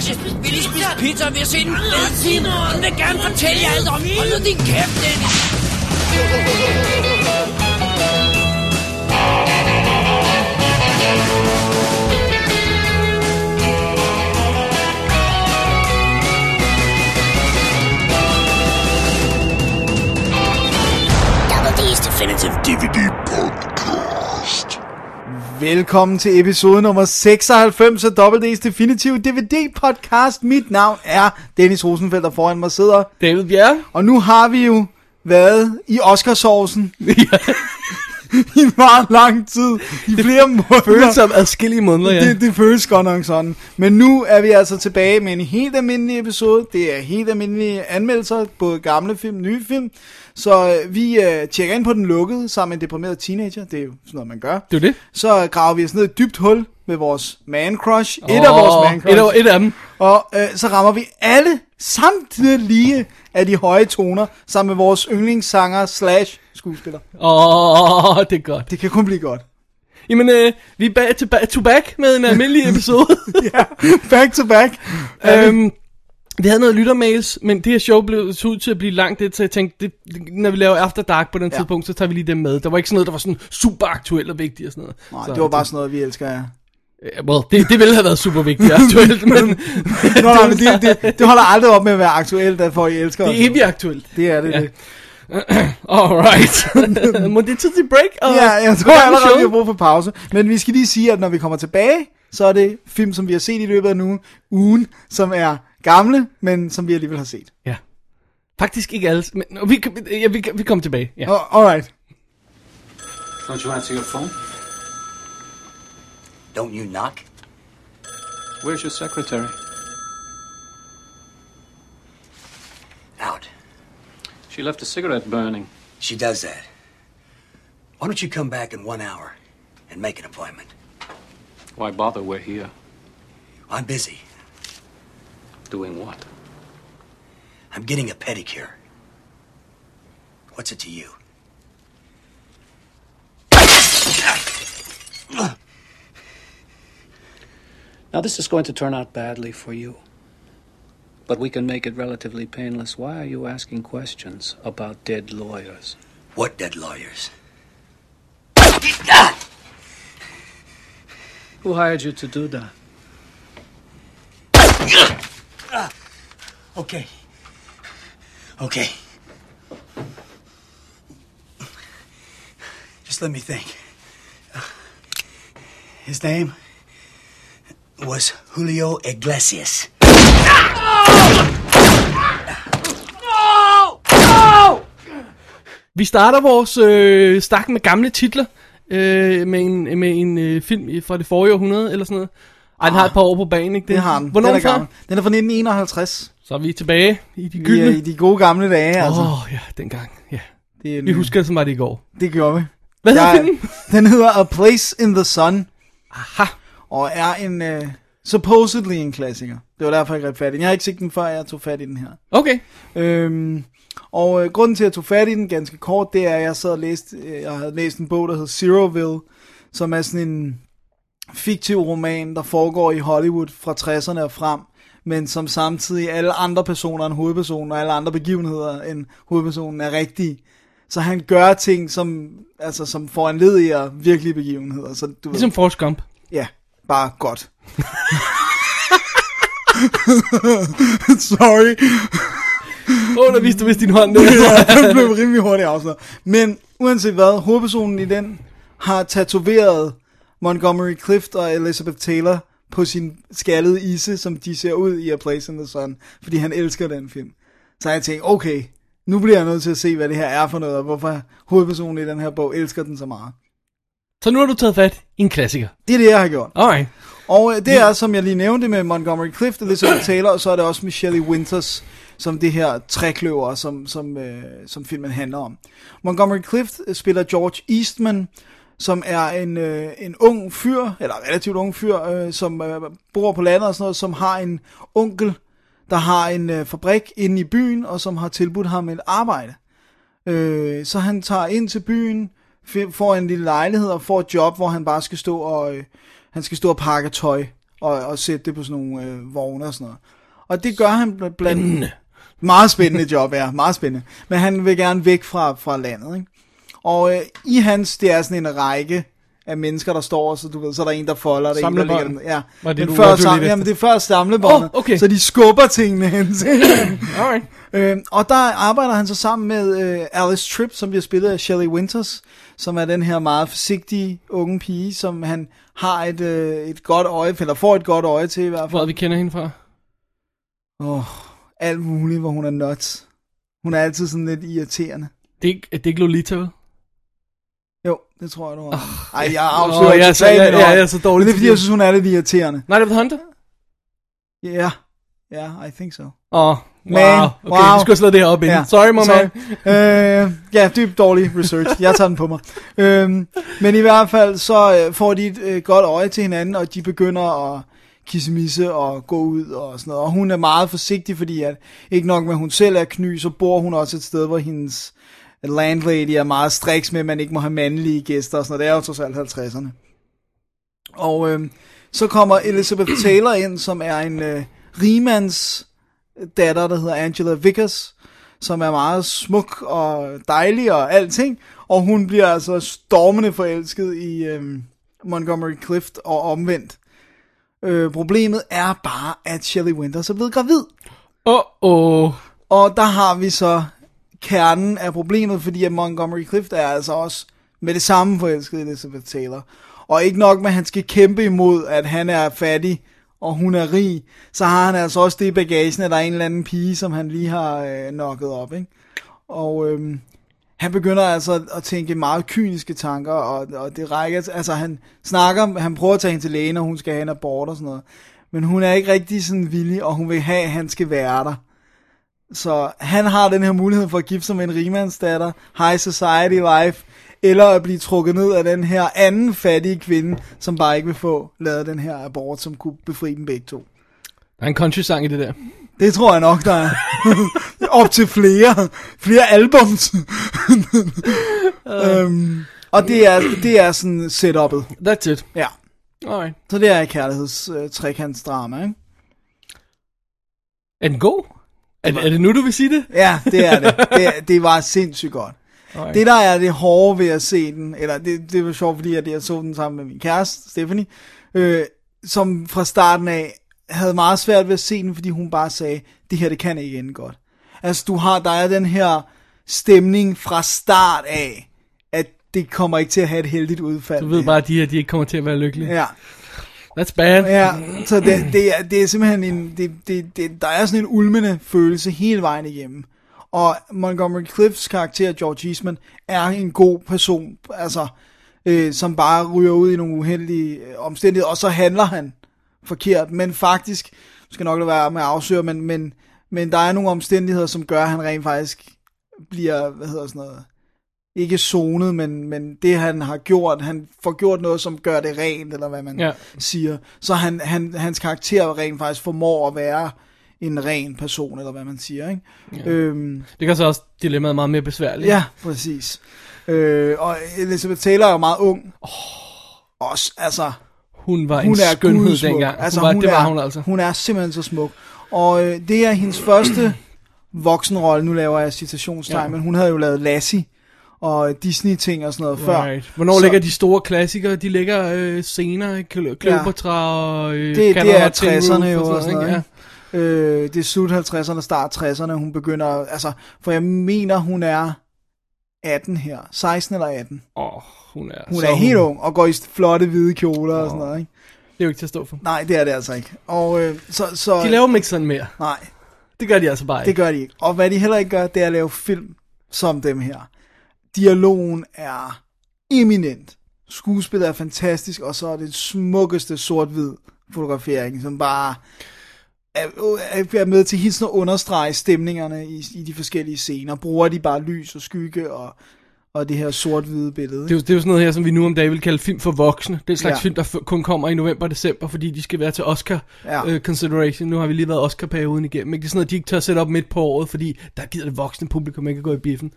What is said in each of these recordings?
Lasse, mors garage. Vi lige spise pizza, og vi har set en fed film. Hun vil gerne fortælle jer alt om. Hold nu din kæft, Dennis. Double D's Definitive DVD Podcast. Velkommen til episode nummer 96 af WD's Definitive DVD podcast. Mit navn er Dennis Rosenfeldt, og foran mig sidder. David Bjerre. Og nu har vi jo været i Oscarsovsen i meget lang tid. I flere måneder. Føles som adskillige måneder, ja. Det, det føles godt nok sådan. Men nu er vi altså tilbage med en helt almindelig episode. Det er helt almindelige anmeldelser, både gamle film nye film. Så øh, vi øh, tjekker ind på den lukkede sammen med en deprimeret teenager. Det er jo sådan noget, man gør. Det er det. Så graver vi os ned i et dybt hul med vores man crush. Et af vores man crush. Et, af- et af dem. Og øh, så rammer vi alle samtidig af de høje toner, sammen med vores yndlingssanger slash skuespiller. Åh, oh, det er godt. Det kan kun blive godt. Jamen, øh, vi er back to, back to back med en almindelig episode. ja, back to back. øhm, vi havde noget lyttermails, men det her show blev så ud til at blive langt, det, så jeg tænkte, det, når vi laver After Dark på den Ja. tidspunkt, så tager vi lige dem med. Der var ikke sådan noget, der var sådan super aktuelt og vigtigt og sådan noget. Nej, så, det var bare sådan noget, vi elsker jer. Ja, well, det, det ville have været super vigtigt aktuelt, men Nå, nej, men det, det, det holder aldrig op med at være aktuelt, derfor I elsker det er evigt aktuelt. Det er det, Ja. det. Alright. Må det tid til break? Og, Ja, jeg tror er allerede, vi har brug for pause. Men vi skal lige sige, at når vi kommer tilbage, så er det film, som vi har set i løbet af nu, ugen, som er gamle, men som vi alligevel har set. Ja. Faktisk ikke alle, men vi, ja, vi, vi kommer tilbage. Ja. Oh, alright. Don't you answer your phone? Don't you knock? Where's your secretary? Out. She left a cigarette burning. She does that. Why don't you come back in one hour and make an appointment? Why bother? We're here. I'm busy. Doing what? I'm getting a pedicure. What's it to you? Now, this is going to turn out badly for you. But we can make it relatively painless. Why are you asking questions about dead lawyers? What dead lawyers? Who hired you to do that? Uh, okay. Okay. Just let me think. His name was Julio Iglesias. Ah! Vi starter vores øh, stak med gamle titler øh, med en, med en øh, film fra det forrige århundrede eller sådan noget. Ej, den har et par år på banen, ikke? Det har den. Hvornår den er den fra? gammel. Den er fra 1951. Så er vi tilbage i de Vi er gyldne. i de gode gamle dage, altså. Åh, oh, ja, dengang. Ja. Det er en, Vi husker som var det i går. Det gjorde vi. Hvad hedder filmen? Den hedder A Place in the Sun, Aha. og er en, uh, supposedly en klassiker. Det var derfor, jeg greb fat i den. Jeg har ikke set den, før jeg tog fat i den her. Okay. Øhm, og øh, grunden til, at jeg tog fat i den ganske kort, det er, at jeg sad og læste, øh, jeg havde læst en bog, der hed Zeroville, som er sådan en fiktiv roman, der foregår i Hollywood fra 60'erne og frem, men som samtidig alle andre personer end hovedpersonen, og alle andre begivenheder end hovedpersonen er rigtige. Så han gør ting, som, altså, som foranlediger virkelige begivenheder. Så, du Ligesom ved, Forrest Gump. ja, bare godt. Sorry. Åh, oh, der viste du vist din hånd der. ja, den blev rimelig hurtigt afsløret. Men uanset hvad, hovedpersonen i den har tatoveret Montgomery Clift og Elizabeth Taylor på sin skaldede isse, som de ser ud i A Place in the Sun, fordi han elsker den film. Så jeg tænkte, okay, nu bliver jeg nødt til at se, hvad det her er for noget, og hvorfor hovedpersonen i den her bog elsker den så meget. Så nu har du taget fat i en klassiker. Det er det, jeg har gjort. Alright. Og øh, det er, som jeg lige nævnte, med Montgomery Clift, Elizabeth Taylor, og så er det også Michelle Winters, som det her trækløver, som, som, øh, som filmen handler om. Montgomery Clift øh, spiller George Eastman, som er en, øh, en ung fyr, eller relativt ung fyr, øh, som øh, bor på landet og sådan noget, som har en onkel, der har en øh, fabrik inde i byen, og som har tilbudt ham et arbejde. Øh, så han tager ind til byen, får en lille lejlighed og får et job, hvor han bare skal stå og, øh, han skal stå og pakke tøj. og, og sætte det på sådan nogle øh, vogne og sådan noget. Og det gør han bl- blandt... Spændende. Meget spændende job, ja. Meget spændende. Men han vil gerne væk fra, fra landet, ikke? Og øh, i hans, det er sådan en række af mennesker, der står, så du ved, så er der en, der folder det. En, der ja. Var det Men du- før, sam, jamen, det er før samlebåndet, Åh, okay. så de skubber tingene hen til Alright. Øh, og der arbejder han så sammen med øh, Alice Tripp, som bliver spillet af Shelley Winters, som er den her meget forsigtige unge pige, som han har et, øh, et godt øje, eller får et godt øje til i hvert Hvor fald. vi kender hende fra. Åh, oh, alt muligt, hvor hun er nuts. Hun er altid sådan lidt irriterende. Det er ikke, det er ikke Lolita, vel? Jo, det tror jeg, du har. Ej, jeg afslører jeg oh, er så- jeg- jeg- jeg er så dårlig det er fordi, jeg det. synes, hun er lidt irriterende. Night of the Hunter? Ja, yeah. ja, yeah, I think so. Åh, oh, wow. Man, okay, wow. vi skulle have slået det her op inden. Ja, Sorry, my man. Øh, ja, dybt dårlig research. Jeg tager den på mig. Øhm, men i hvert fald, så øh, får de et øh, godt øje til hinanden, og de begynder at kissemisse og gå ud og sådan noget. Og hun er meget forsigtig, fordi at ikke nok med, at hun selv er kny, så bor hun også et sted, hvor hendes landlady er meget striks med, at man ikke må have mandlige gæster og sådan noget. Det er jo trods alt 50'erne. Og øh, så kommer Elizabeth Taylor ind, som er en øh, rimands datter, der hedder Angela Vickers, som er meget smuk og dejlig og alting. Og hun bliver altså stormende forelsket i øh, Montgomery Clift og omvendt. Øh, problemet er bare, at Shelley Winters er blevet gravid. Åh, åh. Og der har vi så kernen af problemet, fordi at Montgomery Clift er altså også med det samme forelsket i Elizabeth Taylor. Og ikke nok med, at han skal kæmpe imod, at han er fattig, og hun er rig, så har han altså også det i bagagen, at der er en eller anden pige, som han lige har øh, nokket op, ikke? Og øhm, han begynder altså at tænke meget kyniske tanker, og, og det rækker, altså han snakker, han prøver at tage hende til lægen, og hun skal have en abort og sådan noget. Men hun er ikke rigtig sådan villig, og hun vil have, at han skal være der. Så han har den her mulighed for at gifte sig med en rigmandsdatter, high society life, eller at blive trukket ned af den her anden fattige kvinde, som bare ikke vil få lavet den her abort, som kunne befri dem begge to. Der er en country-sang i det der. Det tror jeg nok, der er. Op til flere, flere albums. øhm, og det er, det er sådan setup'et. That's it. Ja. Alright. Så det er kærligheds øh, trekantsdrama, ikke? Er den god? Er, er det nu, du vil sige det? Ja, det er det. Det, det var sindssygt godt. Alright. Det der er det hårde ved at se den, eller det, det var sjovt, fordi at jeg så den sammen med min kæreste, Stephanie, øh, som fra starten af havde meget svært ved at se den, fordi hun bare sagde, det her det kan ikke ende godt. Altså du har, der er den her stemning fra start af, at det kommer ikke til at have et heldigt udfald. Du ved bare, at de her, de ikke kommer til at være lykkelige. Ja, That's bad. ja så det, det, er, det er simpelthen en, det, det, det, der er sådan en ulmende følelse hele vejen igennem. Og Montgomery Cliffs karakter, George Eastman, er en god person, altså, øh, som bare ryger ud i nogle uheldige øh, omstændigheder, og så handler han forkert, men faktisk, skal nok lade være med at afsøge, men, men, men der er nogle omstændigheder, som gør, at han rent faktisk bliver, hvad hedder sådan noget, ikke zonet, men, men det han har gjort, han får gjort noget, som gør det rent, eller hvad man Ja. siger. Så han, han, hans karakter rent faktisk formår at være en ren person, eller hvad man siger, ikke? Ja. Øhm, Det gør så også dilemmaet meget mere besværligt. ja, præcis. Øh, og Elizabeth Taylor er jo meget ung. Oh. Også, altså, Hun var hun en er skønhed dengang. Altså, hun var, hun det var er, hun altså. Hun er simpelthen så smuk. Og øh, det er hendes første voksenrolle, nu laver jeg citationstegn, Ja. ja. men hun havde jo lavet Lassie og Disney-ting og sådan noget før. Right. Hvornår Så- ligger de store klassikere? De ligger øh, senere, Cleopatra og øh, Det, det er og Tin Roof 60'erne jo og sådan noget, ikke? ikke? Øh, det er slut 50'erne, start 60'erne, hun begynder, altså, for jeg mener, hun er 18 her, 16 eller 18. Åh, oh, hun er Hun så er helt ung, og går i flotte hvide kjoler og sådan noget, ikke? Det er jo ikke til at stå for. Nej, det er det altså ikke. Og øh, så, så, De laver dem ikke sådan mere. nej, Det gør de altså bare det ikke. gør de ikke. Og hvad de heller ikke gør, det er at lave film som dem her. Dialogen er eminent. Skuespillet er fantastisk, og så er det smukkeste sort-hvid fotografering, som bare er, er med til hilsen at understrege stemningerne i, i de forskellige scener. Bruger de bare lys og skygge og, og det her sort-hvide billede. Det er, jo, det er jo sådan noget her, som vi nu om dagen vil kalde film for voksne. Det er et slags Ja. film, der kun kommer i november og december, fordi de skal være til Oscar Ja. øh, consideration. Nu har vi lige været Oscar-perioden igennem. Ikke? Det er sådan noget, de ikke tør sætte op midt på året, fordi der gider det voksne publikum ikke at gå i biffen.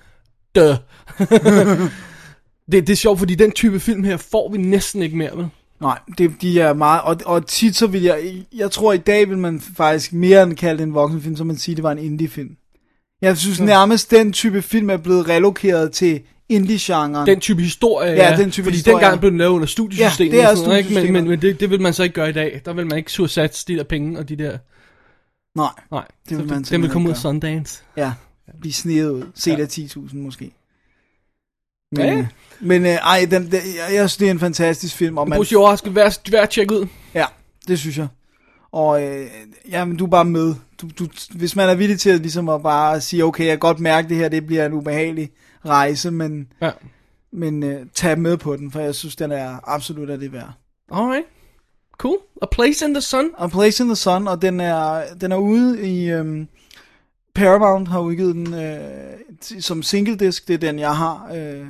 Duh. det, det er sjovt, fordi den type film her får vi næsten ikke mere, vel? Nej, det, de er meget, og, og tit så vil jeg, jeg tror i dag vil man faktisk mere end kalde det en voksenfilm, så man siger, det var en indie-film. Jeg synes nærmest, den type film er blevet relokeret til indie-genren. Den type historie, Ja, den type Fordi historie. dengang blev den lavet under studiesystemet. Ja, det er noget, ikke? Men, men, studiesystemet. men det, det vil man så ikke gøre i dag. Der vil man ikke sursats de der penge og de der... Nej, Nej, Det vil så man den vil komme ud af Sundance. ja, blive snedet ud. Set Ja. af 10.000 måske. Men, Ja. øh, men øh, ej, den, den, jeg, jeg synes, det er en fantastisk film, og man, Positiv overrasket, værd, værd at tjekke ud. Ja, det synes jeg. Og øh, ja, men du er bare med. Du, du, hvis man er villig til at, ligesom at bare sige, okay, jeg kan godt mærke det her, det bliver en ubehagelig rejse, men, Ja. men øh, tag med på den, for jeg synes, den er absolut af det værd. Alright. Cool. A Place in the Sun. A Place in the Sun, og den er, den er ude i... Øhm, Paramount har udgivet den øh, som single disc, det er den, jeg har. Øh,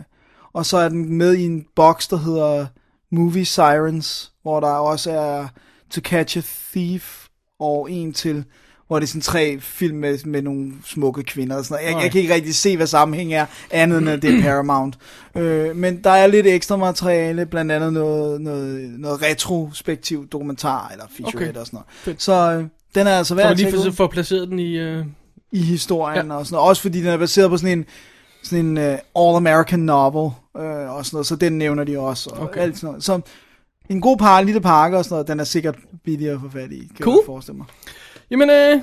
og så er den med i en box, der hedder Movie Sirens, hvor der også er To Catch a Thief og en til, hvor det er sådan tre film med, med nogle smukke kvinder og sådan noget. Jeg, jeg kan ikke rigtig se, hvad sammenhæng er, andet end at det er Paramount. Øh, men der er lidt ekstra materiale, blandt andet noget, noget, noget retrospektiv dokumentar, eller featurette Okay. og sådan noget. Fedt. Så øh, den er altså Så værd at lige får, ud får placeret den i... Uh... i historien ja. og sådan noget. Også fordi den er baseret på sådan en, sådan en uh, all-American novel uh, og sådan noget, så den nævner de også. Og Okay. alt sådan noget. Så en god par, lille pakke og sådan noget, den er sikkert billig at få fat i, kan Cool. jeg forestille mig. Jamen, uh...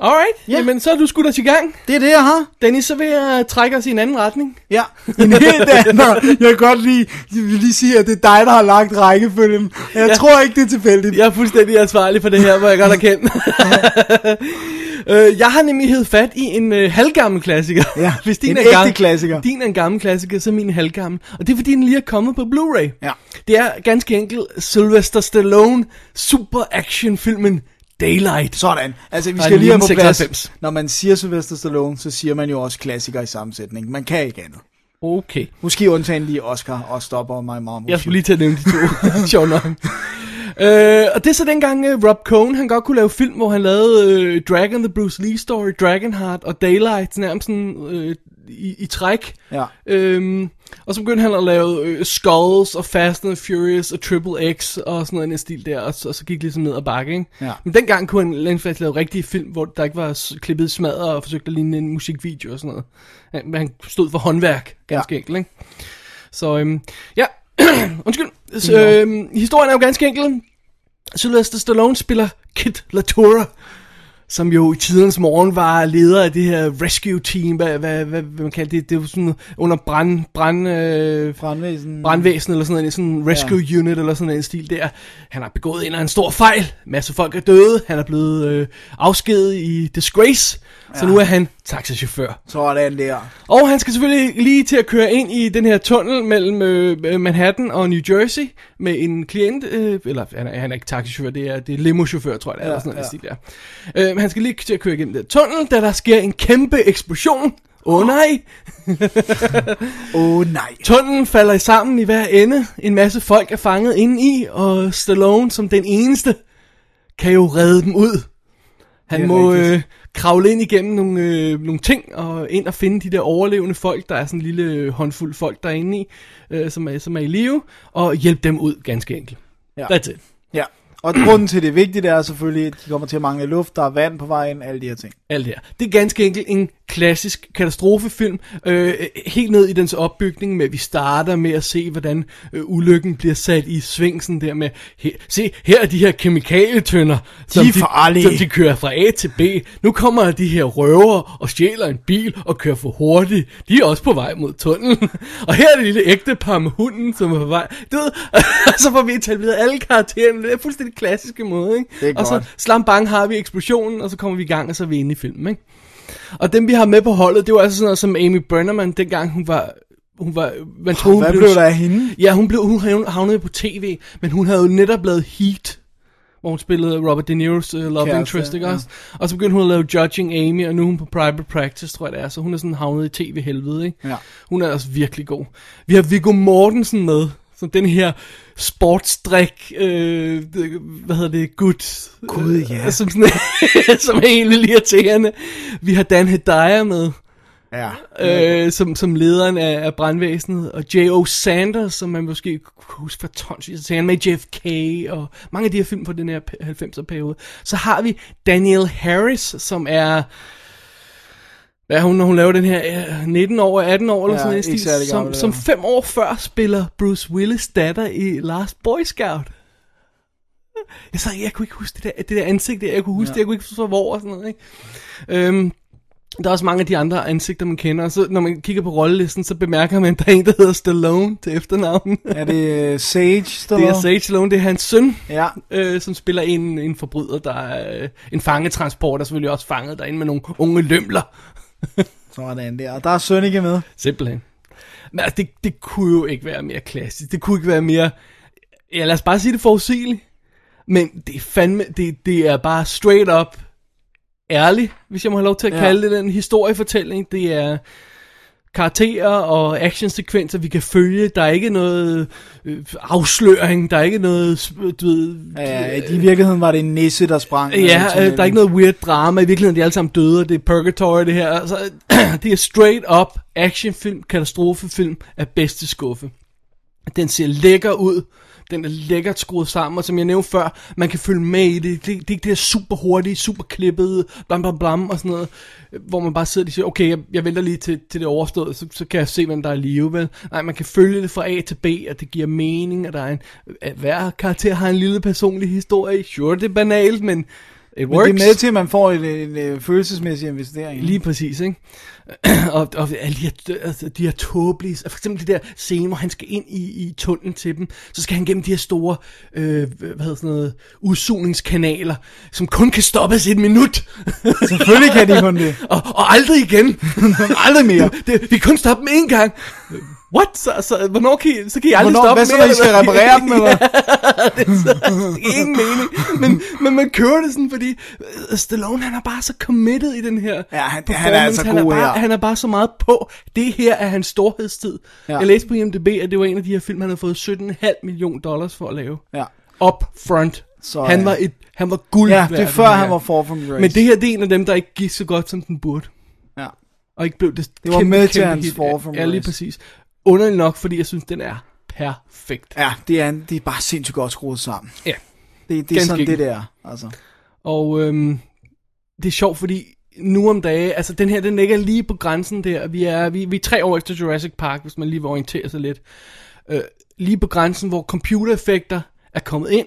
Alright. Ja. Jamen, så er du skudt os i gang. Det er det, jeg har. Dennis, så vil jeg trække os i en anden retning. Ja. En helt anden. Jeg kan godt jeg vil lige sige, at det er dig, der har lagt rækkefølgen. Jeg ja. tror ikke, det er tilfældigt. Jeg er fuldstændig ansvarlig for det her, hvor jeg godt erkende. øh, jeg har nemlig hed fat i en øh, halvgammel klassiker. Ja, Hvis din en er ægte gammel, klassiker. Din er en gammel klassiker, så er min halvgammel. Og det er fordi, den lige er kommet på Blu-ray. Ja. Det er ganske enkelt Sylvester Stallone super action filmen Daylight. Sådan. Altså, vi skal lige have på 1996. plads. Når man siger Sylvester Stallone, så siger man jo også klassiker i sammensætning. Man kan ikke andet. Okay. Måske undtagen lige Oscar og Stopper My Mom. Jeg skulle lige til at nævne de to. Sjov nok. Øh, og det er så dengang uh, Rob Cohn, han godt kunne lave film, hvor han lavede uh, Dragon, The Bruce Lee Story, Dragonheart og Daylight, nærmest sådan uh, i, i træk. Ja. Øhm, og så begyndte han at lave øh, Skulls og Fast and Furious og Triple X og sådan noget i den stil der, og, så- og så gik ligesom ned ad bakke, ikke? Ja. Men dengang kunne han faktisk lave rigtige film, hvor der ikke var klippet smadret og forsøgte at ligne en musikvideo og sådan noget. Han, men han stod for håndværk, ganske ja. enkelt, ikke? Så øhm, ja, undskyld. Så, øhm, historien er jo ganske enkel. Sylvester Stallone spiller Kit Latour, som jo i tidernes morgen var leder af det her rescue team, hvad, hvad, hvad, hvad man kalder det, det er jo sådan under brand, brand, øh, Brandvæsen. brandvæsen eller sådan noget, sådan en rescue ja. unit eller sådan en stil der. Han har begået en eller anden stor fejl. Masse folk er døde. Han er blevet øh, afskedet i disgrace. Så nu er han taxachauffør. Sådan der. Og han skal selvfølgelig lige til at køre ind i den her tunnel mellem øh, Manhattan og New Jersey med en klient, øh, eller han er, han er ikke taxichauffør, det er, det er limochauffør, tror jeg det er, Ja, eller sådan noget ja. der. Øh, han skal lige til at køre igennem den tunnel, da der sker en kæmpe eksplosion. Åh oh, nej! Åh oh, nej. Tunnelen falder sammen i hver ende. En masse folk er fanget inde i, og Stallone som den eneste kan jo redde dem ud. Han må øh, kravle ind igennem nogle, øh, nogle ting og ind og finde de der overlevende folk. Der er sådan en lille håndfuld folk derinde i, øh, som, er, som er i live, og hjælpe dem ud ganske enkelt. Ja. That's it. Ja. Og grunden til det er vigtigt er selvfølgelig, at de kommer til at mangle luft, der er vand på vejen, alle de her ting. Alt det her. Det er ganske enkelt en klassisk katastrofefilm, øh, helt ned i dens opbygning med, at vi starter med at se, hvordan øh, ulykken bliver sat i svingsen der med, her, se, her er de her kemikalietønder, som er farlige. som de kører fra A til B. Nu kommer de her røver og stjæler en bil og kører for hurtigt. De er også på vej mod tunnelen. og her er det lille ægtepar med hunden, som er på vej. Du ved, så får vi etableret alle karaktererne. Det er fuldstændig klassiske måde, ikke? Det er og så godt. slam bang har vi eksplosionen, og så kommer vi i gang, og så er vi inde i filmen, ikke? Og dem vi har med på holdet, det var altså sådan noget som Amy Brennerman, dengang hun var... Hun var man troede, hun Hvad blev der af hende? Ja, hun, blev, hun havnede- havnede på tv, men hun havde jo netop lavet Heat, hvor hun spillede Robert De Niro's uh, love Kæreste, interest, ikke ja. også? Og så begyndte hun at lave Judging Amy, og nu er hun på Private Practice, tror jeg det er, så hun er sådan havnet i tv-helvede, ikke? Ja. Hun er altså virkelig god. Vi har Viggo Mortensen med, som den her sportsdrik, øh, hvad hedder det, gut. Gud, ja. Øh, som, sådan, som er helt vildt irriterende. Vi har Dan Hedaya med, Ja. øh, som, som lederen af, af brandvæsenet, og J.O. Sanders, som man måske kunne huske fra tonsvis, han med JFK, og mange af de her film fra den her 90'er periode. Så har vi Daniel Harris, som er, hvad hun, når hun laver den her, øh, 19 år, 18 år, eller Ja, sådan ikke stil, som, gammel, som fem år før spiller Bruce Willis datter i Last Boy Scout. Jeg sad, jeg kunne ikke huske det der, det der ansigt der, jeg kunne huske ja. det, jeg kunne ikke forstå hvor og sådan noget, ikke? Øhm, der er også mange af de andre ansigter, man kender, og så når man kigger på rollelisten, så bemærker man, at der er en, der hedder Stallone til efternavn. Er det øh, Sage, der det er Sage Stallone, det er hans søn, Ja. øh, som spiller en, en forbryder, der er øh, en fangetransport, og selvfølgelig også fanget derinde med nogle unge lømler. Sådan der. Og der er Sønneke med. Simpelthen. Men altså, det, det kunne jo ikke være mere klassisk. Det kunne ikke være mere... Ja, lad os bare sige det forudsigeligt. Men det er fandme... Det, det er bare straight up ærligt, hvis jeg må have lov til at Ja. kalde det den historiefortælling. Det er karakterer og actionsekvenser, vi kan følge. Der er ikke noget øh, afsløring. Der er ikke noget... Du ved, Ja, i virkeligheden var det en nisse, der sprang. øh, Ja, tunnelen. øh, der er ikke noget weird drama. I virkeligheden de er alle sammen døde, og det er purgatory, det her. Altså, det er straight up actionfilm, katastrofefilm af bedste skuffe. Den ser lækker ud. Den er lækkert skruet sammen, og som jeg nævnte før, man kan følge med i det. Det, det er ikke det der super hurtige, super klippede, blam blam blam og sådan noget, hvor man bare sidder og siger, okay, jeg, jeg venter lige til, til det overstået, så, så kan jeg se, hvem der er i live, vel? Nej, man kan følge det fra A til B, og det giver mening, at der er en, at hver karakter har en lille personlig historie. Sure, det er banalt, men it Men works. det er med til, at man får en, en, en følelsesmæssig investering. Lige præcis, ikke? og, og alle de her, altså, de her tåbelige, for eksempel de der scene, hvor han skal ind i, i tunnelen til dem, så skal han gennem de her store, øh, hvad hedder sådan noget, udsugningskanaler, som kun kan stoppes i et minut. Selvfølgelig kan de kun det. og, og aldrig igen. Aldrig mere. det, vi kan kun stoppe dem én gang. What? Så, så, hvornår kan I, så kan I aldrig Hvornår, stoppe hvad så, mere, når I skal hvad? reparere dem, eller? det er så ingen mening. Men, men man kører det sådan, fordi øh, Stallone, han er bare så committed i den her Ja, han- han er altså han er, god bare, her. han er bare så meget på. Det her er hans storhedstid. Ja. Ja. Jeg læste på IMDb, at det var en af de her film, han havde fået 17,5 million dollars for at lave. Ja. Up front. Så, han, ja. var et, han var guld Ja, det er før han var Fall from Grace. Men det her, det er en af dem, der ikke gik så godt, som den burde. Ja. Og ikke blev det Det var kæmpe, med til kæmpe hans hit. Fall from Ja, lige præcis. Underligt nok, fordi jeg synes, den er perfekt. Ja, det er, det er bare sindssygt godt skruet sammen. Ja. Det, det er sådan, det der. Altså. Og øhm, det er sjovt, fordi nu om dage, altså den her, den ligger lige på grænsen der. Vi er, vi, vi er tre år efter Jurassic Park, hvis man lige vil orientere sig lidt. Øh, lige på grænsen, hvor computereffekter er kommet ind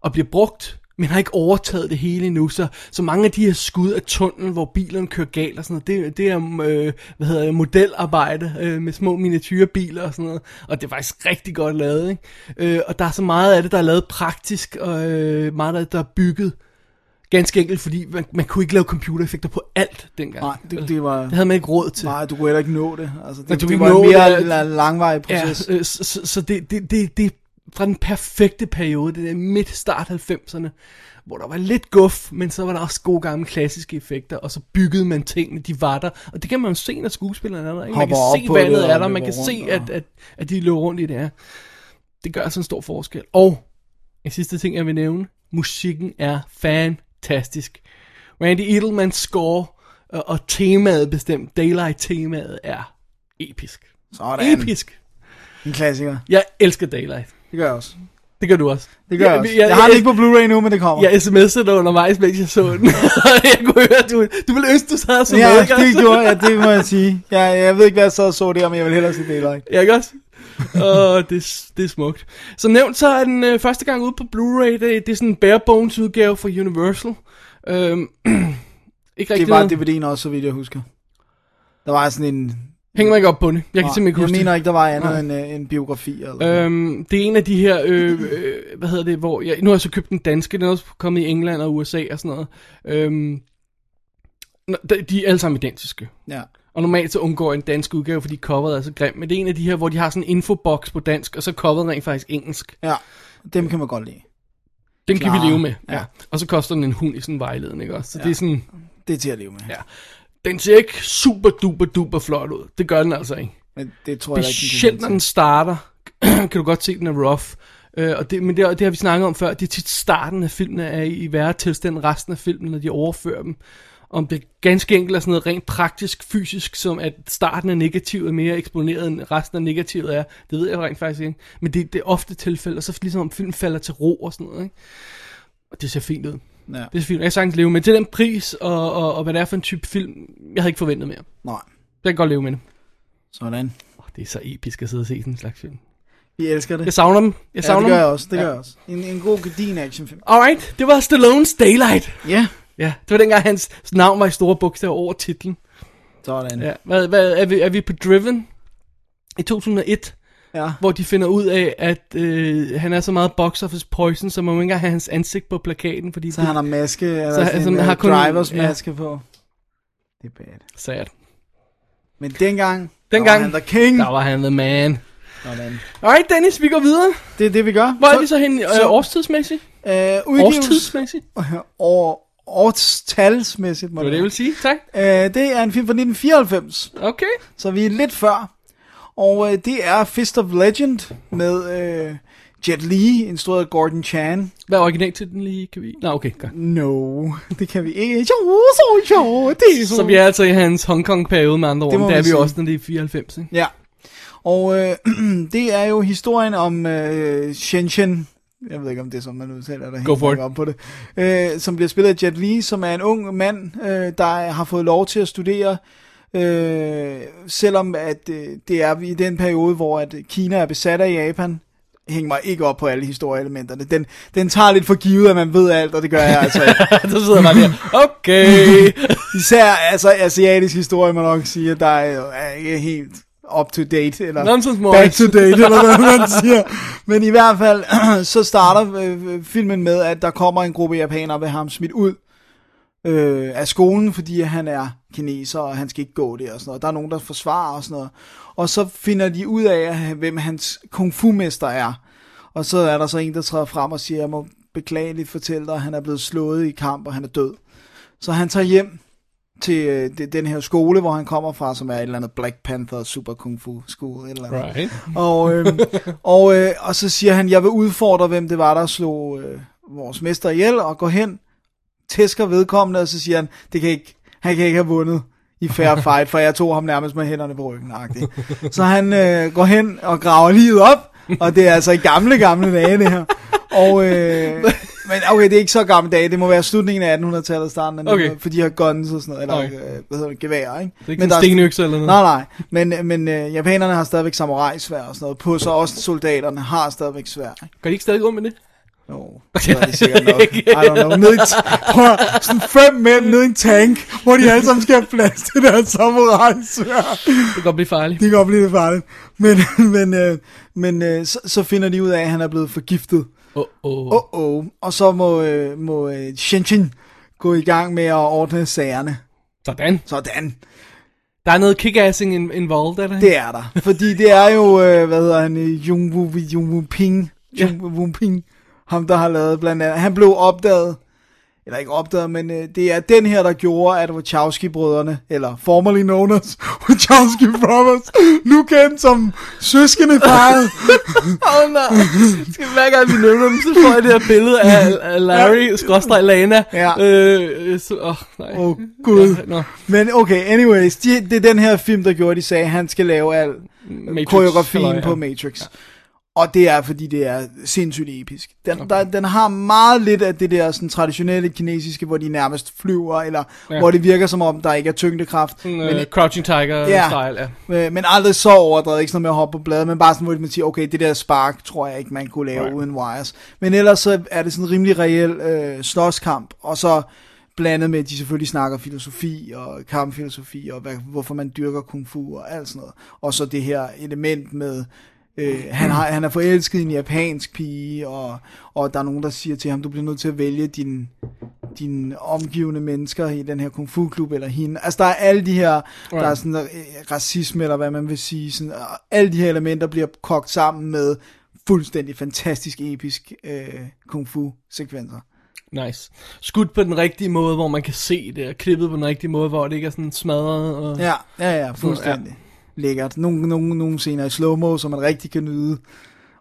og bliver brugt, men har ikke overtaget det hele endnu. Så, så mange af de her skud af tunnelen, hvor bilerne kører galt og sådan noget, det, det er øh, hvad hedder det, modelarbejde øh, med små miniatyrbiler og sådan noget. Og det er faktisk rigtig godt lavet. Ikke? Øh, og der er så meget af det, der er lavet praktisk, og øh, meget af det, der er bygget Ganske enkelt, fordi man, man kunne ikke lave computereffekter på alt dengang. Nej, det, det var... det havde man ikke råd til. Nej, du kunne heller ikke nå det. Altså, det, Men du det var en mere det, la- langvarig ja, proces. øh, så, så, det, det, det, det fra den perfekte periode, det der midt start 90'erne, hvor der var lidt guf, men så var der også gode gamle klassiske effekter, og så byggede man tingene, de var der. Og det kan man jo se, når skuespillerne er der. Ikke? Man kan se, på vandet det, er der, man kan se, at, at, at de løber rundt i det her. Det gør altså en stor forskel. Og en sidste ting, jeg vil nævne. Musikken er fantastisk. Randy Edelmans score og, og temaet bestemt, Daylight-temaet er episk. Sådan. Episk. En klassiker. Jeg elsker Daylight. Det gør jeg også. Det gør du også. Det gør jeg, også. Jeg, Jeg, har den ikke på Blu-ray nu, men det kommer. jeg sms'ede dig undervejs, mens jeg så den. jeg kunne høre, du, du ville ønske, du sad så Ja, med, ikke det gjorde jeg, det må jeg sige. Jeg, jeg ved ikke, hvad jeg så og så der, men jeg vil hellere se Daylight. Ja, ikke også? Åh, det, er- det er smukt. Som nævnt, så er den øh, første gang ude på Blu-ray. Det, det er sådan en bare bones udgave fra Universal. Øhm, ikke rigtig Det var. DVD'en også, så vidt jeg husker. Der var sådan en... Hænger mig ikke op på det. Jeg kan Nej, simpelthen ikke jeg huske mener det. ikke, der var andet end øh, en biografi. Eller øh, Øhm, det er en af de her, øh, øh, hvad hedder det, hvor, jeg, nu har jeg så købt den danske, den er også kommet i England og USA og sådan noget. Øhm, de- er alle sammen identiske. ja. Og normalt så undgår jeg en dansk udgave, fordi coveret er så grimt. Men det er en af de her, hvor de har sådan en infobox på dansk, og så er coveret rent faktisk engelsk. ja, dem kan man godt lide. Den kan Klar. vi leve med. Ja. Ja. Og så koster den en hund i sådan en vejledning også. Så. Ja. det er sådan, Det er til at leve med. ja. Den ser ikke super duper duper flot ud. Det gør den altså ikke. Men det tror jeg da ikke, Specielt når den starter, kan du godt se, at den er rough. Øh, og det, men det, det har vi snakket om før, det er tit starten af filmen er i, i værre tilstand end resten af filmen, når de overfører dem. om det ganske enkelt er sådan noget rent praktisk, fysisk, som at starten af negativet er mere eksponeret end resten af negativet er, det ved jeg rent faktisk ikke. Men det, det er ofte tilfælde, og så ligesom om filmen falder til ro og sådan noget, ikke? Og det ser fint ud. Ja. Det er fint. Jeg kan sagtens leve med til den pris, og, og, og hvad det er for en type film, jeg havde ikke forventet mere. Nej, Jeg kan godt leve med det. sådan. Oh, det er så episk at sidde og se sådan en slags film. Vi elsker det. Jeg savner dem. Jeg Ja, savner det gør jeg også. Det gør jeg også. En, en god gedin actionfilm. Alright, det var Stallones Daylight. Ja, Ja, det var dengang hans navn var i store bogstaver over titlen. sådan. Ja, hvad, hvad, er, vi, er vi på Driven? I 2001, ja. hvor de finder ud af, at øh, han er så meget box office poison, så man må ikke engang have hans ansigt på plakaten, fordi Så det han har maske, eller Så så, sådan så en han har kun- drivers ja. maske på. Det er bad. sad. Men dengang, Dengang- der var han the king. Der var han the man. Sådan. Alright, Dennis, vi går videre. Det er det, vi gør. Hvor er vi så hen så- øh, årstidsmæssigt? Øh, udgives... Årstidsmæssigt? År, årstalsmæssigt, må Det var det, jeg ville sige. Tak. Øh, det er en film fra 1994, Okay. så vi er lidt før. Og øh, det er Fist of Legend med øh, Jet Li, instrueret af Gordon Chan. Hvad er originaltitlen lige? Kan vi... Nå, okay, godt. No, det kan vi ikke. Jo, så jo, det er så. Så vi er altså i hans Hong Kong-periode med andre ord. Det Det er vi sige. også, når det er 94, ikke? Ja. Og øh, det er jo historien om øh, Shenzhen, jeg ved ikke om det er sådan, man udtaler det. Go for it. Op på det. Øh, som bliver spillet af Jet Li, som er en ung mand, øh, der har fået lov til at studere, øh, selvom at øh, det er i den periode, hvor at Kina er besat af Japan. Hæng mig ikke op på alle historieelementerne. Den, den tager lidt for givet, at man ved alt, og det gør jeg altså ikke. så sidder man der. Okay. Især altså, asiatisk historie, man nok sige, at der er, er ikke helt up to date, eller Nonsense back to date, eller hvad man siger. Men i hvert fald, så starter øh, filmen med, at der kommer en gruppe japanere ved ham smidt ud øh, af skolen, fordi han er kineser, og han skal ikke gå der og sådan noget. Der er nogen, der forsvarer og sådan noget. Og så finder de ud af, hvem hans kung fu-mester er. Og så er der så en, der træder frem og siger, jeg må beklageligt fortælle dig, at han er blevet slået i kamp, og han er død. Så han tager hjem til øh, den her skole, hvor han kommer fra, som er et eller andet Black Panther Super Kung Fu School. Eller andet. Right. Og, øh, og, øh, og så siger han, jeg vil udfordre, hvem det var, der slog øh, vores mester ihjel, og går hen, tæsker vedkommende, og så siger han, det kan ikke, han kan ikke have vundet i fair fight, for jeg tog ham nærmest med hænderne på ryggen. -agtigt. Så han øh, går hen og graver livet op, og det er altså i gamle, gamle dage, det her. Og, øh, men okay, det er ikke så gamle dage, det må være slutningen af 1800-tallet, starten af Okay. 1900, for de har guns og sådan noget, eller Okay. øh, hvad hedder det, gevær, ikke? Det er ikke Men en der stenøkse eller noget. Nej, nej. Men, men øh, japanerne har stadigvæk samurai-svær og sådan noget på, så også soldaterne har stadigvæk svær. Ikke? Gør de ikke stadig gå med det? Jo, det er det sikkert nok. I don't know. Ned i t- prøv, sådan fem mænd ned i en tank, hvor de alle sammen skal have plads til deres samurai-svær. Det kan godt blive farligt. Det kan godt blive lidt farligt. Men, men, øh, men øh, så, så finder de ud af, at han er blevet forgiftet. Oh, oh. Oh, oh. Og så må, øh, må øh, Shenzhen gå i gang med at ordne sagerne. Sådan. Sådan. Der er noget kick-assing in- involved, er der? Det er der. Fordi det er jo, øh, hvad hedder han, Jung Woo Ping. Jung Woo Ping. Ham, der har lavet blandt andet. Han blev opdaget, eller ikke opdaget, men øh, det er den her, der gjorde, at Wachowski-brødrene, eller formerly known as Wachowski Brothers, nu kendt som søskende parret. Åh oh, nej. Skal hver gang vi nævner dem, så får jeg det her billede af, af Larry, skråstrej Lana. Ja. Øh, så, åh, nej. Åh, Gud. Ja, nå. Men okay, anyways, de, det er den her film, der gjorde, de sagde, at han skal lave al Matrix, koreografien halløj, ja. på Matrix. Ja. Og det er, fordi det er sindssygt episk. Den, okay. der, den har meget lidt af det der sådan, traditionelle kinesiske, hvor de nærmest flyver, eller Ja. hvor det virker som om, der ikke er tyngdekraft. Sådan, men, øh, Crouching Tiger Ja. style, ja. øh, men aldrig så overdrevet, ikke sådan noget med at hoppe på bladet, men bare sådan, hvor man siger, okay, det der spark, tror jeg ikke, man kunne lave right. uden wires. Men ellers så er det sådan en rimelig reel øh, slåskamp, og så blandet med, at de selvfølgelig snakker filosofi og kampfilosofi, og hvad, hvorfor man dyrker kung fu og alt sådan noget. Og så det her element med, øh, han, har, han er forelsket i en japansk pige, og, og der er nogen, der siger til ham, du bliver nødt til at vælge din, dine omgivende mennesker i den her kung fu klub eller hende. Altså der er alle de her, right. der er sådan øh, racisme eller hvad man vil sige, sådan, og alle de her elementer bliver kogt sammen med fuldstændig fantastisk episk øh, kung fu sekvenser. Nice. Skudt på den rigtige måde, hvor man kan se det, og klippet på den rigtige måde, hvor det ikke er sådan smadret. Og... Ja, ja, ja, fuldstændig. Lækkert. Nogle, nogle, nogle scener i slow-mo, som man rigtig kan nyde.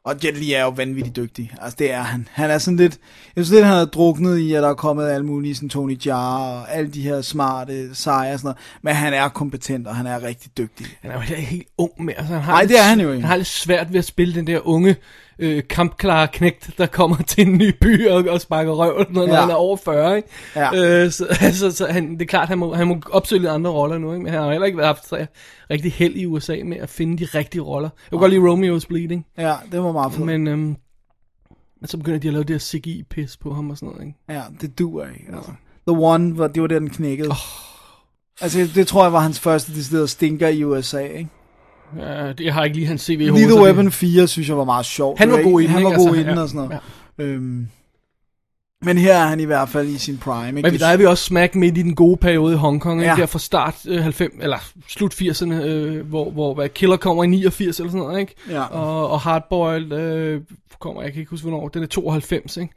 Og Jet Li er jo vanvittigt dygtig. Altså, det er han. Han er sådan lidt... Jeg synes lidt, han er druknet i, at der er kommet alle mulige, sådan Tony Jaa og alle de her smarte, seje og sådan noget. Men han er kompetent, og han er rigtig dygtig. Han er jo heller ikke helt ung med. Altså, han har Nej, det er han jo ikke. Han har lidt svært ved at spille den der unge, øh, kampklare knægt, der kommer til en ny by og, og sparker røv, når, ja. Ja. han er over 40, ikke? Ja. Øh, så, altså, så han, det er klart, han må, han må opsøge lidt andre roller nu, ikke? Men han har heller ikke været haft så rigtig held i USA med at finde de rigtige roller. Jeg kunne godt lide Romeo's Bleeding, Ja, det var meget fedt. men øhm, så begynder de at lave det her CGI-pis på ham og sådan noget, ikke? Ja, det duer ikke. Altså. The One, det var der, den knækkede. Oh. Altså, det tror jeg var hans første deciderede stinker i USA, ikke? Ja, det, jeg har ikke lige hans CV i hovedet. Lethal Weapon 4, synes jeg var meget sjov. Han var god i den, Han var god Altså, i den ja, og sådan noget. Øhm, men her er han i hvert fald i sin prime, ikke? Men der er vi også smack midt i den gode periode i Hongkong, ikke? Ja. Der fra start øh, 90, eller slut 80'erne, øh, hvor, hvor hvad, Killer kommer i 89 eller sådan noget, ikke? Ja. Og, og Hardboiled øh, kommer, jeg kan ikke huske hvornår, den er 92, ikke?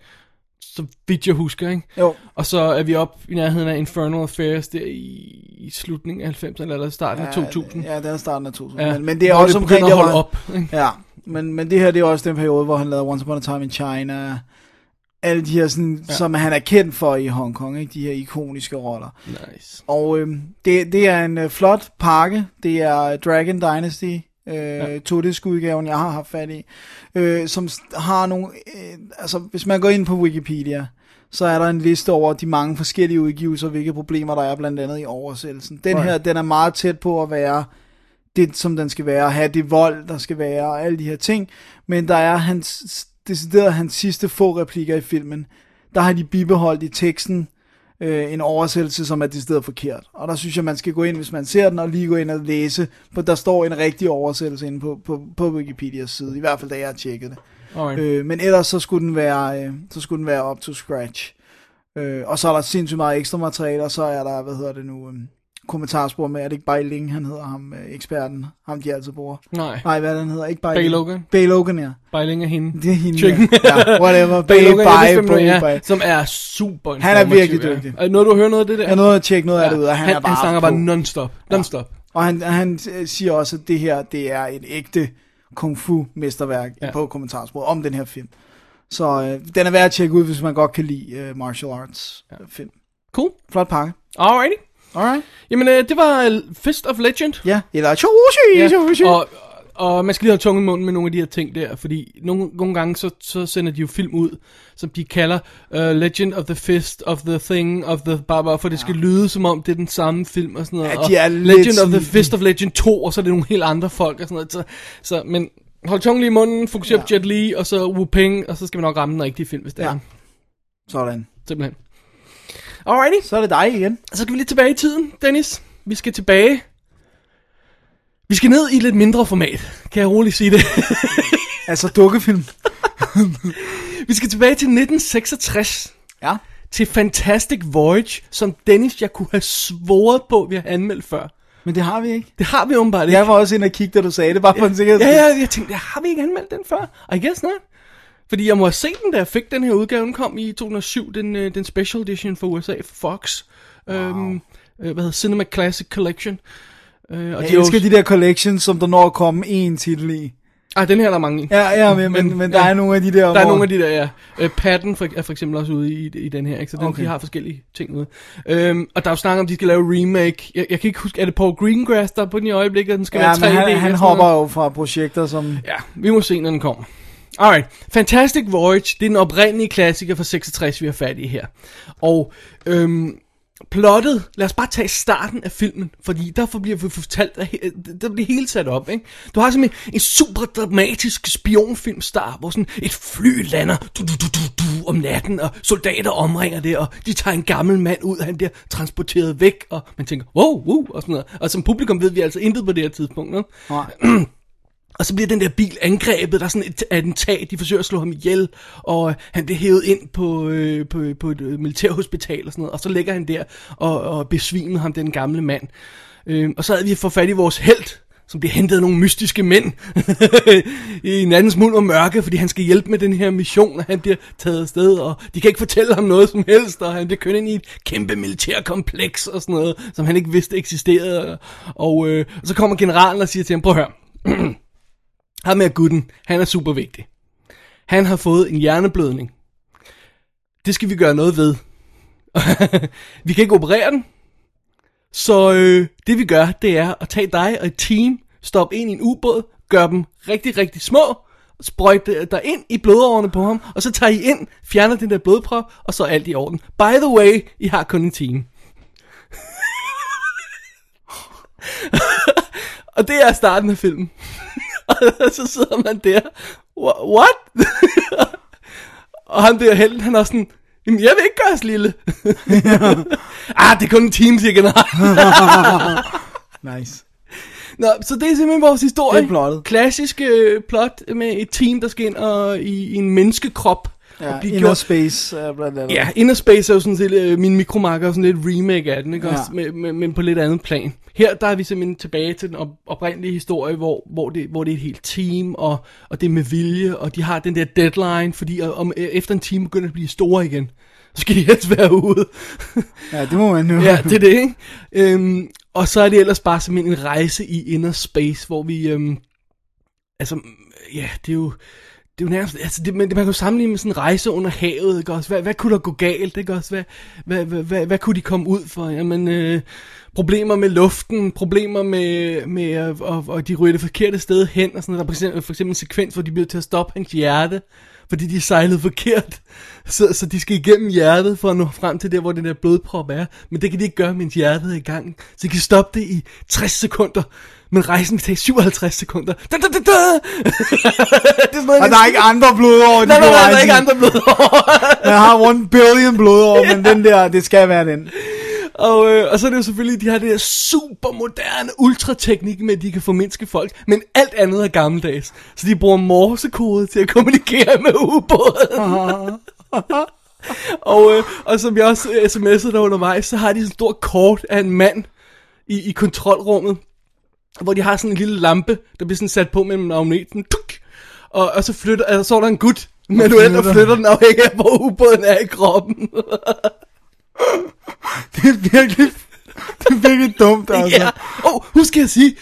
Så vidt jeg husker, ikke? Jo, Og så er vi op i nærheden af Infernal Affairs der i, i slutningen af 90'erne, eller starten af 2000. Ja, det er starten af 2000. Ja, Men, men det er hvor også det omkring, der holde op, ikke? Ja, men, men det her, det er også den periode, hvor han lavede Once Upon a Time in China. Alle de her, sådan, ja. som han er kendt for i Hongkong, ikke? De her ikoniske roller. Nice. Og øhm, det, det er en øh, flot pakke. Det er Dragon Dynasty, øh, ja. udgaven jeg har haft fat i, øh, som har nogle... Øh, altså, hvis man går ind på Wikipedia, så er der en liste over de mange forskellige udgivelser, hvilke problemer der er blandt andet i oversættelsen. Den Right. her, den er meget tæt på at være det, som den skal være, have det vold, der skal være, og alle de her ting. Men der er hans, decideret hans sidste få replikker i filmen. Der har de bibeholdt i teksten øh, en oversættelse, som er decideret forkert. Og der synes jeg, man skal gå ind, hvis man ser den, og lige gå ind og læse, for der står en rigtig oversættelse inde på, på, på Wikipedias side, i hvert fald da jeg har tjekket det. Alright. Øh, men ellers så skulle den være, øh, så skulle den være up to scratch. Øh, og så er der sindssygt meget ekstra materiale, og så er der, hvad hedder det nu, øh, kommentarspor med, er det ikke Bai Ling, han hedder ham, øh, eksperten, ham de altid bruger. Nej, Nej, hvad er han hedder? Ikke Bai Ling. Logan. Bai Logan, ja. Bejling af hende. Det er hende. Chicken. Ja, ja whatever. Bai Bai, Logan, du Bai, er, Bai. som er super Han er virkelig ja. dygtig. Er noget, du hører noget af det der? Jeg er nødt at tjekke noget af det ud, og han, han, er bare han snakker på. bare non-stop. Non-stop. Og han, han siger også, at det her, det er et ægte kung fu mesterværk Ja. ja. på kommentarsporet om den her film. Så øh, den er værd at tjekke ud, hvis man godt kan lide øh, martial arts ja. film. Cool. Flot pakke. Alrighty. Alright. Jamen, øh, det var øh, Fist of Legend. Ja, eller Choshi, Ja, og, og man skal lige have tunge i munden med nogle af de her ting der, fordi nogle, nogle gange så, så sender de jo film ud, som de kalder uh, Legend of the Fist of the Thing of the Baba, for det skal lyde som om det er den samme film og sådan noget. Ja, og de er lidt Legend of the Fist of Legend 2, og så er det nogle helt andre folk og sådan noget. Så, så men hold tungen lige i munden, fokuser ja. på Jet Li, og så Wu Ping, og så skal vi nok ramme den rigtige film, hvis det Ja. er. Sådan. Simpelthen. Alrighty, Så er det dig igen. så skal vi lidt tilbage i tiden, Dennis. Vi skal tilbage. Vi skal ned i lidt mindre format, kan jeg roligt sige det. Altså dukkefilm. Vi skal tilbage til 1966. Ja. Til Fantastic Voyage, som Dennis, jeg kunne have svoret på, vi har anmeldt før. Men det har vi ikke. Det har vi åbenbart ikke. Jeg var også inde og kigge, da du sagde det, bare for en sikkerhed. Ja, ja, jeg tænkte, har vi ikke anmeldt den før? I guess not. Fordi jeg må have set den, da jeg fik den her udgave. Den kom i 2007, den, øh, den special edition for USA, for Fox. Wow. Øhm, øh, hvad hedder Cinema Classic Collection. Øh, og Jeg de er elsker de der collections, som der når at komme en titel i. Ej, den her er der mange i. Ja, ja, men, men, men der ja. er nogle af de der, Der er nogle af de der, ja. Øh, Patton for, er for eksempel også ude i, i den her, ikke? Så den, okay. De har forskellige ting ude. Øhm, og der er jo snak om, de skal lave remake. Jeg, jeg kan ikke huske, er det Paul Greengrass, der er på den i øjeblikket, den skal Ja, være 3D? men han, han hopper noget? jo fra projekter, som... Ja, vi må se, når den kommer. Alright, Fantastic Voyage, det er den oprindelige klassiker fra 66, vi har fat i her. Og øhm, plottet, lad os bare tage starten af filmen, fordi derfor bliver vi fortalt, he- der bliver helt sat op, ikke? Du har simpelthen en super dramatisk spionfilm start, hvor sådan et fly lander du, du, du, du, du, om natten, og soldater omringer det, og de tager en gammel mand ud, og han bliver transporteret væk, og man tænker, wow, wow, og sådan noget. Og som publikum ved vi altså intet på det her tidspunkt, ikke? Nej. Og så bliver den der bil angrebet, der er sådan et attentat, de forsøger at slå ham ihjel, og øh, han bliver hævet ind på, øh, på, på et øh, militærhospital og sådan noget, og så ligger han der og, og besvimer ham, den gamle mand. Øh, og så havde vi fået fat i vores held, som bliver hentet af nogle mystiske mænd i nattens mund og mørke, fordi han skal hjælpe med den her mission, og han bliver taget afsted, og de kan ikke fortælle ham noget som helst, og han bliver kørt ind i et kæmpe militærkompleks og sådan noget, som han ikke vidste eksisterede. Og, øh, og så kommer generalen og siger til ham, prøv at høre, ham er gutten, han er super vigtig. Han har fået en hjerneblødning. Det skal vi gøre noget ved. vi kan ikke operere den. Så øh, det vi gør, det er at tage dig og et team, stoppe ind i en ubåd, gøre dem rigtig, rigtig små, sprøjte der ind i blodårene på ham, og så tager I ind, fjerner den der blodprop, og så er alt i orden. By the way, I har kun en team. og det er starten af filmen og så sidder man der, "Wha- what? og han der helten, han er sådan, Jamen, jeg vil ikke gøres lille. ah, det er kun en team, siger general. Nice. Nå, så det er simpelthen vores historie. Det er plottet. Klassisk øh, plot med et team, der skal ind og, i, i en menneskekrop. Ja, og blive Inner gjort- Space er blandt andet. Ja, Inner Space er jo sådan set, øh, min mikromarker er sådan lidt remake af den, ikke? Ja. Også, med, med, men på lidt andet plan. Her der er vi simpelthen tilbage til den op, oprindelige historie, hvor, hvor, det, hvor det er et helt team, og, og det er med vilje, og de har den der deadline, fordi øh, om, øh, efter en time begynder at blive store igen. Så skal de helst være ude. ja, det må man jo. ja, det er det, ikke? Øhm, og så er det ellers bare simpelthen en rejse i inner space, hvor vi, øhm, altså, ja, det er jo, det er jo nærmest, altså, det, man, man kan jo sammenligne med sådan en rejse under havet, ikke også? Hvad, hvad kunne der gå galt, ikke også? Hvad, hvad, hvad, hvad, hvad kunne de komme ud for? Jamen, øh, problemer med luften, problemer med, med øh, og, og de ryger det forkerte sted hen, og sådan noget. Der er for eksempel, for eksempel en sekvens, hvor de bliver til at stoppe hans hjerte, fordi de sejlede forkert. Så, så de skal igennem hjertet for at nå frem til der, hvor den der blodprop er. Men det kan de ikke gøre, mens hjertet er i gang. Så de kan stoppe det i 60 sekunder. Men rejsen kan tage 57 sekunder. Da, da, da, da. det er sådan noget, Og der er ikke andre blodår. Nej, nej, nej, der er ikke andre blodår. Jeg har one billion blodår, men den der, det skal være den. Og, øh, og så er det jo selvfølgelig, de har det der super moderne ultrateknik med, at de kan formindske folk, men alt andet er gammeldags. Så de bruger morsekode til at kommunikere med ubåden. og, øh, og som jeg også øh, sms'ede der undervejs, så har de sådan et stort kort af en mand i, i kontrolrummet, hvor de har sådan en lille lampe, der bliver sådan sat på med magneten. Tuk! Og, og så flytter, altså, så er der en gut manuelt og flytter den afhængig af, hvor ubåden er i kroppen. Det er virkelig, det er virkelig dumt, altså. Ja. Åh, oh, husk jeg at sige,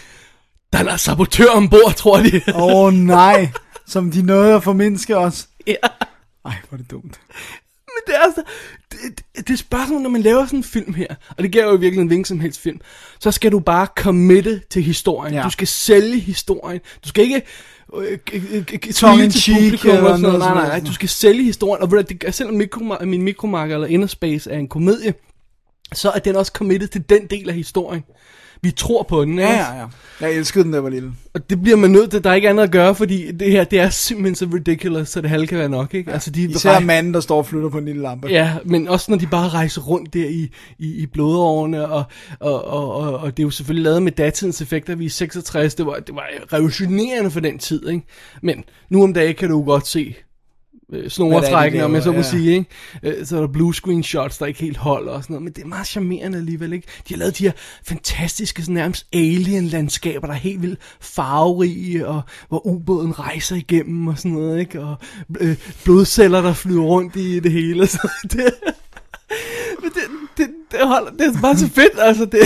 der er sabotør ombord, tror de. Åh oh, nej, som de nåede at formindske os. ja. Ej, hvor er det dumt. Men det er altså, det, det, det er spørgsmål, når man laver sådan en film her, og det gælder jo virkelig en hvilken som helst film, så skal du bare committe til historien. Ja. Du skal sælge historien. Du skal ikke øh, øh, øh, smile til cheek eller noget. noget Nej, nej, nej. Du skal sælge historien. Og ved du, det, selvom mikro, min mikromarker eller Inner Space er en komedie, så er den også committed til den del af historien. Vi tror på den, Ja, ikke? ja, ja. Jeg elskede den, der var lille. Og det bliver man nødt til, der er ikke andet at gøre, fordi det her, det er simpelthen så ridiculous, så det halve kan være nok, ikke? Altså, de Især rej- manden, der står og flytter på en lille lampe. Ja, men også når de bare rejser rundt der i, i, i blodårene, og, og, og, og, og det er jo selvfølgelig lavet med datidens effekter, vi er 66, det var, det var revolutionerende for den tid, ikke? Men nu om dagen kan du jo godt se øh, snoretrækkene, om jeg så må ja. sige, ikke? Øh, så er der blue screen shots, der ikke helt holder og sådan noget, men det er meget charmerende alligevel, ikke? De har lavet de her fantastiske, sådan nærmest alien-landskaber, der er helt vildt farverige, og hvor ubåden rejser igennem og sådan noget, ikke? Og øh, blodceller, der flyver rundt i det hele, så det... Men det, det, det, holder, det er bare så fedt, altså det,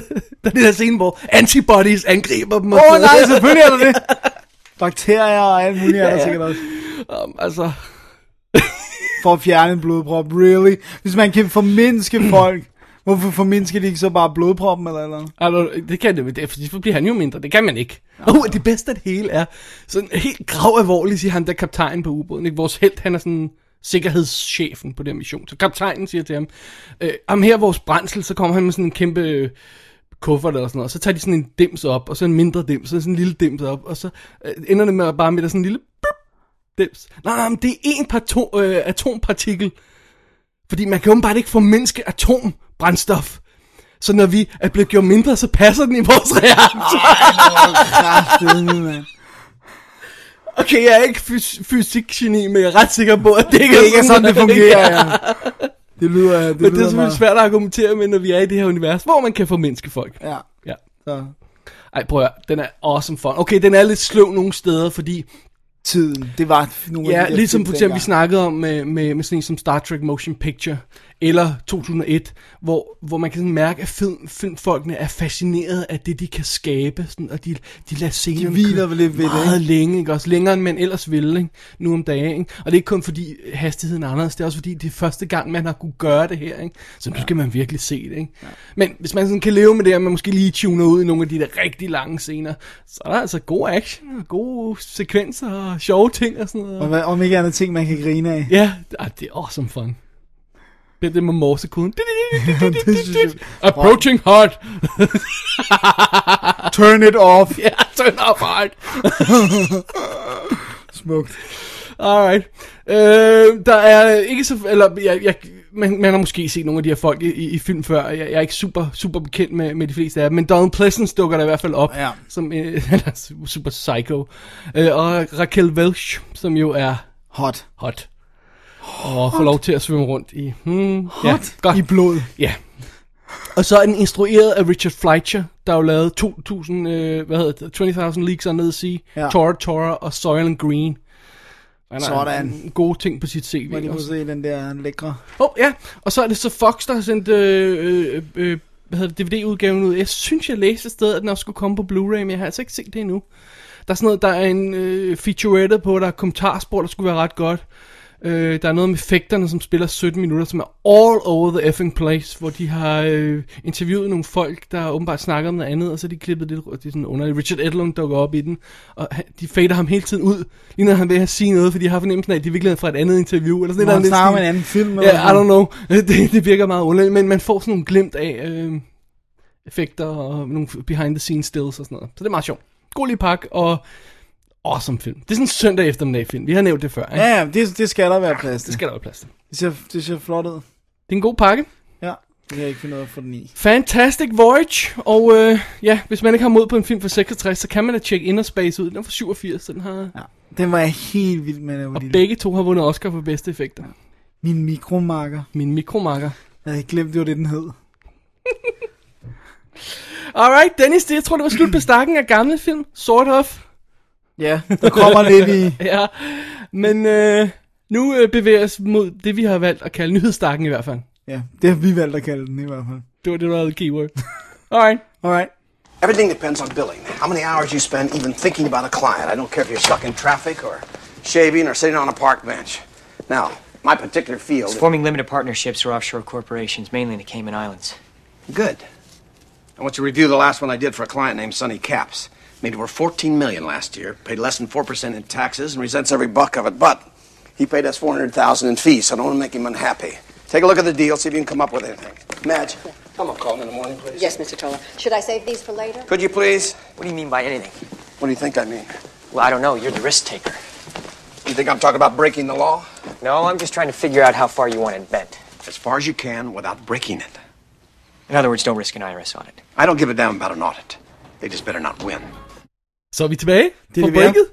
der er det der scene, hvor antibodies angriber dem. og Åh oh, nej, selvfølgelig er der det. Bakterier og alt muligt ja, er der sikkert også. Um, altså, For at fjerne en blodprop, really? Hvis man kan formindske folk, hvorfor formindsker de ikke så bare blodproppen eller eller altså, det kan det, fordi så bliver han jo mindre, det kan man ikke. Og oh, det bedste af det hele er, sådan helt grav alvorligt, siger han, der kaptajn på ubåden, ikke? Vores held, han er sådan sikkerhedschefen på den mission. Så kaptajnen siger til ham, øh, om her er vores brændsel, så kommer han med sådan en kæmpe øh, kuffert eller sådan noget, så tager de sådan en dims op, og så en mindre dims, så sådan en lille dims op, og så øh, ender det med bare med der sådan en lille dims. Nej, nej, men det er en parto, øh, atompartikel, fordi man kan jo bare ikke formindske atombrændstof. Så når vi er blevet gjort mindre, så passer den i vores reaktor. Mand. Okay, jeg er ikke fys- fysikgeni, men jeg er ret sikker på, at det ikke Det er sådan, det fungerer, Ja. Det lyder, det Men det er lyder selvfølgelig meget. svært at argumentere med, når vi er i det her univers, hvor man kan formindske folk. Ja, Ja. så Ej, prøv at høre, den er awesome fun. Okay, den er lidt sløv nogle steder, fordi... tiden, det var nogle af Ja, de der ligesom for eksempel vi snakkede om med, med, med sådan en som Star Trek Motion Picture. Eller 2001, hvor, hvor man kan sådan mærke, at film, filmfolkene er fascineret af det, de kan skabe, sådan, og de, de lader scenerne De hviler køre lidt ved det, meget længe, ikke? også længere end man ellers ville, ikke? nu om dagen. Ikke? Og det er ikke kun fordi hastigheden er anderledes, det er også fordi, det er første gang, man har kunne gøre det her, ikke? så nu skal man virkelig se det. Ikke? Ja. Men hvis man sådan kan leve med det, at man måske lige tuner ud i nogle af de der rigtig lange scener, så er der altså god action, og gode sekvenser og sjove ting og sådan noget. Og hvad, om ikke andet ting, man kan grine af. Ja, det er awesome fun. Det er det med morsekoden. Approaching heart. Turn it off. Ja, turn off heart. Smukt. Alright. Øh, der er ikke så... Eller, jeg, jeg, man, man har måske set nogle af de her folk i, i, film før. Jeg, jeg er ikke super, super bekendt med, med de fleste af dem. Men Donald Pleasence dukker der i hvert fald op. Ja. Som øh, eller super psycho. Øh, og Raquel Welch, som jo er Hot. hot. Og får lov til at svømme rundt i... Hmm, ja, godt. I blod. Ja. Og så er den instrueret af Richard Fleischer, der jo lavede 2000, øh, hvad hedder det, 20.000 Leagues Under the Sea, Ja. Tora Tora og Soylent Green. Han har Sådan. en- gode ting på sit CV. Må lige se den der lækre. Åh, oh, ja. Og så er det så Fox, der har sendt øh, øh, øh, hvad hedder det, DVD-udgaven ud. Jeg synes, jeg læste et sted, at den også skulle komme på Blu-ray, men jeg har altså ikke set det endnu. Der er sådan noget, der er en øh, featurette på, der er kommentarspor, der skulle være ret godt. Øh, der er noget med effekterne, som spiller 17 minutter, som er all over the effing place, hvor de har øh, interviewet nogle folk, der åbenbart snakker om noget andet, og så de klippet lidt, det er sådan underligt. Richard Edlund dukker op i den, og han, de fader ham hele tiden ud, lige når han vil have sige noget, fordi de har fornemmelsen af, at de virkelig er fra et andet interview, eller sådan Når han snakker en anden film. Ja, I sådan. don't know. Det, det virker meget underligt, men man får sådan nogle glimt af øh, effekter og nogle behind the scenes stills og sådan noget. Så det er meget sjovt. God lille pakke og awesome film. Det er sådan en søndag eftermiddag film. Vi har nævnt det før. Ikke? Ja, ja, det, det skal der være plads Det til. skal der være plads til. Det ser, det ser flot ud. Det er en god pakke. Ja, det kan jeg ikke finde noget for den i. Fantastic Voyage. Og øh, ja, hvis man ikke har mod på en film fra 66, så kan man da tjekke Inner Space ud. Den er fra 87, så den har... Ja, den var jeg helt vild med, Og lille. begge to har vundet Oscar for bedste effekter. Min mikromarker. Min mikromarker. Jeg havde glemt, det var det, den hed. Alright, Dennis, det, jeg tror, det var slut på stakken af gamle film. Sort of. Ja, der kommer lidt i... Ja, men øh, nu øh, bevæger os mod det, vi har valgt at kalde nyhedsstakken i hvert fald. Ja, det har vi valgt at kalde den i hvert fald. Det var det, der var the keyword. Alright. Alright. Everything depends on billing. How many hours you spend even thinking about a client. I don't care if you're stuck in traffic or shaving or sitting on a park bench. Now, my particular field. It's forming limited partnerships or offshore corporations, mainly in the Cayman Islands. Good. I want you to review the last one I did for a client named Sonny Caps. Made over 14 million last year, paid less than 4% in taxes, and resents every buck of it. But he paid us 400,000 in fees, so I don't want to make him unhappy. Take a look at the deal, see if you can come up with anything. Madge, I'm gonna call him in the morning, please. Yes, Mr. Toller. Should I save these for later? Could you please? What do you mean by anything? What do you think I mean? Well, I don't know. You're the risk taker. You think I'm talking about breaking the law? No, I'm just trying to figure out how far you want it bent. As far as you can without breaking it. In other words, don't risk an IRS audit. I don't give a damn about an audit. They just better not win. Så er vi tilbage Det er vi er. breaket.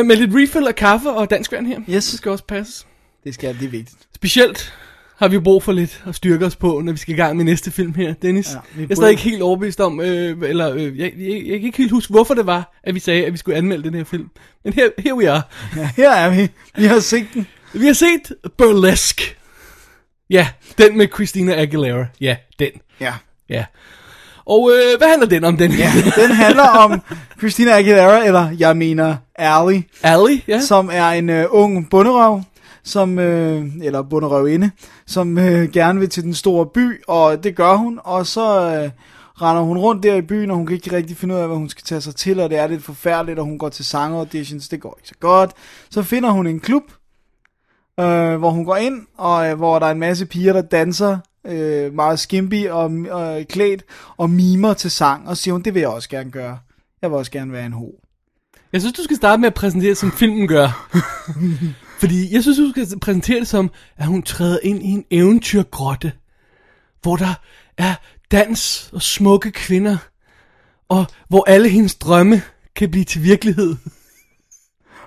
Øh, med lidt refill af kaffe og dansk vand her. Yes. Det skal også passe. Det skal det er vigtigt. Specielt har vi brug for lidt at styrke os på, når vi skal i gang med næste film her, Dennis. Ja, vi jeg er stadig ikke helt overbevist om, øh, eller øh, jeg, jeg, jeg kan ikke helt huske, hvorfor det var, at vi sagde, at vi skulle anmelde den her film. Men her, her we are. Ja, her er vi. Vi har set den. Vi har set Burlesque. Ja, den med Christina Aguilera. Ja, den. Ja. Ja. Og øh, hvad handler den om, den her? ja. Den handler om Christina Aguilera, eller jeg mener Ally, Ali, ja. som er en øh, ung bunderøv, som, øh, eller bunderøvinde, som øh, gerne vil til den store by, og det gør hun, og så øh, render hun rundt der i byen, og hun kan ikke rigtig finde ud af, hvad hun skal tage sig til, og det er lidt forfærdeligt, og hun går til sangauditions, det går ikke så godt. Så finder hun en klub, øh, hvor hun går ind, og øh, hvor der er en masse piger, der danser øh, meget skimpy og, og klædt, og mimer til sang, og siger hun, det vil jeg også gerne gøre. Jeg vil også gerne være en ho. Jeg synes, du skal starte med at præsentere det, som filmen gør. Fordi jeg synes, du skal præsentere det som, at hun træder ind i en eventyrgrotte, hvor der er dans og smukke kvinder, og hvor alle hendes drømme kan blive til virkelighed.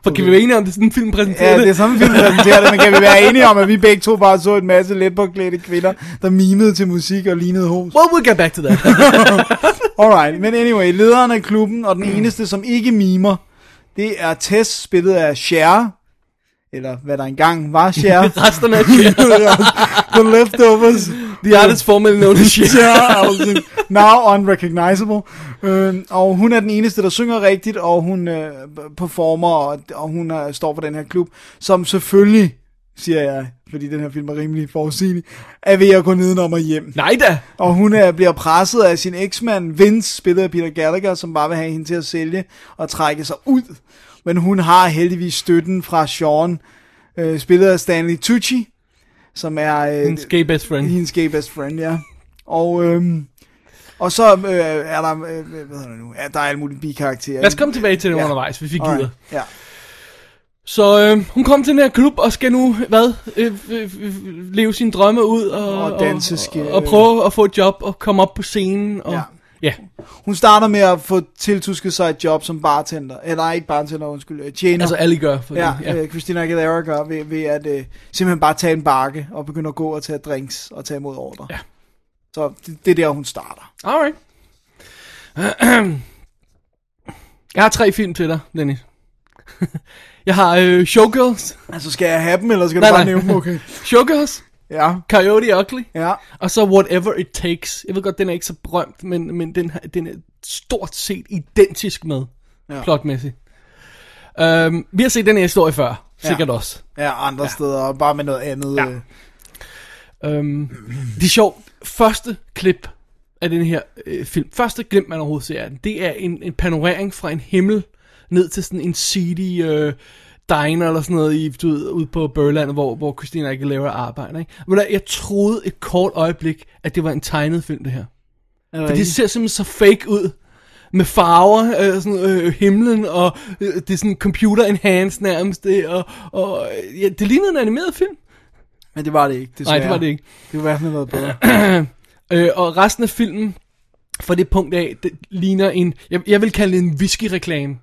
For kan vi være enige om, det er sådan en film præsenterer Ja, det er sådan en film, præsenterer det, men kan vi være enige om, at vi begge to bare så en masse let påklædte kvinder, der mimede til musik og lignede hos? Well, we'll get back to that. Alright, men anyway, lederen af klubben, og den eneste, som ikke mimer, det er Tess, spillet af Cher, eller hvad der engang var Cher. Resterne af Cher. The leftovers. The artist formerly known as. Cher, altså, now unrecognizable. Øh, og hun er den eneste, der synger rigtigt, og hun øh, performer, og, og hun er, står for den her klub, som selvfølgelig, siger jeg, fordi den her film er rimelig forudsigelig, er ved at gå nedenom og hjem. Nej da. Og hun er, bliver presset af sin eksmand, Vince, spillet af Peter Gallagher, som bare vil have hende til at sælge og trække sig ud. Men hun har heldigvis støtten fra Sean, øh, spillet af Stanley Tucci, som er... Øh, Hendes gay best friend. Hendes gay best friend, ja. Og, øhm, og så øh, er der, øh, hvad hedder det nu, ja, der er alle mulige bikarakterer. Lad os komme tilbage til det Ja. undervejs, hvis vi gider. Alright, Ja. Så øh, hun kom til den her klub og skal nu, hvad, øh, øh, øh, leve sine drømme ud og, Og danse og, og, og prøve at få et job og komme op på scenen. Og, Ja. Ja. Hun starter med at få tiltusket sig et job som bartender. Eller nej, ikke bartender, undskyld. øh, Tjener. Altså alle gør. For Ja, det, ja. Øh, Christina Aguilera gør ved, ved at øh, simpelthen bare tage en bakke og begynde at gå og tage drinks og tage imod ordre. Ja. Så det, det er der, hun starter. Alright. Jeg har tre film til dig, Dennis. Jeg har øh, Showgirls. Altså, skal jeg have dem, eller skal Nej, du bare nej. nævne dem? Okay. Showgirls. Ja, Coyote Ugly. ja. Og så Whatever It Takes. Jeg ved godt, den er ikke så berømt, men, men den, den er stort set identisk med, Ja. plotmæssigt. Um, vi har set den her historie før, sikkert Ja. også. Ja, andre ja. steder, og bare med noget andet. Ja. Øh. Um, det er sjovt. Første klip af den her øh, film, første glimt man overhovedet ser af den, det er en, en panorering fra en himmel ned til sådan en seedy øh, diner eller sådan noget i, du ved, ude på Burland, hvor, hvor Christina Aguilera arbejder. Ikke? Men jeg troede et kort øjeblik, at det var en tegnet film, det her. Er det For det ser simpelthen så fake ud. Med farver, øh, sådan, øh, himlen, og øh, det er sådan computer enhanced nærmest, det, og, og øh, ja, det lignede en animeret film. Men det var det ikke, desværre. Nej, det var det ikke. Det kunne i hvert fald have været bedre. Øh, og resten af filmen, fra det punkt af, det ligner en, jeg, jeg vil kalde det en whisky-reklame.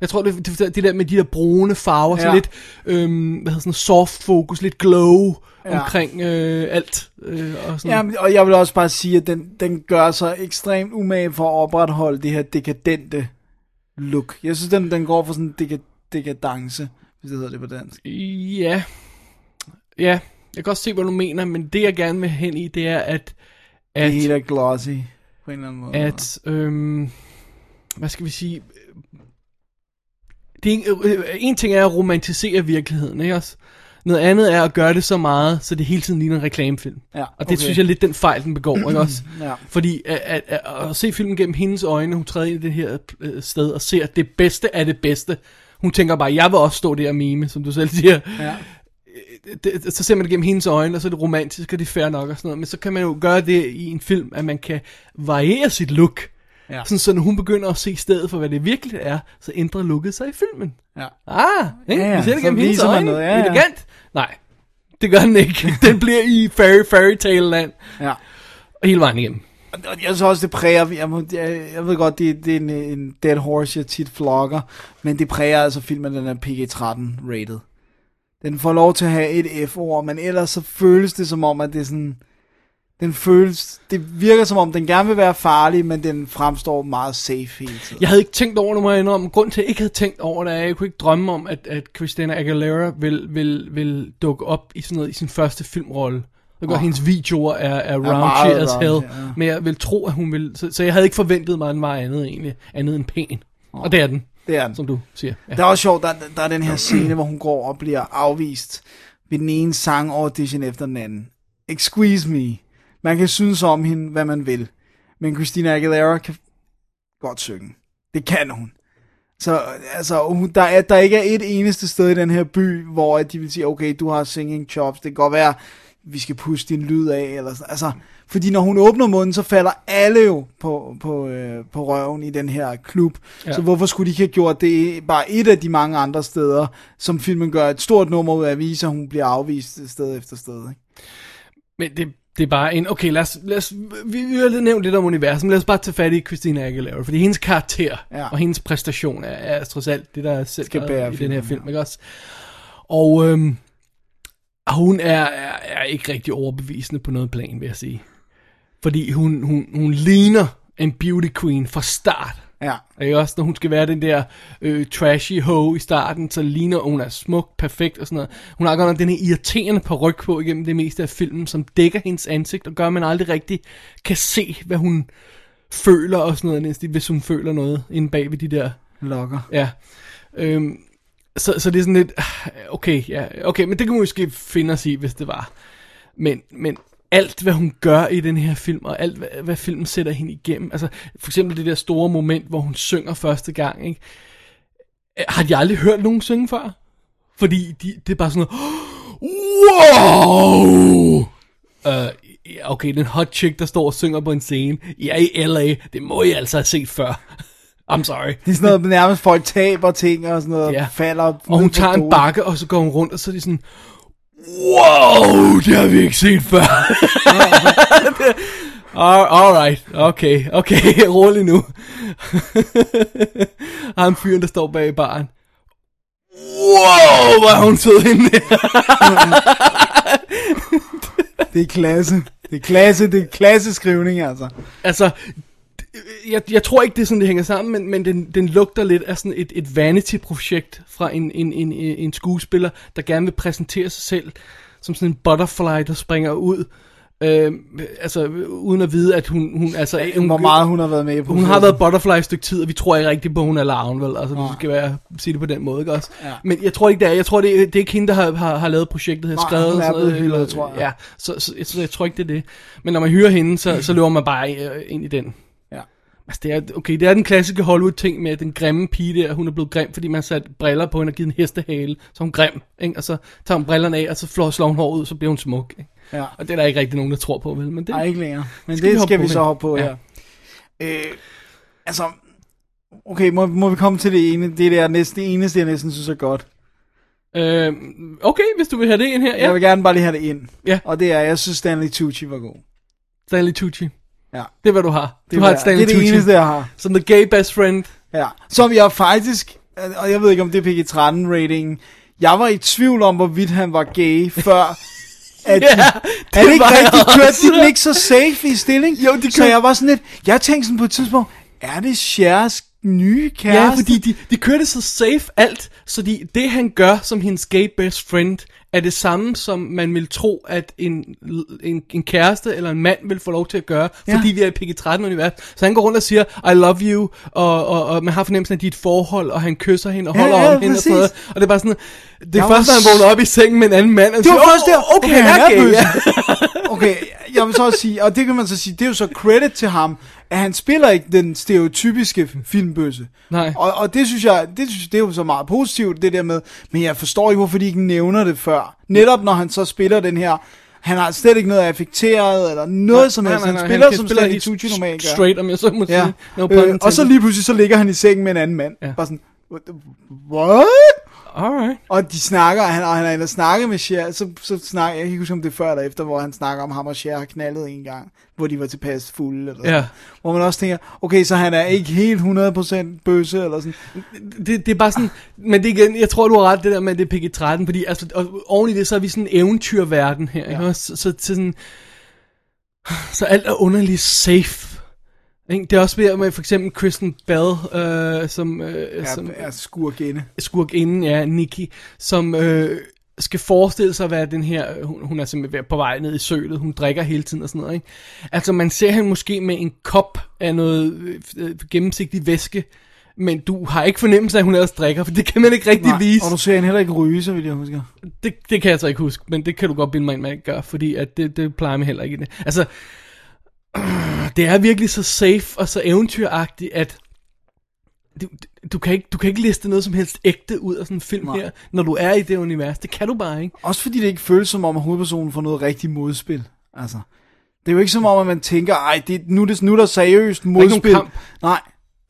Jeg tror, det, det, det der med de der brune farver, ja. så lidt, øhm, hvad hedder sådan soft focus, lidt glow Ja. omkring øh, alt. Øh, og sådan. Ja, men- og jeg vil også bare sige, at den, den gør sig ekstremt umage for at opretholde det her dekadente look. Jeg synes, den, den går for sådan en deka- dekadence, hvis det hedder det på dansk. Ja. Ja, jeg kan også se, hvad du mener, men det jeg gerne vil hen i, det er, at, Det at, hele er glossy, på en eller anden måde. at øhm, hvad skal vi sige, det er, øh, en ting er at romantisere virkeligheden, ikke også? Noget andet er at gøre det så meget, så det hele tiden ligner en reklamefilm. Ja, Og det okay. synes jeg lidt den fejl, den begår, ikke også? Ja. Fordi at, at, at, at se filmen gennem hendes øjne, hun træder ind i det her øh, sted og ser det bedste af det bedste. Hun tænker bare, jeg vil også stå der og mime, som du selv siger. Ja. det, så ser man det gennem hendes øjne, og så er det romantisk, og det er fair nok og sådan noget. Men så kan man jo gøre det i en film, at man kan variere sit look. Ja. Sådan, så når hun begynder at se stedet for, hvad det virkelig er, så ændrer looket sig i filmen. Ja. Ah, ikke? Ja, ja, vi ser det gennem hendes øjne. noget, ja, ja. Elegant. Nej, det gør den ikke. den bliver i fairy, fairy tale land. ja. Og hele vejen igennem. Jeg synes også, det præger, jeg, må, jeg, jeg ved godt, det, det er en, en dead horse, jeg tit flogger, men det præger altså filmen, den er PG-13 rated. Den får lov til at have et F-ord, men ellers så føles det som om, at det er sådan, den føles, det virker som om, den gerne vil være farlig, men den fremstår meget safe hele tiden. Jeg havde ikke tænkt over det, må jeg indrømme. Grunden til, at jeg ikke havde tænkt over det, er, at jeg kunne ikke drømme om, at, at Christina Aguilera vil, vil, vil dukke op i sådan noget i sin første filmrolle. Ved godt, Åh. hendes videoer er, er raunchy as hell, ja. men jeg vil tro, at hun vil... Så, så jeg havde ikke forventet mig, at den var andet egentlig, andet end pæn. Og det er den, Det er den. som du siger. Ja. Det er også sjovt, der, der er den her scene, hvor hun går og bliver afvist ved den ene sang audition efter den anden. Excuse me. Man kan synes om hende, hvad man vil. Men Christina Aguilera kan godt synge. Det kan hun. Så altså, hun- der, er, der ikke er et eneste sted i den her by, hvor at de vil sige, okay, du har singing chops, det kan godt være, vi skal puste din lyd af, eller sådan. Altså, fordi når hun åbner munden, så falder alle jo på, på, øh, på røven i den her klub. Ja. Så hvorfor skulle de ikke have gjort det bare et af de mange andre steder, som filmen gør et stort nummer ud af at vise, at hun bliver afvist sted efter sted. Ikke? Men det, det er bare en... Okay, lad os, lad os, vi, vi har lidt nævnt lidt om universet, men lad os bare tage fat i Christina Aguilera, fordi hendes karakter Ja. ja. og hendes præstation er, er trods alt det, der er centret i den her film, ikke også? Og øhm, hun er, er, er ikke rigtig overbevisende på noget plan, vil jeg sige. Fordi hun, hun, hun ligner en beauty queen fra start. Ja. Ikke også, når hun skal være den der øh, trashy hoe i starten, så ligner hun er smuk, perfekt og sådan noget. Hun har godt nok den her irriterende paryk på igennem det meste af filmen, som dækker hendes ansigt og gør, at man aldrig rigtig kan se, hvad hun føler og sådan noget, hvis hun føler noget inde bag ved de der Lokker. Ja. Øhm, så, så det er sådan lidt, ah, okay, ja, okay, men det kan man måske finde os i, hvis det var. Men, men alt, hvad hun gør i den her film, og alt, hvad, hvad filmen sætter hende igennem, altså for eksempel det der store moment, hvor hun synger første gang, ikke? Øh, Har de aldrig hørt nogen synge før? Fordi de, det er bare sådan noget, wow! Uh, okay, den hot chick, der står og synger på en scene, ja, i LA, det må I altså have set før. I'm sorry. Det er sådan noget, nærmest folk taber ting og sådan noget, Ja. falder Og hun tager en bakke, og så går hun rundt, og så er de sådan, wow, det har vi ikke set før. All, right, okay, okay, rolig nu. ham fyren, der står bag i baren. Wow, hvor hun sød hende der. Det er klasse. Det er klasse, det er klasseskrivning, altså. Altså, jeg, jeg tror ikke, det er sådan, det hænger sammen, men, men den, den lugter lidt af sådan et, et vanity-projekt fra en, en, en, en skuespiller, der gerne vil præsentere sig selv som sådan en butterfly, der springer ud. Øh, altså, uden at vide, at hun... hun altså, hun, Hvor meget hun har været med på. hun har været butterfly et stykke tid, og vi tror ikke rigtigt på, at hun er larven, vel? Altså, du skal være, sige det på den måde, ikke også? Ja. Men jeg tror ikke, det er. Jeg tror, det er, det er ikke hende, der har, har, har lavet projektet, har Nej, skrevet hun er sådan noget, hyldet, tror jeg. Ja, så, så, så, så, jeg tror ikke, det er det. Men når man hører hende, så, så løber man bare øh, ind i den. Ja. Altså, det er, okay, det er den klassiske Hollywood-ting med, den grimme pige der, hun er blevet grim, fordi man har sat briller på hende og givet en hestehale, så er hun grim, ikke? og så tager hun brillerne af, og så flår, slår hun håret ud, så bliver hun smuk. Ikke? Ja. Og det er der ikke rigtig nogen, der tror på, vel? Men det, Nej, ikke længere. Men Skal vi det hoppe skal vi så hoppe på Ja. her. Øh, altså, okay, må, må vi komme til det ene? Det er det, jeg næsten, det eneste, jeg næsten synes er godt. øh, okay, hvis du vil have det ind her. Jeg Ja, vil gerne bare lige have det ind. Ja. Og det er, jeg synes Stanley Tucci var god. Stanley Tucci. Ja. Det er, hvad du har. Det du har er- et Stanley Det er det eneste, jeg har. Som the gay best friend. Ja. Som jeg faktisk, og jeg ved ikke om det er PG-13 rating, jeg var i tvivl om, hvorvidt han var gay, før at Ja, er det ikke var jeg rigtigt? Kørte de den ikke så safe i stilling? Jo, de Så kørte- jeg var sådan lidt, jeg tænkte sådan på et tidspunkt, er det Chers nye kæreste? Ja, fordi de, de kørte så safe alt, så de, det han gør som hendes gay best friend, er det samme, som man vil tro, at en, en, en kæreste eller en mand vil få lov til at gøre, Ja. fordi vi er i PG-13-univers. Så han går rundt og siger, I love you, og, og, og man har fornemmelsen af dit forhold, og han kysser hende og Ja, holder ja, om hende og præcis. sådan noget. Og det er bare sådan, det er Jeg først, var når han vågner op i sengen med en anden mand, og Det var siger, først der, "Åh, okay, han er gay, ja." Okay, jeg vil så også sige, og det kan man så sige, det er jo så credit til ham, at han spiller ikke den stereotypiske filmbøsse. Nej. Og, og det synes jeg, det, synes, det er jo så meget positivt, det der med, men jeg forstår ikke, hvorfor de ikke nævner det før. Netop når han så spiller den her, han har slet ikke noget affekteret, eller noget som Nej, helst. nej, Han nej, spiller kan som helt Tucci normalt gør. Straight, om jeg så må Ja. sige. Øh, og så lige pludselig, så ligger han i sengen med en anden mand. Ja. Bare sådan, what? Alright. Og de snakker, og han, og han er inde og snakke med Cher, så, så snakker, jeg kan ikke huske om det er før eller efter, hvor han snakker om ham og Cher har knaldet en gang, hvor de var tilpas fulde, eller sådan. Ja. Hvor man også tænker, okay, så han er ikke helt 100% bøsse, eller sådan. det, det er bare sådan, men det igen, jeg tror du har ret det der med, det er PG-13, fordi altså, og oven i det, så er vi sådan en eventyrverden her, ja. ikke? Så, så, så, sådan, så alt er underligt safe. Det er også ved med for eksempel Kristen Bell, øh, som, øh, Ja, som er skurkende. skurk inden, ja, Nikki, som øh, skal forestille sig at være den her, hun, hun er simpelthen på vej ned i sølet, hun drikker hele tiden og sådan noget, ikke? Altså man ser hende måske med en kop af noget øh, øh, gennemsigtig væske, men du har ikke fornemmelse af, at hun ellers drikker, for det kan man ikke rigtig Nej, vise. og du ser hende heller ikke ryge, så vil jeg huske. Det, det kan jeg så ikke huske, men det kan du godt bilde mig ind, man ikke gør, fordi at det, det plejer mig heller ikke. Altså, det er virkelig så safe og så eventyragtigt, at du, du, kan ikke, du kan ikke liste noget som helst ægte ud af sådan en film Nej. her, når du er i det univers. Det kan du bare ikke. Også fordi det ikke føles som om, at hovedpersonen får noget rigtigt modspil. Altså, det er jo ikke som om, at man tænker, ej, det, nu, er det, nu er der seriøst ikke nogen modspil. kamp. Nej,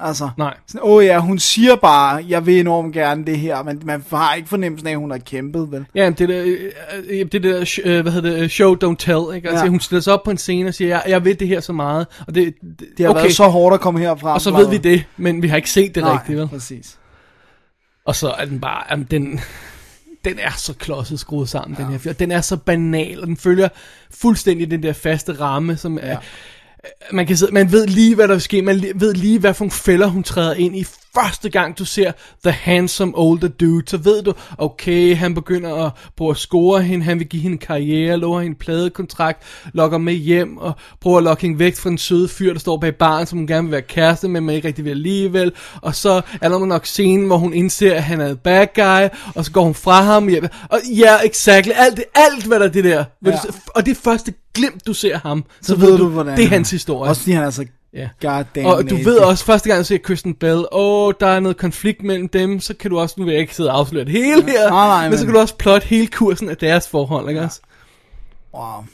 altså. Nej. Sådan, åh ja, hun siger bare, jeg vil enormt gerne det her, men man har ikke fornemmelsen af, at hun har kæmpet, vel? Ja, det der, øh, øh, det der øh, hvad hedder det, show don't tell, ikke? Altså, Ja. hun stiller sig op på en scene og siger, jeg, jeg ved det her så meget, og det, det, Det har okay. været så hårdt at komme herfra. og så ved vi det, men vi har ikke set det Nej, rigtigt, vel? præcis. Og så er den bare, jamen, den, den er så klodset skruet sammen, ja. den her film. Den er så banal, og den følger fuldstændig den der faste ramme, som er man, kan sidde, man ved lige, hvad der vil ske. Man ved lige, hvad for nogle fælder hun træder ind i. Første gang, du ser The Handsome Older Dude, så ved du, okay, han begynder at prøve at score hende, han vil give hende en karriere, lover hende en pladekontrakt, lokker med hjem og prøver at lokke hende væk fra den søde fyr, der står bag baren, som hun gerne vil være kæreste med, men ikke rigtig vil alligevel. Og så er der nok scenen, hvor hun indser, at han er et bad guy, og så går hun fra ham. Ja, og ja, yeah, exactly. Alt, det- alt hvad der er det der. Ja. Og det er første glimt, du ser ham, så, så ved du, hvordan det er han hans historie. Også fordi han er så Ja. goddamn Og du ved også, første gang du ser Kristen Bell, åh, der er noget konflikt mellem dem, så kan du også, nu vil jeg ikke sidde og afsløre det hele her, Nej, nej, men så men- kan du også plotte hele kursen af deres forhold, ikke også? Wow.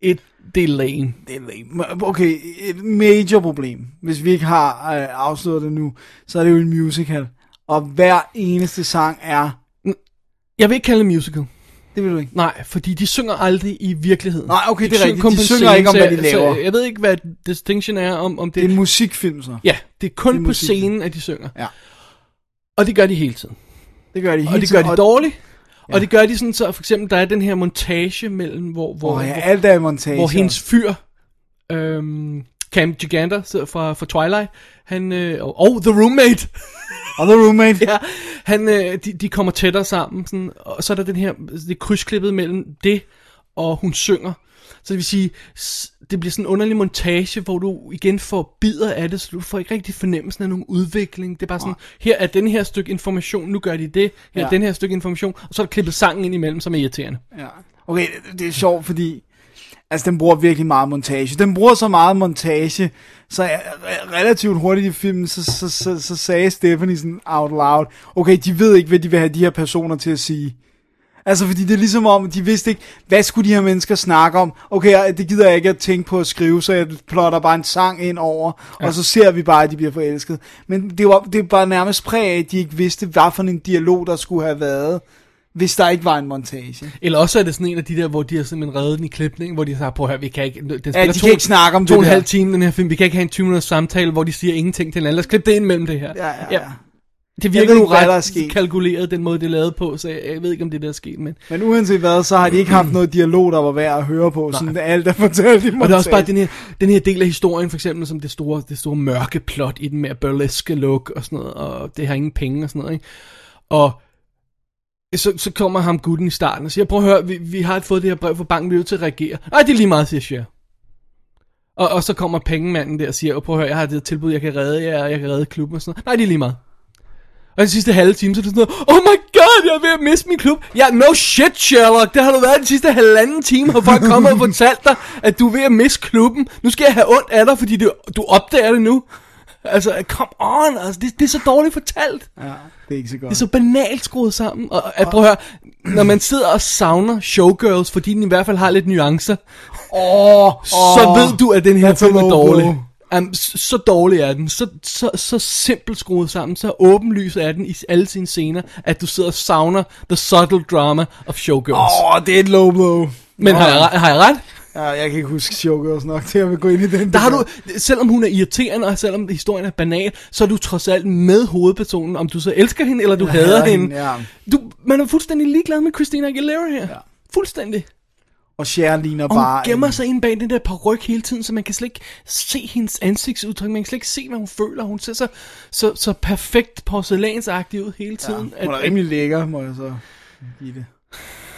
Et, det er lame. Det er lame. Okay, et major problem, hvis vi ikke har øh, afsløret det nu, så er det jo en musical. Og hver eneste sang er... Jeg vil ikke kalde det musical. Det vil du ikke. Nej, fordi de synger aldrig i virkeligheden. Nej, okay, De det er rigtigt. De synger ikke om, hvad de laver. Så jeg ved ikke, hvad distinction er om, om det. Det er musikfilm så. Ja, det er kun Det er på musikfilm. scenen, at de synger. Ja. Og det gør de hele tiden. Det gør de hele Og det tiden, gør de dårligt. Og det gør de sådan, så for eksempel, der er den her montage mellem, hvor, hvor, Åh, ja, alt er montage. hvor hendes fyr, øhm, Cam Giganter fra, fra Twilight, han, øh, og, og The Roommate, Og The Roommate. ja, han, øh, de, de kommer tættere sammen, sådan, og så er der den her, det er krydsklippet mellem det, og hun synger. Så det vil sige, det bliver sådan en underlig montage, hvor du igen får bidder af det, så du får ikke rigtig fornemmelsen af nogen udvikling. Det er bare sådan, her er den her stykke information, nu gør de det, her er Ja. den her stykke information, og så er der klippet sangen ind imellem, som er irriterende. Ja. Okay, det, det er sjovt, fordi altså, den bruger virkelig meget montage. Den bruger så meget montage, så jeg, re- relativt hurtigt i filmen, så, så, så, så sagde Stephanie sådan out loud, okay, de ved ikke, hvad de vil have de her personer til at sige. Altså, fordi det er ligesom om, de vidste ikke, hvad skulle de her mennesker snakke om? Okay, det gider jeg ikke at tænke på at skrive, så jeg plotter bare en sang ind over, ja. og så ser vi bare, at de bliver forelsket. Men det var, det var bare nærmest præg af, at de ikke vidste, hvad for en dialog, der skulle have været, hvis der ikke var en montage. Eller også er det sådan en af de der, hvor de har simpelthen reddet den i klipning, hvor de siger, prøv at høre, vi kan ikke, den spiller Ja, de kan ikke snakke om to det og en halv time, den her film, vi kan ikke have en 20 minutters samtale, hvor de siger ingenting til hinanden, lad os klippe det ind mellem det her. Ja, ja, ja. Det Jeg virker nu ret kalkuleret, den måde det er lavet på, så jeg, ved ikke, om det der er sket, men... Men uanset hvad, så har de ikke haft noget dialog, der var værd at høre på, sådan alt er fortalt i Og det er montage. også bare den her, den her del af historien, for eksempel, som det store, det store mørke plot i den med burleske look og sådan noget, og det har ingen penge og sådan noget, ikke? Og så, så kommer ham gutten i starten og siger, prøv at høre, vi, vi har fået det her brev fra banken, vi er nødt til at reagere. Nej, det er lige meget, siger Cher. Og, og så kommer pengemanden der og siger, prøv at høre, jeg har det tilbud, jeg kan redde jer, jeg kan redde klubben og sådan noget. Nej, det er lige meget. Og den sidste halve time, så er det sådan noget, oh my god, jeg er ved at miste min klub. Ja, no shit, Sherlock, det har du været den sidste halvanden time, hvor folk kommer og fortalt dig, at du er ved at miste klubben. Nu skal jeg have ondt af dig, fordi du, du opdager det nu. Altså, come on, altså, det, det er så dårligt fortalt. Ja, det er ikke så godt. Det er så banalt skruet sammen. Og, og prøv at høre, når man sidder og savner showgirls, fordi den i hvert fald har lidt nuancer, Åh, så ved du, at den her film er dårlig. Um, så, så dårlig er den, så, så, så simpelt skruet sammen, så åbenlys er den i alle sine scener, at du sidder og savner the subtle drama of showgirls. Åh, oh, det er et low blow. Men har jeg, har jeg ret? Ja, jeg kan ikke huske Showgirls nok til at vil gå ind i den. Der har du, selvom hun er irriterende, og selvom historien er banal, så er du trods alt med hovedpersonen, om du så elsker hende, eller du hader hader hende. hende, ja. Du, man er fuldstændig ligeglad med Christina Aguilera her. Ja. Fuldstændig. Og Cher ligner Og hun bare... gemmer en- sig ind bag den der paryk hele tiden, så man kan slet ikke se hendes ansigtsudtryk, man kan slet ikke se, hvad hun føler. Hun ser så, så, så perfekt porcelænsagtig ud hele tiden. Hun er rimelig lækker, må jeg så give det.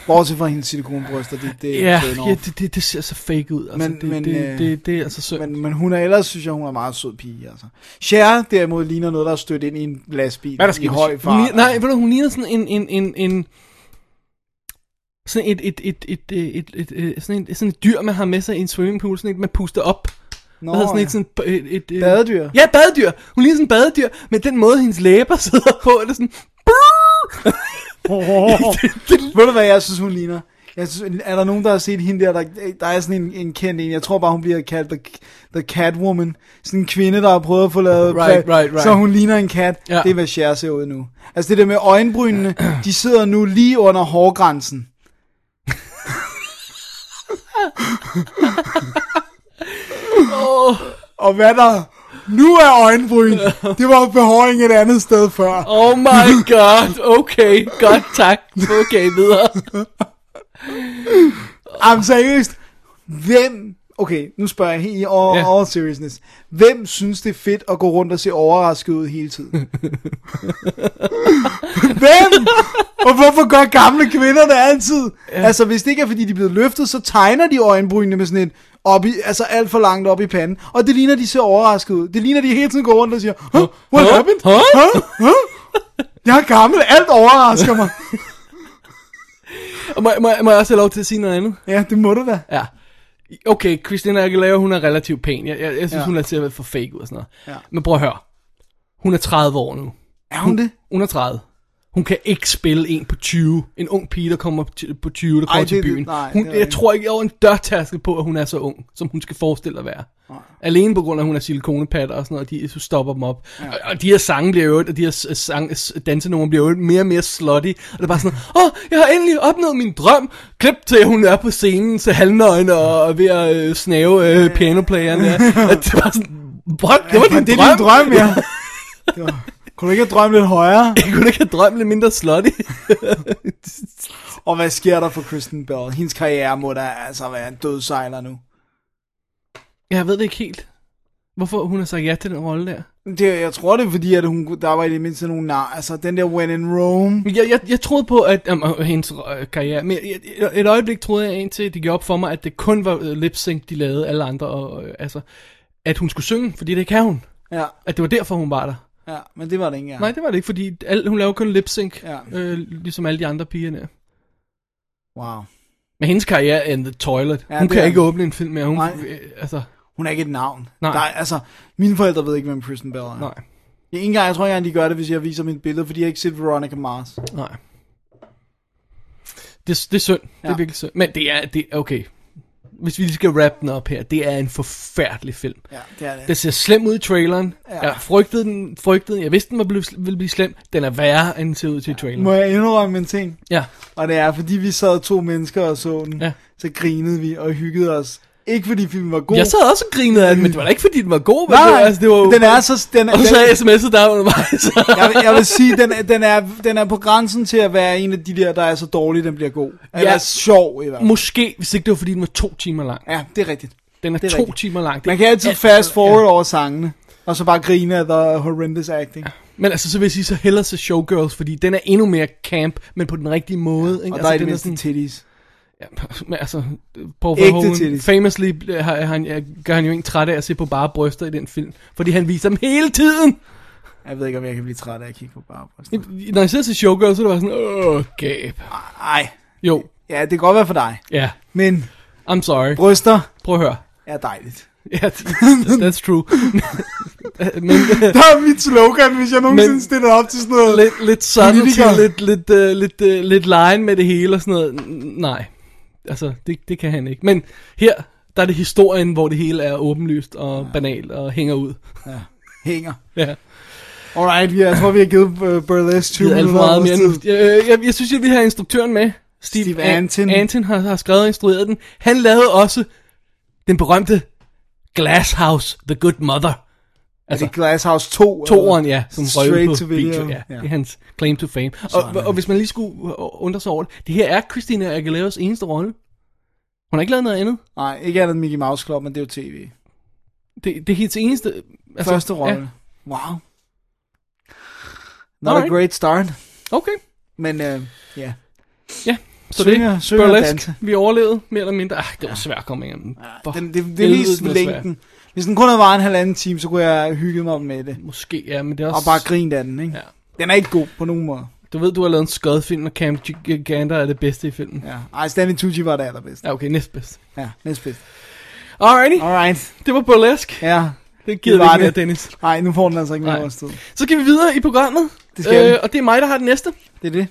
Bortset fra hendes silikonbryster, det, det ja, er ja, det, det, det ser så fake ud. Altså, men, det, men, det, det, det, det er altså sødt. Men, men hun er ellers, synes jeg, hun er en meget sød pige. Altså. Cher derimod ligner noget, der er stødt ind i en lastbil Hvad der sker? i høj fart. Hun, nej, altså. ved du, hun ligner sådan en... en, en, en sådan et, et, et, et, et, et, et, sådan et, sådan et dyr, man har med sig i en swimmingpool, sådan et, man puster op. Nå, no, sådan, ja. sådan et, et, et, et, badedyr. Ja, badedyr. Hun ligner sådan en badedyr, men den måde, hendes læber sidder på, er det sådan... Ved du hvad jeg synes, hun ligner? Jeg synes, er der nogen, der har set hende der, der, der er sådan en, en kendt en, jeg tror bare, hun bliver kaldt The, the Catwoman. Sådan en kvinde, der har prøvet at få lavet, Right, right, right. så hun ligner en kat. Ja. Det er, hvad Cher ser ud nu. Altså det der med øjenbrynene, de sidder nu lige under hårgrænsen. Og hvad der nu er øjenbryn, det var behåring et andet sted før. Oh my god, okay, godt, tak. Okay, videre. Jamen seriøst, hvem okay, nu spørger jeg helt i all, Ja. all seriousness. Hvem synes det er fedt at gå rundt og se overrasket ud hele tiden? Hvem? Og hvorfor gør gamle kvinder det altid? Ja. Altså, hvis det ikke er, fordi de er blevet løftet, så tegner de øjenbrynene med sådan et op i, altså alt for langt op i panden. Og det ligner, de ser overrasket ud. Det ligner, de hele tiden går rundt og siger, huh? What Huh? happened? Huh? Huh? Huh? Jeg er gammel, alt overrasker mig. Og må, må, må jeg også have lov til at sige noget andet? Ja, det må du da. Ja. Okay, Christina Aguilera, hun er relativt pæn. Jeg, jeg, jeg synes, Ja. hun er til at være for fake ud og sådan noget. Ja. Men prøv at høre. Hun er 30 år nu. Er hun det? Hun er 30. Hun kan ikke spille en på 20. En ung pige, der kommer til- på 20, der kommer Ej, til det- det- byen. nej, hun, det er jeg tror ikke over en dørtaskel på, at hun er så ung, som hun skal forestille at være. Alene på grund af, at hun er silikonepatter og sådan noget, de så stopper dem op. Ja. Og, og, de her sange bliver jo, og de her sang, dansenumre bliver jo mere og mere slutty. Og det er bare sådan, åh, oh, jeg har endelig opnået min drøm. Klip til, at hun er på scenen til halvnøgen og er ved at øh, snave øh, pianoplayeren. At det var sådan, what? Det var din det er drøm? din drøm, ja. Det var, kunne du ikke have drømt lidt højere? Jeg kunne ikke have drømt lidt mindre slutty. Og hvad sker der for Kristen Bell? Hendes karriere må da altså være en dødsejler nu. Jeg ved det ikke helt. Hvorfor hun har sagt ja til den rolle der. Det, jeg tror det er fordi, at hun, der var i det mindste nogle nar. Altså, den der When in Rome. Jeg, jeg, jeg troede på, at um, hendes øh, karriere, men jeg, jeg, et øjeblik troede jeg indtil det gjorde op for mig, at det kun var øh, lip sync, de lavede alle andre, og øh, altså, at hun skulle synge, fordi det kan hun. Ja, At det var derfor, hun var der. Ja, men det var det ikke. Ja. Nej, det var det ikke, fordi al, hun laver kun lip sync, Ja. øh, ligesom alle de andre piger der. Wow. Men hendes karriere er in the toilet. Ja, hun kan er ikke åbne en film mere. Hun, Nej. øh, altså, Hun er ikke et navn. Nej. Der er, altså, mine forældre ved ikke, hvem Kristen Bell er. nej, Jeg, ikke engang, jeg tror ikke engang, de gør det, hvis jeg viser mit billede, fordi jeg ikke set Veronica Mars. nej. Det, det er synd. Ja. Det er virkelig synd. Men det er, det, okay. Hvis vi lige skal wrap den op her, det er en forfærdelig film. Ja, det er det. Den ser slem ud i traileren. Ja. Ja. Jeg frygtede den, frygtede den. Jeg vidste, den var blevet, ville blive slem. Den er værre, end den ser ud til i traileren. Må jeg indrømme en ting? Ja. Og det er, fordi vi sad to mennesker og så den, Ja. så grinede vi og hyggede os. Ikke fordi filmen var god. Jeg sad også og grinede af den, men det var da ikke, fordi den var god. men Nej, det, var, altså, det var, jo- den er så... Den er, Og så sagde sms'et der undervejs. jeg, vil- jeg vil sige, den, er- den, er, den er på grænsen til at være en af de der, der er så dårlig, den bliver god. Eller Ja. sjov i hvert fald. Måske, hvis ikke det var, fordi den var to timer lang. Ja, det er rigtigt. Den er, Det er to rigtigt. timer lang. Det Man er kan altid alt- fast forward Ja. over sangene, og så bare grine af the horrendous acting. Men altså, så vil jeg sige, så hellere se Showgirls, fordi den er endnu mere camp, men på den rigtige måde. Ikke? Og der er i altså, det den mindste titties. Ja, men altså, Paul Verhoeven, famously øh, har, han, øh, gør han jo ikke træt af at se på bare bryster i den film, fordi han viser dem hele tiden. Jeg ved ikke, om jeg kan blive træt af at kigge på bare bryster. Når jeg sidder til Showgirls, så er det bare sådan, åh, gab. Ej, Jo, ja, det kan godt være for dig. ja, Men I'm sorry. bryster Prøv at høre. er dejligt. Ja, that's true. men Der er mit slogan, hvis jeg nogensinde Men- stiller op til sådan noget. lidt, lidt Politikere. lidt, lidt, uh, lidt, uh, lidt line med det hele og sådan noget. Nej, altså, det, det kan han ikke. Men her, der er det historien, hvor det hele er åbenlyst og banalt og hænger ud. Hænger. Ja. Alright, ja, jeg tror, vi har givet uh, Burlesque 20 Det er alt for minutter. meget mere nu. vores tid. Jeg, jeg, jeg synes, jeg vil have instruktøren med. Steve, Steve An- Antin. Antin har, har skrevet og instrueret den. Han lavede også den berømte Glass House, The Good Mother. Er det Glass House 2? Toren, ja, som Straight på to video. video. Ja, Ja. det er hans claim to fame. Og, og hvis man lige skulle undre sig over det, det her er Christina Aguileras eneste rolle. Hun har ikke lavet noget andet. Nej, ikke andet end Mickey Mouse Club, men det er jo tv. Det, det er hendes eneste... Altså, Første rolle. Ja, Wow. Not Alright. a great start. okay. Men øh, ja. Ja, så Synger- det burlesque. danser. Vi overlevede mere eller mindre. Ah, det var svært at komme igennem. For Den, det, det helvede, viste er længden. Hvis den kun havde varet en halvanden time, så kunne jeg have hygget mig med det. Måske, ja, men det er Og også... bare grint af den, ikke? Ja. Den er ikke god på nogen måde. Du ved, du har lavet en skødfilm, og Cam Gander er det bedste i filmen. Ja. Ej, Stanley Tucci var det allerbedste. Ja, okay, næstbedst. Ja, næstbedst. Alrighty, Alright. det var burlesque. Ja. Det gider Det ikke mere, det. Dennis. Nej, nu får den altså ikke mere vores tid. Så skal vi videre i programmet. Det skal vi. øh, Og det er mig, der har det næste. Det er det.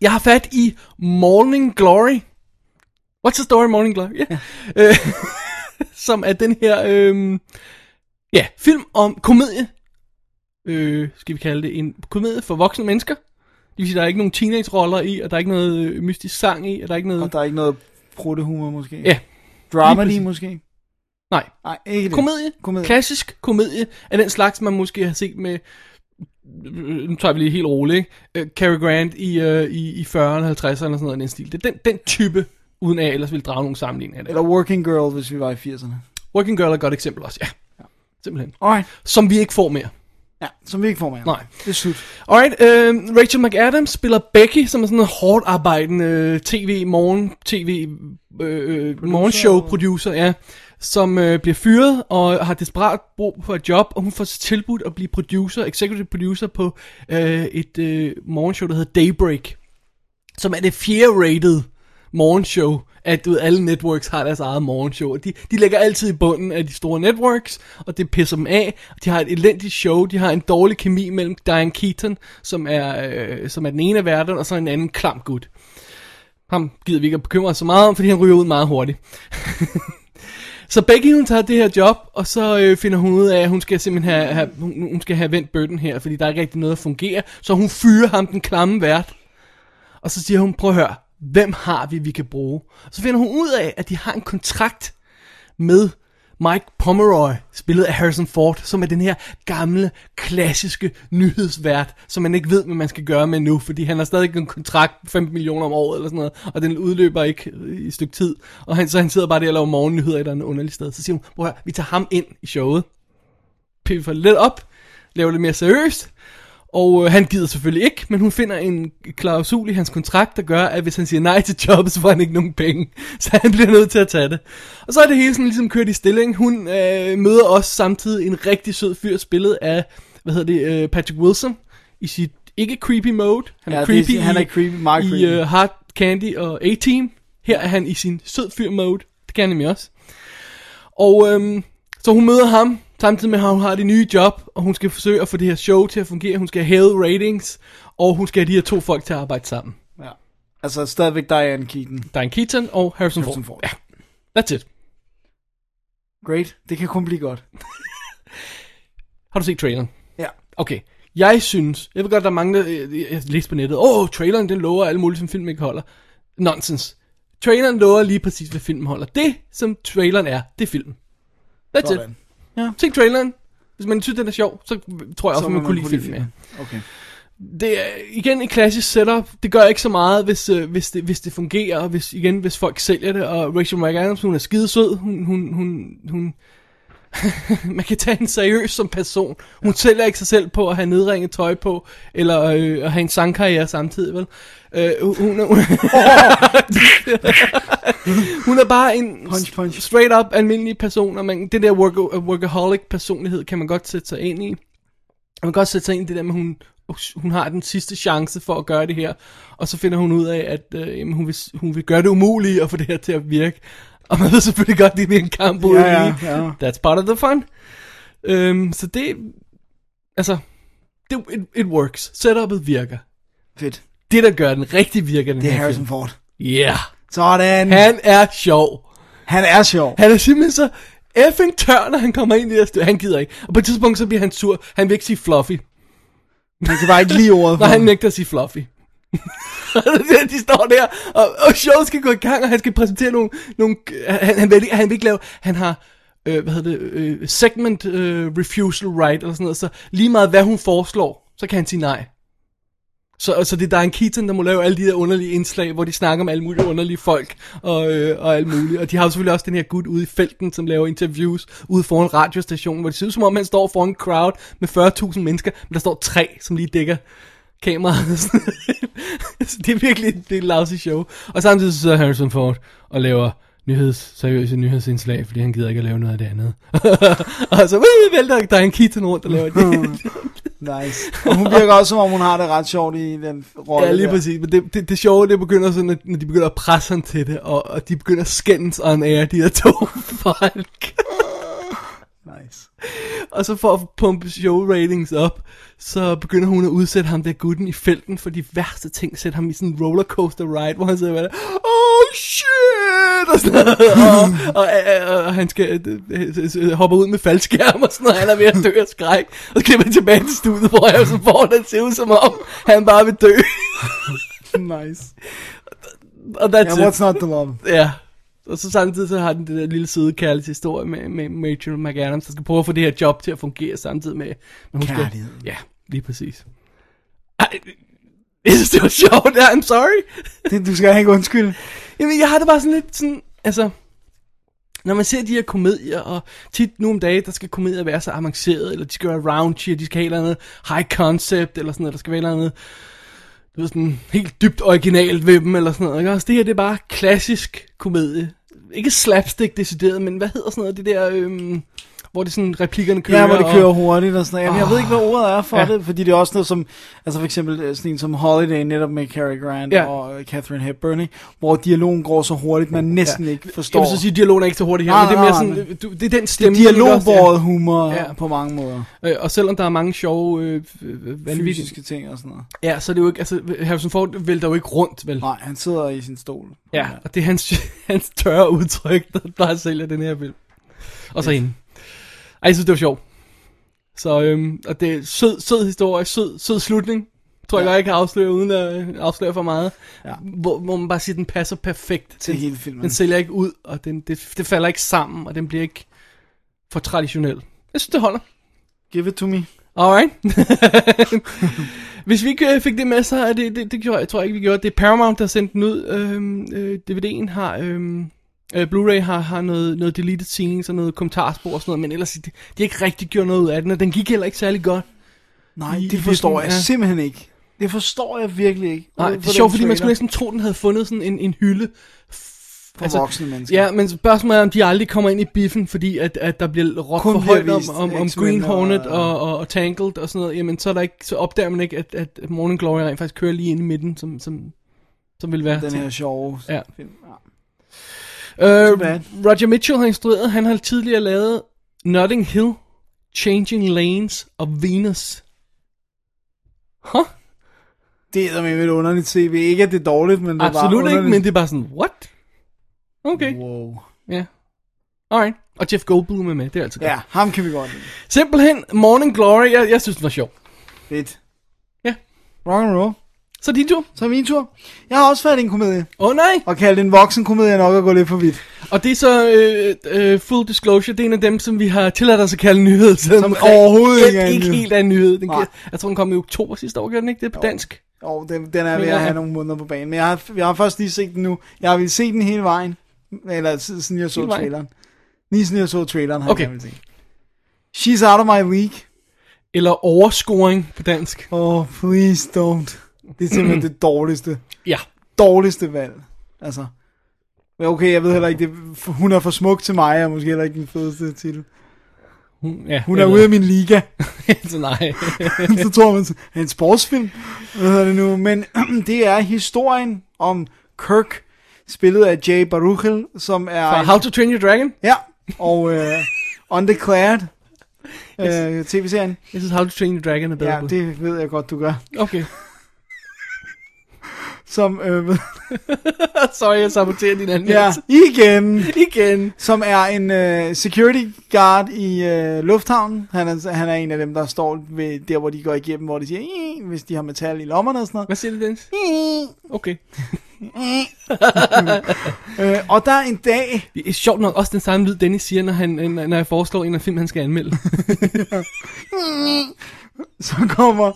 Jeg har fat i Morning Glory. What's the story, Morning Glory? Ja. Som er den her, øh, ja, film om komedie. Øh, skal vi kalde det en komedie for voksne mennesker. Det vil sige, der er ikke nogen teenage-roller i, og der er ikke noget øh, mystisk sang i, og der er ikke noget... Og der er ikke noget pruttehumor måske. Ja, Dramedy måske. nej. Nej, ikke det. Komedie. Komedie. Klassisk komedie af den slags, man måske har set med... Nu tager vi lige helt roligt, ikke? Øh, Cary Grant i, øh, i, i 40'erne, 50'erne og sådan noget, i den stil. Det er den, den type, uden at jeg ellers vil drage nogen sammenligning af det. Eller Working Girl, hvis vi var i 80'erne. Working Girl er et godt eksempel også, ja. Simpelthen. Alright. Som vi ikke får mere. Ja, som vi ikke får med. Nej. Det er slut. Alright, øh, Rachel McAdams spiller Becky, som er sådan en hårdt arbejdende øh, tv, morgen, tv, øh, øh, morgenshow producer, ja, som øh, bliver fyret og har desperat brug for et job, og hun får tilbudt at blive producer, executive producer på øh, et øh, morgenshow, der hedder Daybreak, som er det fjerde rated morgenshow, at du ved, alle networks har deres eget morgenshow. De, de ligger altid i bunden af de store networks, og det pisser dem af. De har et elendigt show, de har en dårlig kemi mellem Diane Keaton, som er, øh, som er den ene af værterne, og så en anden klam gut. Ham gider vi ikke at bekymre os så meget om, fordi han ryger ud meget hurtigt. Så Becky hun tager det her job, og så øh, finder hun ud af, at hun skal simpelthen have, have, hun, hun skal have vendt bøtten her, fordi der er ikke rigtig noget, at fungere. Så hun fyrer ham den klamme vært. Og så siger hun, prøv at høre, hvem har vi, vi kan bruge? Så finder hun ud af, at de har en kontrakt med Mike Pomeroy, spillet af Harrison Ford, som er den her gamle, klassiske nyhedsvært, som man ikke ved, hvad man skal gøre med nu, fordi han har stadig en kontrakt på 15 millioner om året eller sådan noget, og den udløber ikke øh, i et stykke tid, og han, så han sidder bare der og laver morgennyheder et eller andet underligt sted. Så siger hun, prøv vi tager ham ind i showet, piffer lidt op, laver det mere seriøst, og øh, han gider selvfølgelig ikke, men hun finder en klausul i hans kontrakt, der gør, at hvis han siger nej til jobbet, så får han ikke nogen penge. Så han bliver nødt til at tage det. Og så er det hele sådan ligesom kørt i stilling. Hun øh, møder også samtidig en rigtig sød fyr, spillet af, hvad hedder det, øh, Patrick Wilson, i sit ikke creepy mode. Han er Ja, det creepy, er- han er creepy, meget i creepy. øh, Hard Candy og A-Team. Her er han i sin sød fyr mode. Det kan han nemlig også. Og øhm, så hun møder ham, samtidig med at hun har det nye job, og hun skal forsøge at få det her show til at fungere. Hun skal have ratings, og hun skal have de her to folk til at arbejde sammen. Ja. Altså stadigvæk Diane Keaton. Diane Keaton og Harrison, Harrison Ford. Ford. Ja, that's it. Great. Det kan kun blive godt. Har du set traileren? Ja. Okay. Jeg synes, jeg ved godt, der er mange, der øh, jeg læste på nettet, åh, oh, traileren den lover alle mulige, som film ikke holder. Nonsense. Traileren lover lige præcis, hvad filmen holder. Det, som traileren er, det er filmen. That's it. Ja. Se traileren. Hvis man synes, den er sjov, så tror jeg også, at må man kunne lide filmen. Ja. Okay. Det er igen et klassisk setup. Det gør ikke så meget, hvis, øh, hvis, det, hvis det fungerer, og hvis, igen, hvis folk sælger det. Og Rachel McAdams, hun er skidesød. Hun, hun, hun, hun man kan tage hende seriøs som person. Hun ja. sælger ikke sig selv på at have nedringet tøj på, eller øh, at have en sangkarriere samtidig, vel? Øh, hun, er, hun er bare en Punch, punch. straight up almindelig person, og man, det der work, workaholic personlighed kan man godt sætte sig ind i. Man kan godt sætte sig ind i det der med, hun, hun har den sidste chance for at gøre det her, og så finder hun ud af, at øh, jamen, hun, vil, hun vil gøre det umulige at få det her til at virke. Og man ved selvfølgelig godt, det er en kamp ude Ja, ja, ja. That's part of the fun. Øhm, så det, altså, det, it, it works. Setupet virker. Fedt. Det, der gør den rigtig virker, den Det er Harrison film. Ford. Yeah. Sådan. Han er sjov. Han er sjov. Han er simpelthen så effing tør, når han kommer ind i det styr. Han gider ikke. Og på et tidspunkt, så bliver han sur. Han vil ikke sige fluffy. Han kan bare ikke lide ordet. Nej, han nægter at sige fluffy. de står der, og, og showet skal gå i gang, og han skal præsentere nogle... nogle han, han, vil, han vil ikke lave... Han har... Øh, hvad hedder det? Øh, segment øh, refusal right, eller sådan noget. Så lige meget, hvad hun foreslår, så kan han sige nej. Så, så det er Diane Keaton, der må lave alle de der underlige indslag, hvor de snakker om alle mulige underlige folk, og, øh, og alt muligt. Og de har jo selvfølgelig også den her gut ude i felten, som laver interviews ude foran radiostationen, hvor det ser ud som om, han står foran en crowd med 40.000 mennesker, men der står tre, som lige dækker kameraet. så det er virkelig det er et lousy show. Og samtidig så sidder Harrison Ford og laver nyheds, seriøse nyhedsindslag, fordi han gider ikke at lave noget af det andet. og så uh, vælter Diane Keaton rundt og laver det. Nice. Og hun virker også, som om hun har det ret sjovt i den rolle Ja, lige der. præcis. Men det, det, det sjove, det begynder sådan, at, når de begynder at presse ham til det, og, og de begynder at skændes on air, de her to folk. Nice. og så for at pumpe show ratings op, så begynder hun at udsætte ham der gutten i felten for de værste ting. Sætte ham i sådan en rollercoaster ride, hvor han sidder og er oh shit, og sådan noget. og, og, og, og, han skal øh, hoppe ud med faldskærm og sådan noget. Han er ved at dø af skræk. Og så klipper han tilbage til studiet, hvor jeg så får det ser ud som om, han bare vil dø. nice. og that's Yeah, it. what's not to love? Ja. Og så samtidig så har den det der lille søde kærlighedshistorie med, med Rachel McAdams, der skal prøve at få det her job til at fungere samtidig med... Hun skal, Kærlighed. ja, lige præcis. Ej, jeg synes, det var sjovt. I'm sorry. Det, du skal ikke undskylde. Jamen, jeg har det bare sådan lidt sådan... Altså, når man ser de her komedier, og tit nu om dagen, der skal komedier være så avanceret, eller de skal være raunchy, og de skal have et eller andet high concept, eller sådan noget, der skal være et eller andet, du ved, sådan helt dybt originalt ved dem, eller sådan noget. Ikke? Altså, det her, det er bare klassisk komedie. Ikke slapstick decideret, men hvad hedder sådan noget, det der, øhm, hvor det sådan, replikkerne kører. Ja, hvor det kører og, hurtigt og sådan noget. Jamen, jeg ved ikke, hvad ordet er for Ja. ja. det, fordi det er også noget som, altså for eksempel øh, sådan en som Holiday, netop med Cary Grant Ja. ja. og øh, Catherine Hepburn, ikke? hvor dialogen går så hurtigt, man næsten ja. ikke forstår. Jeg vil så sige, at dialogen er ikke så hurtigt her, Nej, men det er mere sådan, nej. du, det er den det er ikke også? dialogbåret humor Ja. ja. på mange måder. Ja. Øh, og selvom der er mange sjove, øh, øh, vanvittige, Fysiske ting og sådan noget. ja, så er det jo ikke, altså, Harrison Ford vælter jo ikke rundt, vel? Nej, han sidder i sin stol. Ja, og det er hans, hans tørre udtryk, der bare sælger den her film. Og så hende. Ej, jeg synes, det var sjovt. Så, øhm, og det er sød, sød historie, sød, sød slutning. Tror jeg Ja. godt, jeg kan afsløre, uden at øh, afsløre for meget. Ja. Hvor, hvor man bare siger, at den passer perfekt. Til den, hele filmen. Den sælger ikke ud, og den, det, det falder ikke sammen, og den bliver ikke for traditionel. Jeg synes, det holder. Give it to me. Alright. Hvis vi ikke øh, fik det med, så er det, det, det jeg tror jeg ikke, vi gjorde. Det er Paramount, der sendte den ud. Øhm, øh, DVD'en har, øhm, øh, Blu-ray har, har noget, noget deleted scenes og noget kommentarspor og sådan noget, men ellers, de, de har ikke rigtig gjort noget ud af den, og den gik heller ikke særlig godt. Nej, I- det forstår jeg ja. simpelthen ikke. Det forstår jeg virkelig ikke. Nej, det er sjovt, den fordi man skulle næsten tro, den havde fundet sådan en, en hylde. For voksne mennesker. Ja, men spørgsmålet er, om de aldrig kommer ind i biffen, fordi at, at der bliver råbt for højt om, om, om Green og- Hornet og, og, og Tangled og sådan noget, jamen så, er der ikke, så opdager man ikke, at, at Morning Glory rent faktisk kører lige ind i midten, som, som, som vil være Den her sjove Ja. film. Ja. Bad. Roger Mitchell har instrueret, han har tidligere lavet Notting Hill, Changing Lanes og Venus. Huh? Det er med et underligt CV. Ikke at det er dårligt, men det er bare Absolut ikke, underligt. men det er bare sådan, what? Okay, Wow. ja. Alright. Og Jeff Goldblum er med, det er altid godt. Ja, ham kan vi godt lide. Simpelthen, Morning Glory, jeg, jeg synes, den var sjov. Fedt. Ja. Rock and roll. Så din tur. Så er min tur. Jeg har også færdig en komedie. Åh oh, nej. Og kalde en voksen komedie nok at gå lidt for vidt. Og det er så, øh, øh, full disclosure, det er en af dem, som vi har tilladt os at kalde nyhed. Som overhovedet ikke er en ikke helt er en nyhed. Den, kan, jeg tror, den kom i oktober sidste år, gør den ikke? Det er på dansk. Og den, den er ved at have nogle måneder på banen. Men jeg har, jeg har først lige set den nu. Jeg har ville se den hele vejen. Eller siden jeg så Hele vejen? traileren. Lige siden jeg så traileren, har Okay. jeg gerne vil se. She's out of my league. Eller overscoring på dansk. Oh, please don't. Det er simpelthen det dårligste. Ja. Dårligste valg. Altså. Men okay, jeg ved heller ikke, det, hun er for smuk til mig, og måske heller ikke den fedeste titel. Hun, ja, Hun er ude af min liga. så nej. så tror man, så, er det en sportsfilm? Hvad hedder det nu? Men det er historien om Kirk, spillet af Jay Baruchel, som er... Fra How to Train Your Dragon. Ja, og uh, Undeclared, uh, tv-serien. Jeg synes, How to Train Your Dragon er bedre. Ja, det ved jeg godt, du gør. Okay. Som, uh, Sorry, jeg saboterer din anden. ja, igen. Igen. Som er en uh, security guard i uh, lufthavnen. Han er, han er en af dem, der står ved der, hvor de går igennem, hvor de siger, hvis de har metal i lommerne og sådan noget. Hvad siger du, Dennis? Okay. Øh, og der er en dag, Det er sjovt nok også den samme lyd, Dennis siger, når, han, når jeg foreslår en af film, han skal anmelde. så kommer...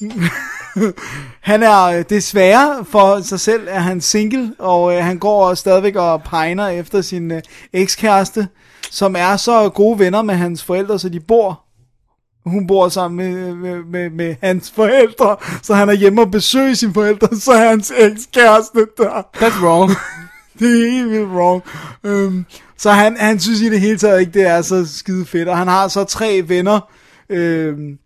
han er øh, desværre for sig selv, er han single, og øh, han går stadigvæk og pegner efter sin øh, ekskæreste, som er så gode venner med hans forældre, så de bor hun bor sammen med, med, med, med hans forældre, så han er hjemme og besøger sine forældre, så er hans ekskæreste der. That's wrong. Det er helt vildt wrong. Øhm, så han, han synes i det hele taget ikke, det er så skide fedt. Og han har så tre venner. Øhm,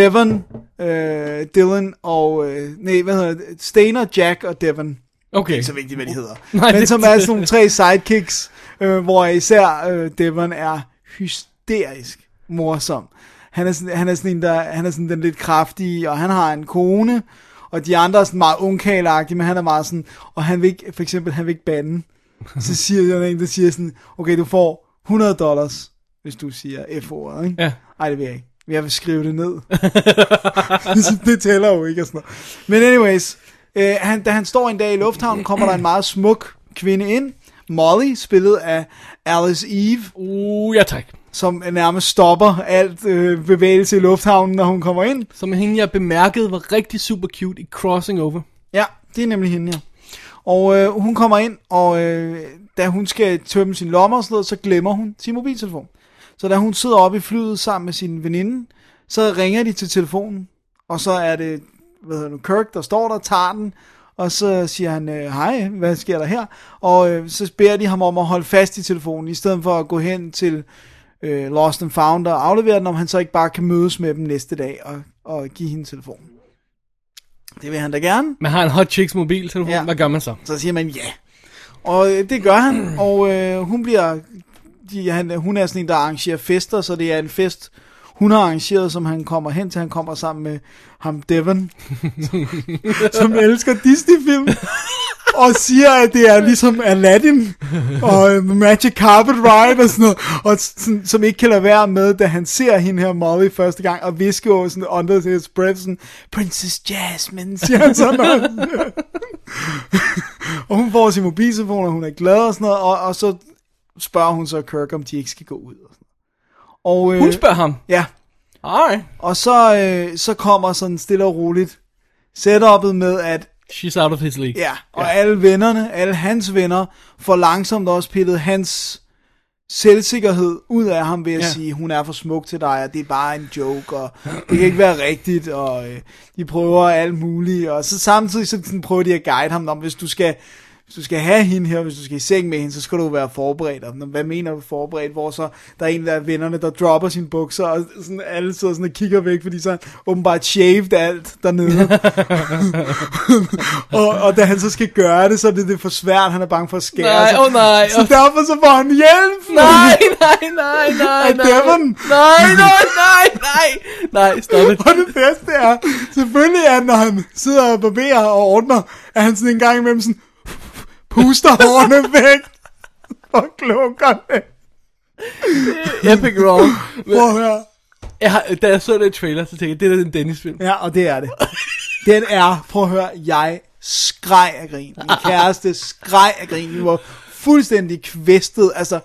Devon, øh, Dylan og... Øh, nej, hvad hedder det? Stainer, Jack og Devon. Okay. Ikke så vigtigt, hvad de hedder. Nej, Men det- som er sådan nogle tre sidekicks, øh, hvor især øh, Devon er hysterisk morsom. Han er, sådan, han er sådan en, der, han er sådan den lidt kraftige, og han har en kone, og de andre er sådan meget ungkalagtige, men han er meget sådan, og han vil ikke, for eksempel, han vil ikke bande. Så siger jeg en, der siger sådan, okay, du får 100 dollars, hvis du siger F-ordet, ikke? Ja. Ej, det vil jeg ikke. Jeg vil skrive det ned. Det tæller jo ikke og sådan noget. Men anyways, øh, han, da han står en dag i lufthavnen, kommer der en meget smuk kvinde ind. Molly, spillet af Alice Eve, Uh, ja tak. som nærmest stopper alt øh, bevægelse i lufthavnen, når hun kommer ind. Som hende, jeg bemærkede, var rigtig super cute i Crossing Over. Ja, det er nemlig hende, ja. Og øh, hun kommer ind, og øh, da hun skal tømme sin lommer og sådan noget, så glemmer hun sin mobiltelefon. Så da hun sidder oppe i flyet sammen med sin veninde, så ringer de til telefonen, og så er det hvad hedder nu, Kirk, der står der, tager den, og så siger han, øh, hej, hvad sker der her? Og øh, så beder de ham om at holde fast i telefonen, i stedet for at gå hen til øh, Lost and Found og aflevere den, om han så ikke bare kan mødes med dem næste dag og, og give hende telefonen. Det vil han da gerne. Man har en hot chicks mobiltelefon, Ja. hvad gør man så? Så siger man ja. Og øh, det gør han, og øh, hun bliver, de, han, hun er sådan en, der arrangerer fester, så det er en fest, hun har arrangeret, som han kommer hen til. Han kommer sammen med ham Devon, som, som elsker Disney-film. og siger, at det er ligesom Aladdin og øh, Magic Carpet Ride og sådan noget, og sådan, som ikke kan lade være med, da han ser hende her Molly første gang, og visker over sådan under his breath, sådan, Princess Jasmine, siger han sådan noget. og hun får sin mobiltelefon, og hun er glad og sådan noget, og, og så spørger hun så Kirk, om de ikke skal gå ud. Og, sådan. og, øh, Hun spørger ham. Ja, Alright. og så, øh, så kommer sådan stille og roligt setup'et med, at She's out of his league. Ja, og ja. alle vennerne, alle hans venner, får langsomt også pillet hans selvsikkerhed ud af ham ved at ja. Sige, hun er for smuk til dig, og det er bare en joke, og det kan ikke være rigtigt, og øh, de prøver alt muligt, og så samtidig så sådan prøver de at guide ham, om hvis du skal hvis du skal have hende her, hvis du skal i seng med hende, så skal du være forberedt. Og hvad mener du forberedt? Hvor så der er en af vennerne, der dropper sine bukser, og sådan, alle sidder sådan og kigger væk, fordi så er åbenbart shaved alt dernede. og, og da han så skal gøre det, så er det, det er for svært, han er bange for at skære Nej, åh nej. Så derfor så får han hjælp. Nej, nej, nej, nej, nej. Devon. Nej, nej, nej, nej. Nej, stop it. Og det bedste er, selvfølgelig er, når han sidder og barberer og ordner, at han sådan en gang imellem sådan, puster hårene væk for klunkerne. Epic wrong. Prøv at høre. Jeg har, da jeg så den trailer, så tænkte jeg, det er da en Dennis-film. Ja, og det er det. Den er, prøv at høre, jeg skreg af grin. Min kæreste skreg af grin. Vi var fuldstændig kvæstet. Altså,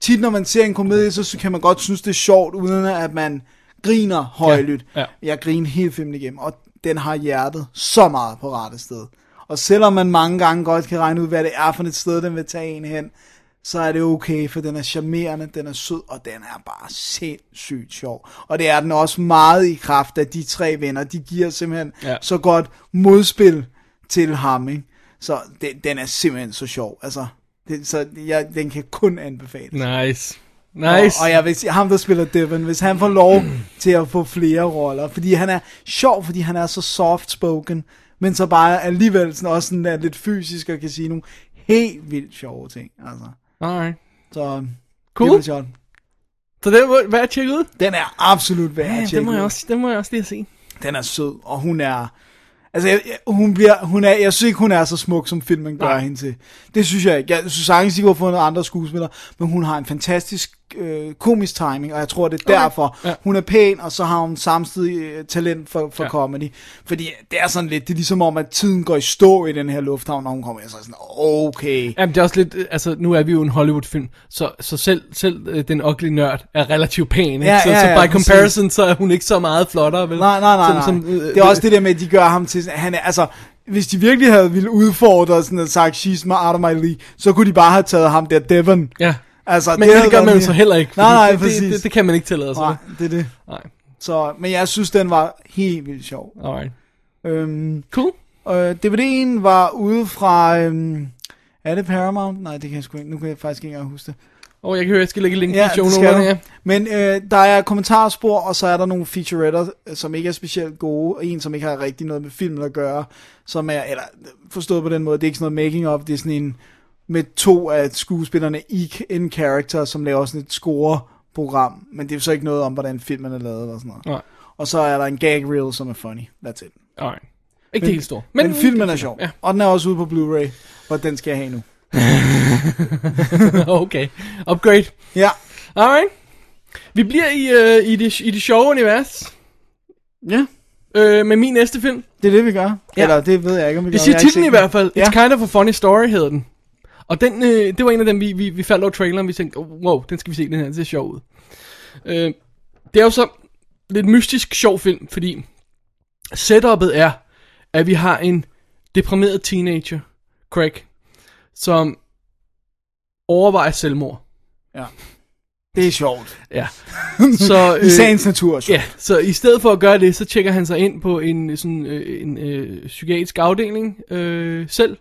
tit når man ser en komedie, så kan man godt synes, det er sjovt, uden at man griner højlydt. Ja, ja. Jeg griner hele filmen igennem, og den har hjertet så meget på rette sted. Og selvom man mange gange godt kan regne ud, hvad det er for et sted, den vil tage en hen, så er det okay, for den er charmerende, den er sød, og den er bare sindssygt sjov. Og det er den også meget i kraft af de tre venner, de giver simpelthen ja. Så godt modspil til ham, ikke? Så den, den er simpelthen så sjov, altså. Det, så jeg, den kan kun anbefales. Nice. Og, Nice. og jeg vil sige, ham der spiller Devon, hvis han får lov til at få flere roller, fordi han er sjov, fordi han er så soft-spoken, men så bare alligevel sådan også sådan der lidt fysisk og kan sige nogle helt vildt sjove ting. Altså. Alright. Så Cool. a shot. Så den må være at tjekke ud. Den er absolut værd Ja, at det tjekke må, jeg også, det må jeg også lige at se. Den er sød, og hun er... Altså, jeg- hun bliver, hun er, jeg synes ikke, hun er så smuk, som filmen gør Nej. hende til. Det synes jeg ikke. Jeg synes sagtens, de kunne have fundet andre skuespillere, men hun har en fantastisk øh, komisk timing, og jeg tror, det er Okay. derfor. Ja. Hun er pæn, og så har hun samtidig øh, talent for, for Ja. comedy. Fordi det er sådan lidt, det er ligesom om, at tiden går i stå i den her lufthavn, når hun kommer. Er så sådan, okay. Jamen, det er også lidt, øh, altså, nu er vi jo en Hollywood-film, så, så selv, selv øh, den ugly nørd er relativt pæn, ikke? Ja, så, ja, så ja, by præcis. comparison, så er hun ikke så meget flottere, vel? Nej, nej, nej, Som- nej. som, øh, det er også det der med, at de gør ham til, han er, altså, hvis de virkelig havde ville udfordre sådan og sagt, she's my out of my league, så kunne de bare have taget ham der Devon. Ja, Altså, men det, det gør man jo så heller ikke. Nej, nej, det, præcis. det, det, det kan man ikke tillade sig. Nej, det er det. Nej, Så, men jeg synes, den var helt vildt sjov. alright. Øhm, Cool. øh, DVD'en var ude fra... Øhm, er det Paramount? Nej, det kan jeg sgu ikke. Nu kan jeg faktisk ikke engang huske det. Og jeg kan høre, jeg skal lægge link Ja, i show ja. Men øh, der er kommentarspor, og så er der nogle featuretter, øh, som ikke er specielt gode, og en, som ikke har rigtig noget med filmen at gøre, som er, eller forstået på den måde, det er ikke sådan noget making of, det er sådan en, med to af skuespillerne i in character, som laver sådan et score-program, men det er så ikke noget om, hvordan filmen er lavet, eller sådan noget. Nej. Og så er der en gag reel, som er funny. That's it. Alright. Ikke Men- det helt store. Men, men filmen er sjov, Ja. og den er også ude på Blu-ray, og den skal jeg have nu. okay. Upgrade. Ja, Alright. Vi bliver i, øh, i, det, i det sjove univers. ja, Øh, med min næste film. det er det, vi gør. Ja. Ja. Eller det ved jeg ikke, om vi Det gør. siger har ikke titlen i hvert fald. Ja. It's kind of a funny story hedder den. Og den, øh, det var en af dem, vi, vi, vi faldt over traileren, vi tænkte, oh, wow, den skal vi se, den her, det ser sjov ud. Øh, det er jo så lidt mystisk sjov film, fordi setupet er, at vi har en deprimeret teenager, Craig, som overvejer selvmord. Ja. Det er sjovt. Ja. Så, I sagens natur. Ja, så i stedet for at gøre det, så tjekker han sig ind på en, sådan, øh, en øh, psykiatrisk afdeling øh, selv,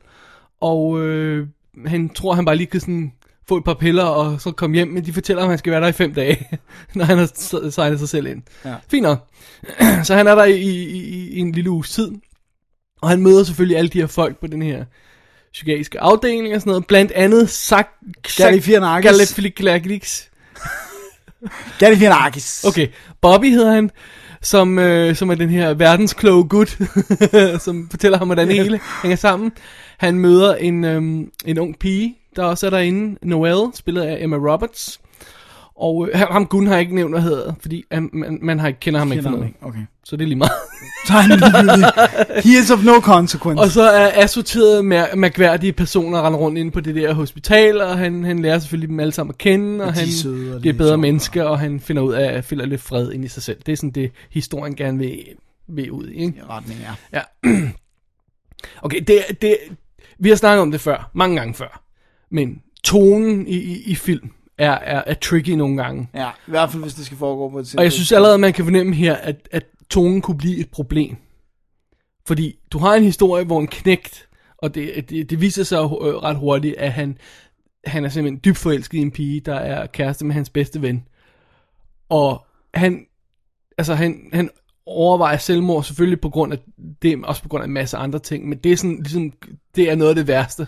og øh, han tror, han bare lige kan sådan få et par piller og så komme hjem, men de fortæller, at han skal være der i fem dage, når han har signet sig selv ind. Ja. Fint nok. så han er der i, i, i en lille uges tid, og han møder selvfølgelig alle de her folk på den her psykiatriske afdeling og sådan noget, blandt andet Zach... Galifianakis. Galifianakis. Galifianakis. Okay, Bobby hedder han, som, øh, som er den her verdenskloge gut, som fortæller ham, hvordan det hele hænger sammen. Han møder en, øhm, en ung pige, der også er derinde, Noelle, spillet af Emma Roberts. Og øh, ham- Gunn har ikke nævnt, hvad hedder, fordi øh, man, man har ikke, kender ham ikke for Kender noget. ham ikke. Okay. Så det er lige meget. Så er han ligegyldig. He is of no consequence. Og så er assorterede, mær- mærkværdige personer render rundt inde på det der hospital, og han, han lærer selvfølgelig dem alle sammen at kende, og, Og han søde, og de bliver er bedre menneske, og han finder ud af at finde lidt fred ind i sig selv. Det er sådan det, historien gerne vil, vil ud i. Ikke? retning, ja. Ja. Okay, det, det, vi har snakket om det før, mange gange før. Men tonen i, i, i film er, er, er tricky nogle gange. Ja, i hvert fald hvis det skal foregå på et Og jeg synes allerede, man kan fornemme her, at, at tonen kunne blive et problem. Fordi du har en historie, hvor en knægt, og det, det, det viser sig øh, ret hurtigt, at han, han er simpelthen dybt forelsket i en pige, der er kæreste med hans bedste ven. Og han, altså han, han overvejer selvmord selvfølgelig på grund af det, også på grund af en masse andre ting, men det er sådan, ligesom, det er noget af det værste.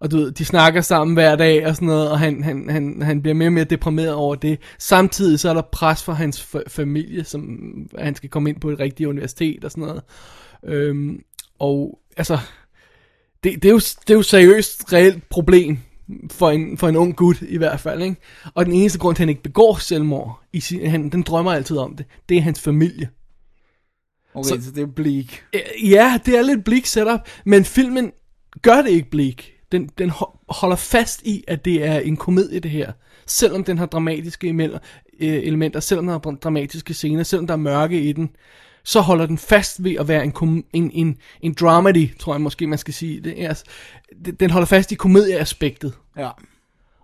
Og du ved, de snakker sammen hver dag og sådan noget, og han, han, han, han bliver mere og mere deprimeret over det. Samtidig så er der pres for hans familie, som han skal komme ind på et rigtigt universitet og sådan noget. Øhm, og altså, det, det, er jo, det er jo seriøst reelt problem for en, for en ung gut i hvert fald. Ikke? Og den eneste grund til, at han ikke begår selvmord, i sin, han, den drømmer altid om det, det er hans familie. Okay, så- så, det er bleak. Ja, det er lidt bleak setup, men filmen gør det ikke bleak. Den, den ho- holder fast i, at det er en komedie, det her. Selvom den har dramatiske øh, elementer, selvom den har dra- dramatiske scener, selvom der er mørke i den, så holder den fast ved at være en, kom- en, en, en dramedy, tror jeg måske, man skal sige. Det altså- den- den holder fast i komedieaspektet. Ja.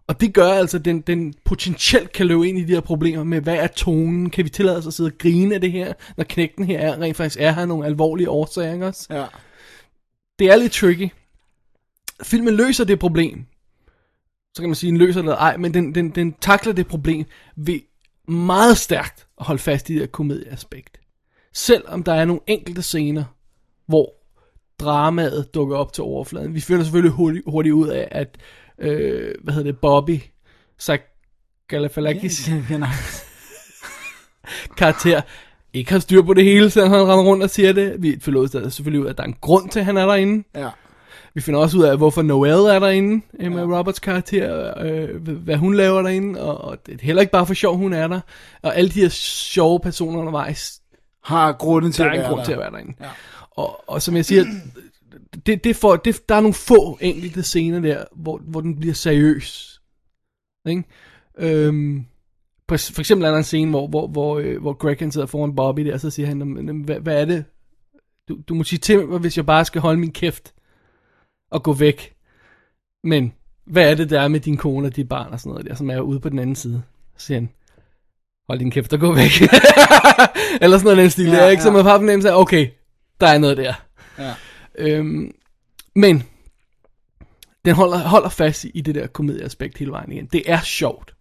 Og det gør altså, at den, den potentielt kan løbe ind i de her problemer med, hvad er tonen? Kan vi tillade os at sidde og grine af det her, når knægten her er, rent faktisk er her nogle alvorlige årsager, ikke også? Ja. Det er lidt tricky. Filmen løser det problem. Så kan man sige, den løser det ej, men den, den, den takler det problem ved meget stærkt at holde fast i det her komedieaspekt. Selvom der er nogle enkelte scener, hvor dramaet dukker op til overfladen. Vi finder selvfølgelig hurtigt, hurtigt ud af, at, øh, hvad hedder det, Bobby, Zach Galifianakis karakter, ikke har styr på det hele, selvom han render rundt og siger det. Vi af, selvfølgelig ud af, at der er en grund til, at han er derinde. Ja. Vi finder også ud af, hvorfor Noelle er derinde, Emma ja. Roberts karakter, øh, hvad hun laver derinde, og, og det er heller ikke bare for sjov, hun er der. Og alle de her sjove personer undervejs, Har grunden til der er at en være grund der. til at være derinde. Ja. Og, og som jeg siger, det, det får, det, der er nogle få enkelte scener der, hvor, hvor den bliver seriøs. Ikke? Øhm, for, for eksempel er der en scene, hvor, hvor, hvor, øh, hvor Greg han sidder foran Bobby der, og så siger han, "Jamen, jamen, hvad, hvad er det? Du, du må sige til mig, hvis jeg bare skal holde min kæft og gå væk. Men hvad er det, der er med din kone og dit barn og sådan noget der, som er ude på den anden side? Så siger han, hold din kæft og gå væk. Eller sådan noget den stil Ja, der, ikke? Så ja. man har fornemmelse af, okay, der er noget der. Ja. Øhm, men den holder, holder fast i, i det der komedieaspekt hele vejen igen. Det er sjovt.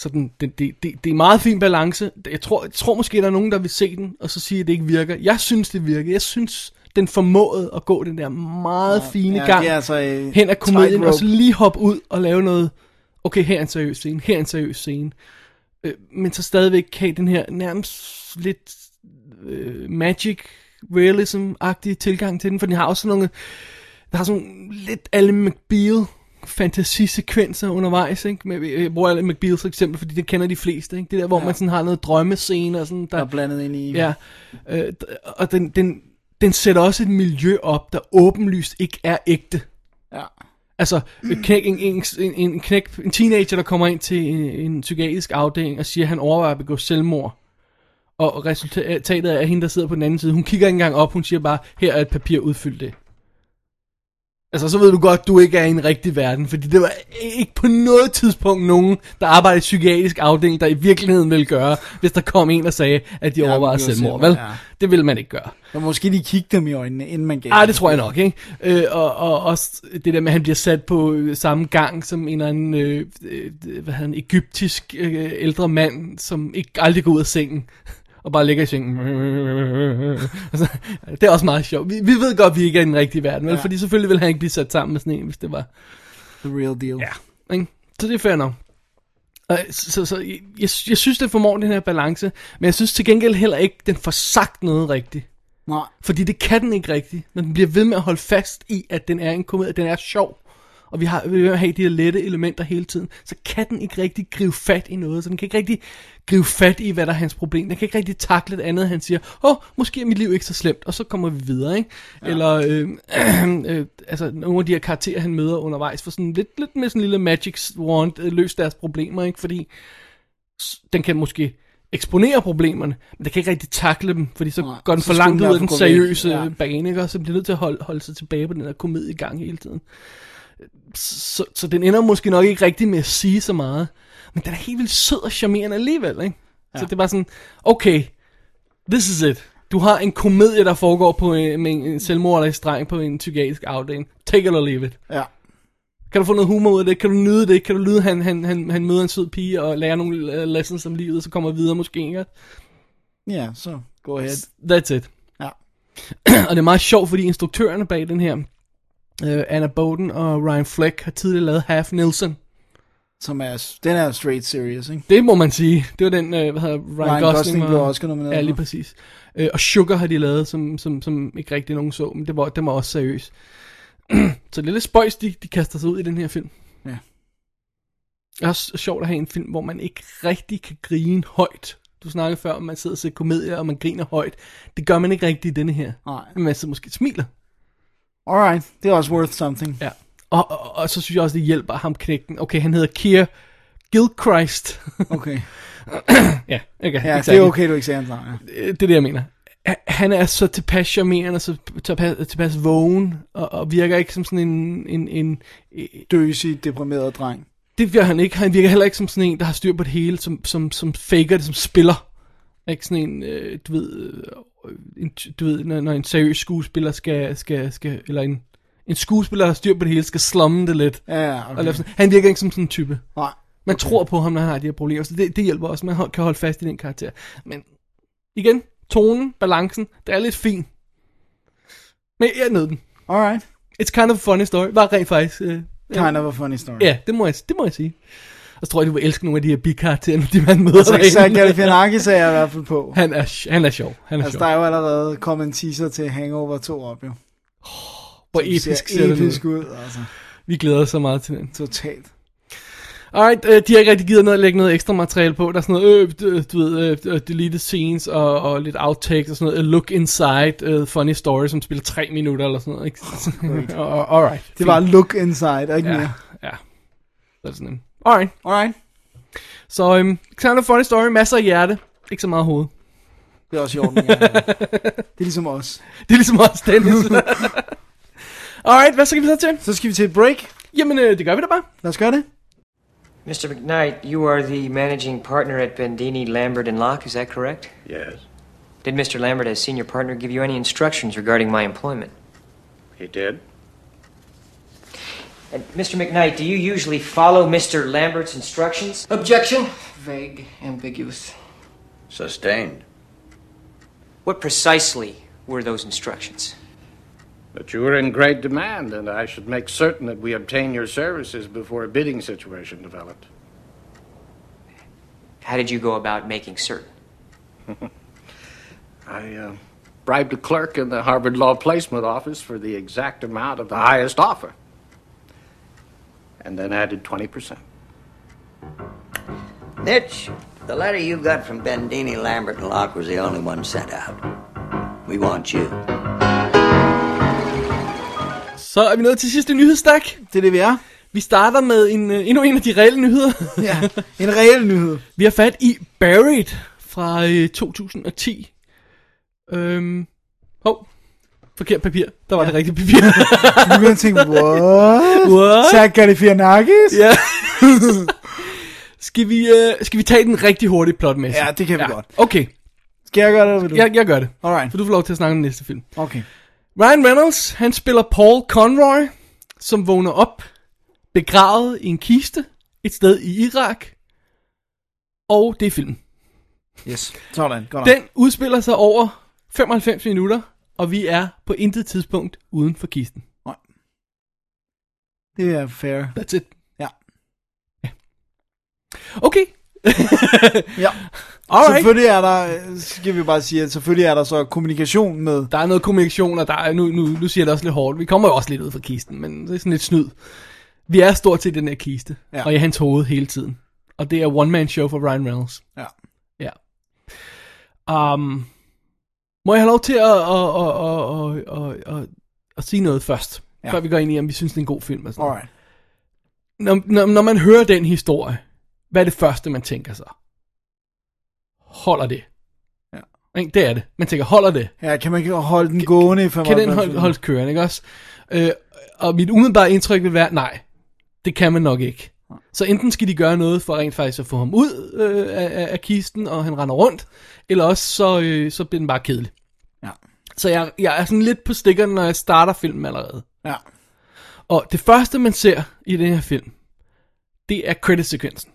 Så den, det, det, det, det er meget fin balance. Jeg tror, jeg tror måske, der er nogen, der vil se den, og så sige, at det ikke virker. Jeg synes, det virker. Jeg synes, den formåede at gå den der meget ja, fine ja, gang er altså, øh, hen ad komedien, og så lige hoppe ud og lave noget, okay, her er en seriøs scene, her er en seriøs scene. Øh, men så stadigvæk have den her nærmest lidt øh, magic realism-agtige tilgang til den, for den har også nogle, der har sådan lidt alle McBeal fantasisekvenser undervejs, ikke? Med, jeg bruger alle McBeal som eksempel, fordi det kender de fleste, ikke? Det der, hvor ja. man sådan har noget drømmescene og sådan, Der er blandet ind i. Ja, øh, og den, den, den sætter også et miljø op, der åbenlyst ikke er ægte. Ja. Altså, en, knæk, en, en, en, en, knæk, en teenager, der kommer ind til en, en psykiatrisk afdeling og siger, at han overvejer at begå selvmord. Og resultatet er, at hende, der sidder på den anden side, hun kigger ikke engang op, hun siger bare, her er et papir, udfyld det. Altså, så ved du godt, du ikke er i en rigtig verden, fordi det var ikke på noget tidspunkt nogen, der arbejder i psykiatrisk afdeling, der i virkeligheden ville gøre, hvis der kom en og sagde, at de Ja, overvejede selvmord, vel? ja. Det ville man ikke gøre. Og måske de kigge dem i øjnene, inden man gav Ah, det tror jeg nok, ikke? Øh, og, og også det der med, at han bliver sat på øh, samme gang som en eller anden, øh, øh, hvad hedder han, egyptisk øh, ældre mand, som ikke aldrig går ud af sengen, og bare ligger i sengen. Altså, det er også meget sjovt. Vi, vi ved godt, at vi ikke er i den rigtige verden, vel? Ja. Fordi selvfølgelig ville han ikke blive sat sammen med sådan en, hvis det var... The real deal. Ja. Ikke? Så det er fair nok. Og, så, så, så jeg, jeg synes, det formår den her balance, men jeg synes til gengæld heller ikke, den får sagt noget rigtigt. Nej. Fordi det kan den ikke rigtigt. Men den bliver ved med at holde fast i, at den er en komedie, at den er sjov. Og vi har vi vil have de her lette elementer hele tiden. Så kan den ikke rigtig gribe fat i noget. Så den kan ikke rigtig gribe fat i, hvad der er hans problem. Den kan ikke rigtig takle det andet, han siger. Åh, oh, måske er mit liv ikke så slemt. Og så kommer vi videre, ikke? Ja. Eller, øh, øh, altså, nogle af de her karakterer, han møder undervejs, for sådan lidt, lidt med sådan en lille magic wand, øh, løse deres problemer, ikke? Fordi den kan måske eksponere problemerne, men den kan ikke rigtig takle dem, fordi så Nej, går den for langt ud af den væk. seriøse Ja. bane, ikke? Og så bliver nødt til at holde, holde sig tilbage på den her komedie i gang hele tiden. Så, så den ender måske nok ikke rigtig med at sige så meget, men den er helt vildt sød og charmerende alligevel, ikke? Ja. Så det er bare sådan, okay, this is it. Du har en komedie, der foregår på en, med en selvmorderlig streng på en psykiatrisk afdeling. Take it or leave it. Ja. Kan du få noget humor ud af det? Kan du nyde det? Kan du lyde, han, han, han, han møder en sød pige og lærer nogle øh, lessons om livet, og så kommer videre måske, ikke? Ja, så go ahead. That's it. Ja. og det er meget sjovt, fordi instruktørerne bag den her, uh, Anna Bowden og Ryan Fleck, har tidligere lavet Half Nelson. Som er, den er straight serious, ikke? Det må man sige. Det var den, uh, hvad hedder Ryan, Ryan Gosling, Gosling og- blev Oscar nomineret Ja, lige præcis. Uh, og Sugar har de lavet, som, som, som ikke rigtig nogen så, men det var, den var også seriøs. så det er lidt spøjs, de, de kaster sig ud i den her film. Ja. Det er også sjovt at have en film, hvor man ikke rigtig kan grine højt. Du snakkede før, om man sidder og ser komedier, og man griner højt. Det gør man ikke rigtig i denne her. Nej. Men man sidder måske smiler. Alright, det er også worth something. Ja. Og, og, og så synes jeg også, det hjælper ham knægten. Okay, han hedder Keir Gilchrist. Okay. ja, okay, Ja, exactly. det er okay, du ikke siger hans navn. Ja. Øh, Det er det, jeg mener. Ha- Han er så tilpas charmerende, så tilpas, tilpas vågen, og, og virker ikke som sådan en, en, en, en Døsig, deprimeret dreng. det virker han ikke. Han virker heller ikke som sådan en, der har styr på det hele, som, som, som faker det, som spiller. Ikke sådan en, øh, du ved, øh, en, du ved når, når en seriøs skuespiller skal, skal, skal eller en, en skuespiller, der har styr på det hele, skal slumme det lidt. Ja, okay. sådan, han virker ikke som sådan en type. Nej. Man tror på ham, når han har de her problemer, så det, det hjælper også, man kan holde fast i den karakter. Men igen, tonen, balancen, det er lidt fint. Men jeg nød den. Alright. It's kind of a funny story. Var rent faktisk. Øh, Kind of a funny story. Ja, det må jeg, det må jeg sige. Og så tror jeg, du vil elske nogle af de her bikarakterer, de man møder Altså, derinde. Zach Galifianakis er jeg i hvert fald på. Han er, han er sjov. Han er Altså, sjov. der er jo allerede kommet en teaser til Hangover 2 op, jo. Hvor Som episk ser ser det episk ud. ud, altså. Vi glæder os så meget til den. Totalt. Alright, øh, de har ikke rigtig givet noget at lægge noget ekstra materiale på. Der er sådan noget, øh, du, ved, øh, deleted scenes og, og lidt outtakes og sådan noget. A look inside, øh, funny story, som spiller tre minutter eller sådan noget. Ikke? oh, alright. Det var look inside, og ikke ja, mere. ja. Så er det sådan en. Alright. Alright. Så kind of funny story, masser af hjerte. Ikke så meget hoved. Det er også i orden. Ja. det er ligesom os. Det er ligesom også Dennis. Alright, hvad skal vi så til? Så skal vi til et break. Jamen, øh, det gør vi da bare. Lad os gøre det. Mr. McKnight, you are the managing partner at Bendini, Lambert, and Locke, is that correct? Yes, Did Mr. Lambert, as senior partner, give you any instructions regarding my employment? he did. And Mr. McKnight, do you usually follow Mr. Lambert's instructions? Objection. Vague, ambiguous. Sustained. What precisely were those instructions? That you were in great demand, and I should make certain that we obtain your services before a bidding situation developed. How did you go about making certain? I uh, bribed a clerk in the Harvard Law Placement Office for the exact amount of the highest offer, and then added 20%. Mitch, the letter you got from Bendini, Lambert, and Locke was the only one sent out. We want you. Så er vi nået til sidste nyhedsdag. Det er det, vi er. Vi starter med en, øh, endnu en af de reelle nyheder. Ja, en reel nyhed. Vi har fat i Buried fra øh, 2010. Øhm, hov. Forkert papir. Der var ja. det rigtige papir. Du kan tænke, what? What? Zach Galifianakis? ja. skal, vi, uh, skal vi tage den rigtig hurtigt plotmæssigt? Ja, det kan vi godt. Okay, Skal jeg gøre det, eller vil du? jeg, jeg gør det. Alright. For du får lov til at snakke om den næste film. Okay. Ryan Reynolds, han spiller Paul Conroy, som vågner op, begravet i en kiste, et sted i Irak. Og det er filmen. Yes. Sådan, godt Den udspiller sig over 95 minutter, og vi er på intet tidspunkt uden for kisten. Det er fair. That's it. Ja. Okay. Ja. Alright. Selvfølgelig er der, skal vi bare sige, at selvfølgelig er der så kommunikation med... Der er noget kommunikation, og der er, nu, nu, nu siger jeg det også lidt hårdt. Vi kommer jo også lidt ud fra kisten, men det er sådan lidt snyd. Vi er stort set i den her kiste, ja. og i hans hoved hele tiden. Og det er one-man show for Ryan Reynolds. Ja. Ja. Um, må jeg have lov til at, at, at, at, at, at, at sige noget først, Ja. før vi går ind i, om vi synes, det er en god film. Og sådan. Alright. Når, når, når man hører den historie, hvad er det første, man tænker sig? Holder det? Ja. Ikke? Det er det. Man tænker, holder det? Ja, kan man ikke holde den gående i 95 Kan den hold, holdes kørende, ikke også? Øh, og mit umiddelbare indtryk vil være, nej, det kan man nok ikke. Så enten skal de gøre noget for rent faktisk at få ham ud øh, af, af kisten, og han render rundt, eller også så, øh, så bliver den bare kedelig. Ja. Så jeg, jeg er sådan lidt på stikkerne, når jeg starter filmen allerede. Ja. Og det første, man ser i den her film, det er credit-sekvensen.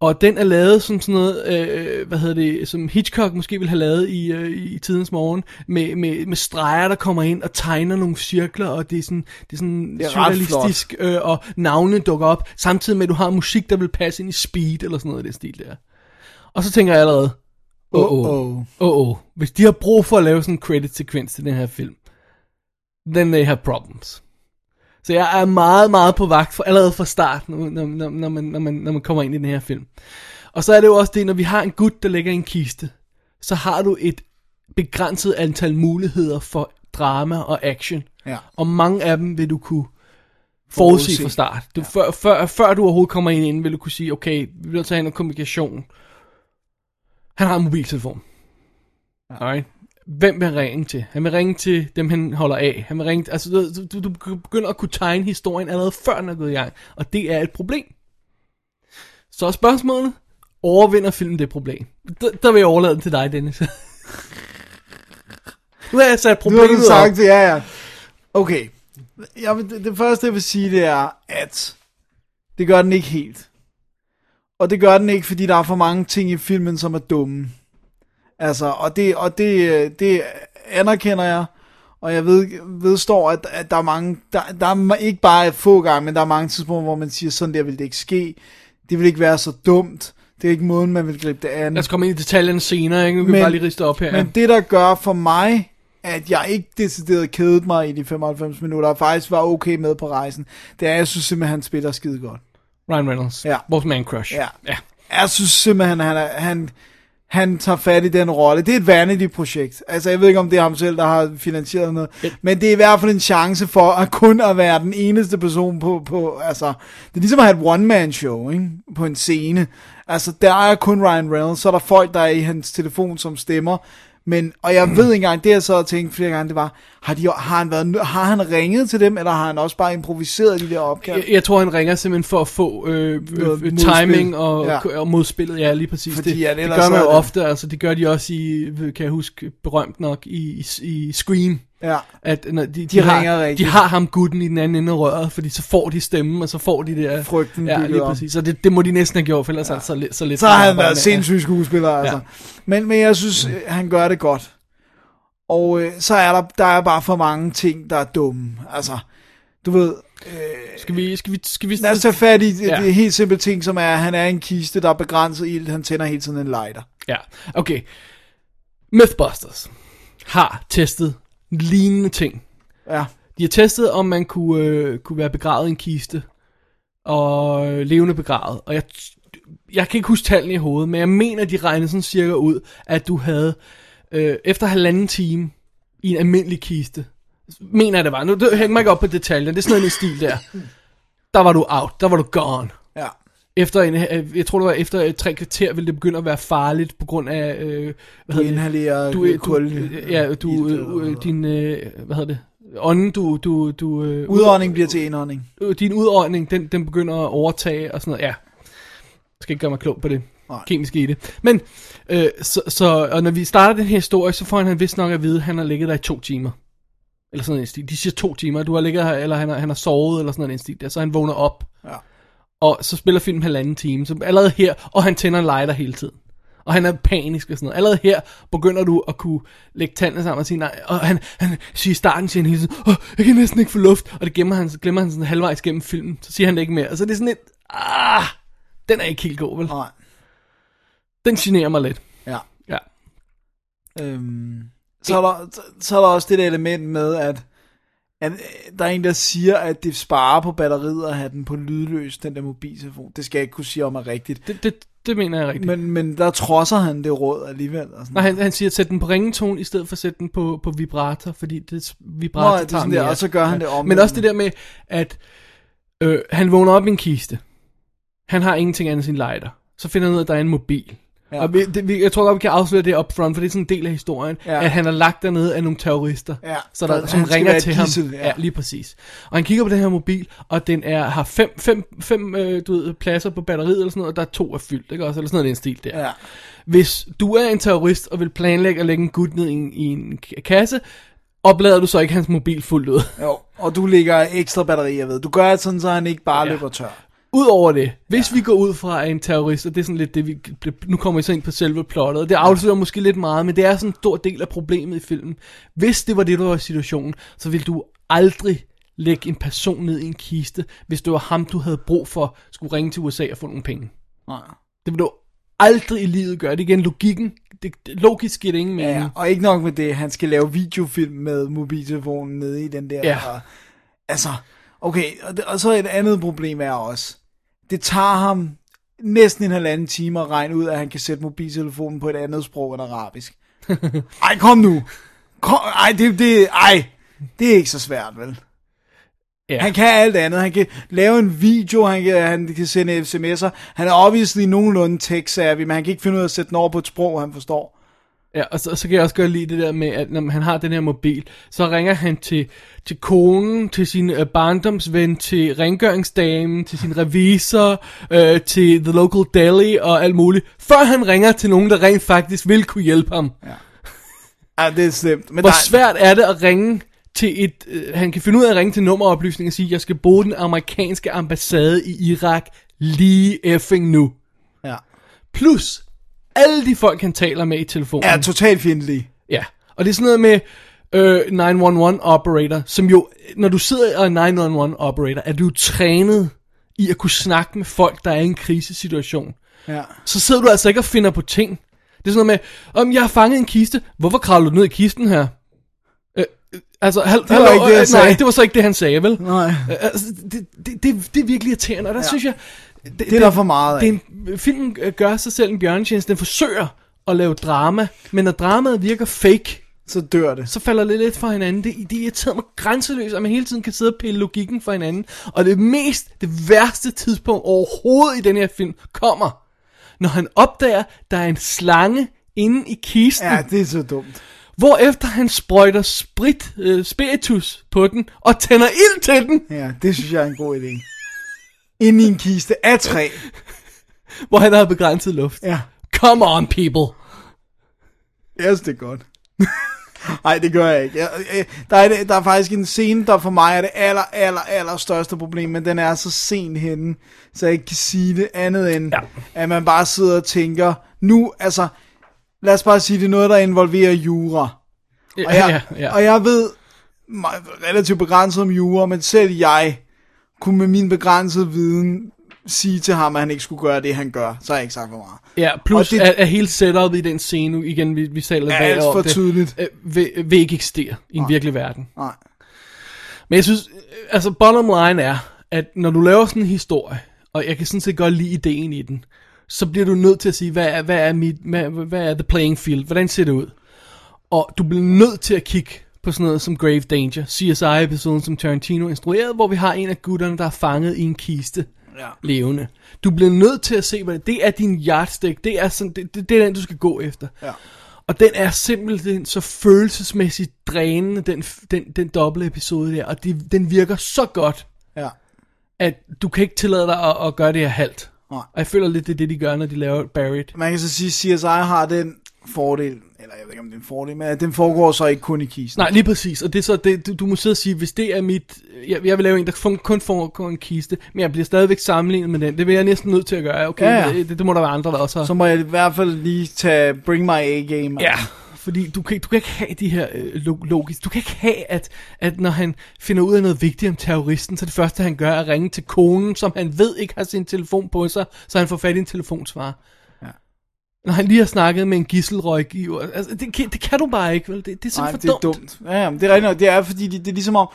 Og den er lavet som sådan noget, øh, hvad hedder det, som Hitchcock måske ville have lavet i, øh, i tidens morgen, med, med, med streger, der kommer ind og tegner nogle cirkler, og det er sådan, det er sådan Det er surrealistisk, øh, og navne dukker op, samtidig med, at du har musik, der vil passe ind i speed, eller sådan noget i den stil der. Og så tænker jeg allerede, åh, åh, Uh-oh. åh, åh, hvis de har brug for at lave sådan en credit-sekvens til den her film, then they have problems. Så jeg er meget, meget på vagt for, allerede fra start, når, når, når, man, når, man, når man kommer ind i den her film. Og så er det jo også det, når vi har en gut, der ligger i en kiste, så har du et begrænset antal muligheder for drama og action. Ja. Og mange af dem vil du kunne Forudse. forudse fra start. Du, ja. før, før, før du overhovedet kommer ind inden, vil du kunne sige, okay, vi bliver nødt til at have noget kommunikation. Han har en mobiltelefon. Ja. Alright. Hvem vil han ringe til? Han vil ringe til dem, han holder af. Han vil ringe, altså, du, du, begynder at kunne tegne historien allerede før den er gået i gang. Og det er et problem. Så er spørgsmålet, overvinder filmen det problem? Der, der vil jeg overlade den til dig, Dennis. nu har jeg sat Nu har problemet du op. sagt det, ja, ja. Okay. Jeg vil, det, det første, jeg vil sige, det er, at det gør den ikke helt. Og det gør den ikke, fordi der er for mange ting i filmen, som er dumme. Altså, og det, og det, det anerkender jeg. Og jeg ved, vedstår, at, at der er mange, der, der er ikke bare få gange, men der er mange tidspunkter, hvor man siger, sådan der vil det ikke ske. Det vil ikke være så dumt. Det er ikke måden, man vil gribe det an. Lad os komme ind i detaljerne senere, ikke? Nu kan vi bare lige riste op her. Men det, der gør for mig, at jeg ikke decideret kædet mig i de 95 minutter, og faktisk var okay med på rejsen, det er, at jeg synes simpelthen, han spiller skide godt. Ryan Reynolds. Ja. Vores man crush. Ja. ja. Jeg synes simpelthen, han, er, han, han tager fat i den rolle. Det er et vanity-projekt. Altså, jeg ved ikke, om det er ham selv, der har finansieret noget. Men det er i hvert fald en chance for at kun at være den eneste person på, på altså, det er ligesom at have et one-man-show, ikke? På en scene. Altså, der er kun Ryan Reynolds, så er der folk, der er i hans telefon, som stemmer. Men, og jeg ved ikke engang, det jeg så har tænkt flere gange, det var, har, de, har, han været, har han ringet til dem, eller har han også bare improviseret de der opgaver? Jeg, jeg tror, han ringer simpelthen for at få øh, øh, timing og, Ja. og modspillet. Ja, lige præcis. Fordi det, det gør man jo det- ofte. Altså, det gør de også i, kan jeg huske, berømt nok, i, i, i Scream. Ja. At når de, de, De har, ringer de rigtigt. har ham gutten i den anden ende af røret, fordi så får de stemmen, og så får de det der... Frygten Ja, lige præcis. Så det, det må de næsten have gjort, for ellers ja. det så lidt... Så, lidt Så har han været sindssyg skuespiller, altså. Ja. Men, men jeg synes, øh, han gør det godt. Og øh, så er der, der er bare for mange ting, der er dumme. Altså, du ved, Skal vi... Skal vi, skal vi lad os tage fat i ja. Det helt simple ting, som er, at han er en kiste, der er begrænset ild. Han tænder hele tiden en lighter. Ja, okay. Mythbusters har testet lignende ting. Ja. De har testet, om man kunne, øh, kunne være begravet i en kiste, og øh, levende begravet. Og jeg, jeg kan ikke huske tallene i hovedet, men jeg mener, de regnede sådan cirka ud, at du havde, øh, efter halvanden time i en almindelig kiste, mener jeg det var, nu hænger mig ikke op på detaljer, det er sådan noget stil der, der var du out, der var du gone. Ja. Efter en, øh, jeg tror det var efter et tre kvarter, ville det begynde at være farligt på grund af, øh, hvad Du hedder det? inhalerer du, du, kul. ja, du, øh, øh, din, øh, hvad hedder det? Ånden, du, du, du, øh, Udånding bliver til indånding. øh, din udånding, den, den begynder at overtage og sådan noget. Ja, jeg skal ikke gøre mig klog på det Nej. kemiske i det. Men, øh, så, så, og når vi starter den her historie, så får han vist nok at vide, at han har ligget der i to timer. Eller sådan en stil. De siger to timer, du har ligget her, eller han har, han har sovet, eller sådan en stil der. Så han vågner op. Ja. Og så spiller filmen halvanden time. Så allerede her, og han tænder en lighter hele tiden. Og han er panisk og sådan noget. Allerede her begynder du at kunne lægge tandene sammen og sige nej. Og han, han siger i starten, hele tiden, Åh, jeg kan næsten ikke få luft. Og det gemmer han, glemmer han sådan halvvejs gennem filmen. Så siger han det ikke mere. Og så er det sådan lidt, ah, den er ikke helt god, vel? Nej. Den generer mig lidt. Ja. Ja. Øhm, så, er der, så- så er der også det der element med, at, øh, der er en, der siger, at det sparer på batteriet at have den på lydløs, den der mobiltelefon. Det skal jeg ikke kunne sige om er rigtigt. Det, det, det mener jeg rigtigt. Men, men der trodser han det råd alligevel. Og sådan. Nej, han, han siger, at sætte den på ringetone, i stedet for at sætte den på, på vibrator, fordi det Nå, vibrator ja, det er sådan der, og så gør han det omvendt. Men også det der med, at øh, han vågner op i en kiste. Han har ingenting andet end sin lighter. Så finder han ud af, at der er en mobil. Ja. Og vi, det, vi, jeg tror godt, vi kan afsløre det up front, for det er sådan en del af historien, Ja. at han er lagt dernede af nogle terrorister, Ja, så der, som ringer til ham. gidsel, ja. ja. lige præcis. Og han kigger på den her mobil, og den er, har fem, fem, fem øh, du ved, pladser på batteriet, eller sådan noget, og der er to er fyldt, ikke også? Eller sådan noget den stil der. Ja. Hvis du er en terrorist og vil planlægge at lægge en gut ned i en, i en kasse, oplader du så ikke hans mobil fuldt ud. Jo, og du lægger ekstra batterier ved. Du gør det sådan, så han ikke bare. Ja. løber tør. Udover det, hvis ja. vi går ud fra en terrorist, og det er sådan lidt det, vi, nu kommer vi så ind på selve plottet, og det afslører måske lidt meget, men det er sådan en stor del af problemet i filmen. Hvis det var det, der var situationen, så ville du aldrig lægge en person ned i en kiste, hvis det var ham, du havde brug for, skulle ringe til USA og få nogle penge. Nej. Det vil du aldrig i livet gøre. Det er igen logikken. Det, det, logisk giver det ingen mening. Ja, ja, og ikke nok med det, han skal lave videofilm med mobiltelefonen nede i den der. Ja. Og, altså, okay, og, og så et andet problem er også, det tager ham næsten en halvanden time at regne ud, at han kan sætte mobiltelefonen på et andet sprog end arabisk. Ej, kom nu. Kom, ej, det, det, ej, det er ikke så svært, vel? Ja. Han kan alt andet. Han kan lave en video, han kan, han kan sende sms'er. Han er obviously nogenlunde tech-savvy, men han kan ikke finde ud af at sætte den over på et sprog, han forstår. Ja, og så, så kan jeg også godt lide det der med, at når han har den her mobil, så ringer han til, til konen, til sin øh, barndomsven, til rengøringsdamen, til sin revisor, øh, til the local deli og alt muligt, før han ringer til nogen, der rent faktisk vil kunne hjælpe ham. Ja, det er slemt. Men Hvor der, svært er det at ringe til et... Øh, han kan finde ud af at ringe til nummeroplysning og sige, jeg skal bruge den amerikanske ambassade i Irak lige effing nu. Ja. Plus, alle de folk, han taler med i telefonen. er totalt fjendtlig. Ja, og det er sådan noget med øh, 911 operator, som jo, når du sidder og er 911 operator, er du trænet i at kunne snakke med folk, der er i en krisesituation. Ja. Så sidder du altså ikke og finder på ting. Det er sådan noget med, om jeg har fanget en kiste, hvorfor kravler du ned i kisten her? Øh, øh, altså, hal- var hallo, ikke det, øh, nej, det var så ikke det, han sagde, vel? Nej. Øh, altså, det, det, det, det er virkelig irriterende, og der ja. synes jeg... Det, Det er der for meget af. Det er en, filmen øh, gør sig selv en bjørnetjeneste. Den forsøger at lave drama, men når dramaet virker fake, Så dør det. så falder det lidt fra hinanden. Det, det irriterer mig grænseløst, at man hele tiden kan sidde og pille logikken fra hinanden. Og det mest, det værste tidspunkt overhovedet i den her film kommer, når han opdager, der er en slange inde i kisten. Ja, det er så dumt. Hvorefter han sprøjter sprit, øh, spiritus på den, og tænder ild til den, Ja, det synes jeg er en god idé. Inde i en kiste af træ. hvor han har begrænset luft. Ja, Come on, people. yes, det er godt. Nej, det gør jeg ikke. Jeg, jeg, der, er, der er faktisk en scene, der for mig er det aller, aller, aller største problem, men den er så sent henne, så jeg ikke kan sige det andet end, Ja. at man bare sidder og tænker, nu, altså, lad os bare sige, det er noget, der involverer jura. Og jeg, ja, ja. og jeg ved relativt begrænset om jura, men selv jeg kunne med min begrænsede viden sige til ham, at han ikke skulle gøre det, han gør. Så har jeg ikke sagt for meget. Ja, plus Og det- det, at, at hele setupet i den scene, nu igen, vi, vi taler Er alt om for det, tydeligt. øh, vil, vil ikke eksistere i en virkelig verden. Nej. Men jeg synes, øh, altså bottom line er, at når du laver sådan en historie, og jeg kan sådan set godt lide ideen i den, så bliver du nødt til at sige, hvad er, hvad er, mit, hvad, hvad er the playing field? Hvordan ser det ud? Og du bliver nødt til at kigge på sådan noget som Grave Danger, CSI-episoden, som Tarantino instruerede, hvor vi har en af gutterne, der er fanget i en kiste. Ja. levende. Du bliver nødt til at se, hvad det, det er din yardstick. Det er, sådan, det, det, det er den, du skal gå efter. Ja. Og den er simpelthen så følelsesmæssigt drænende, den, den, den dobbelt episode der. Og de, den virker så godt, Ja. at du kan ikke tillade dig at, at gøre det her halvt. Nej. Og jeg føler lidt, det er det, de gør, når de laver Buried. Man kan så sige, at CSI har den fordel, eller jeg ved ikke om det er en fordel, men at den foregår så ikke kun i kisten. Nej, lige præcis. Og det er så, det, du, du må sidde og sige, hvis det er mit... Jeg, jeg vil lave en, der kun- kun får en kiste, men jeg bliver stadigvæk sammenlignet med den. Det vil jeg næsten nødt til at gøre. Okay, Ja, ja. Det, det, må der være andre, der også har. Så må jeg i hvert fald lige tage Bring My A-game. Ja, fordi du kan, du kan ikke have de her øh, lo- logisk. Du kan ikke have, at, at når han finder ud af noget vigtigt om terroristen, så det første han gør er at ringe til konen, som han ved ikke har sin telefon på sig, så han får fat i en telefonsvarer. Når han lige har snakket med en gisselrådgiver. Altså, det, kan- det kan du bare ikke, vel? Det, det er Nej, simpelthen det er dumt. Ja, ja, men det er rigtigt. Det er fordi, det, det er ligesom om,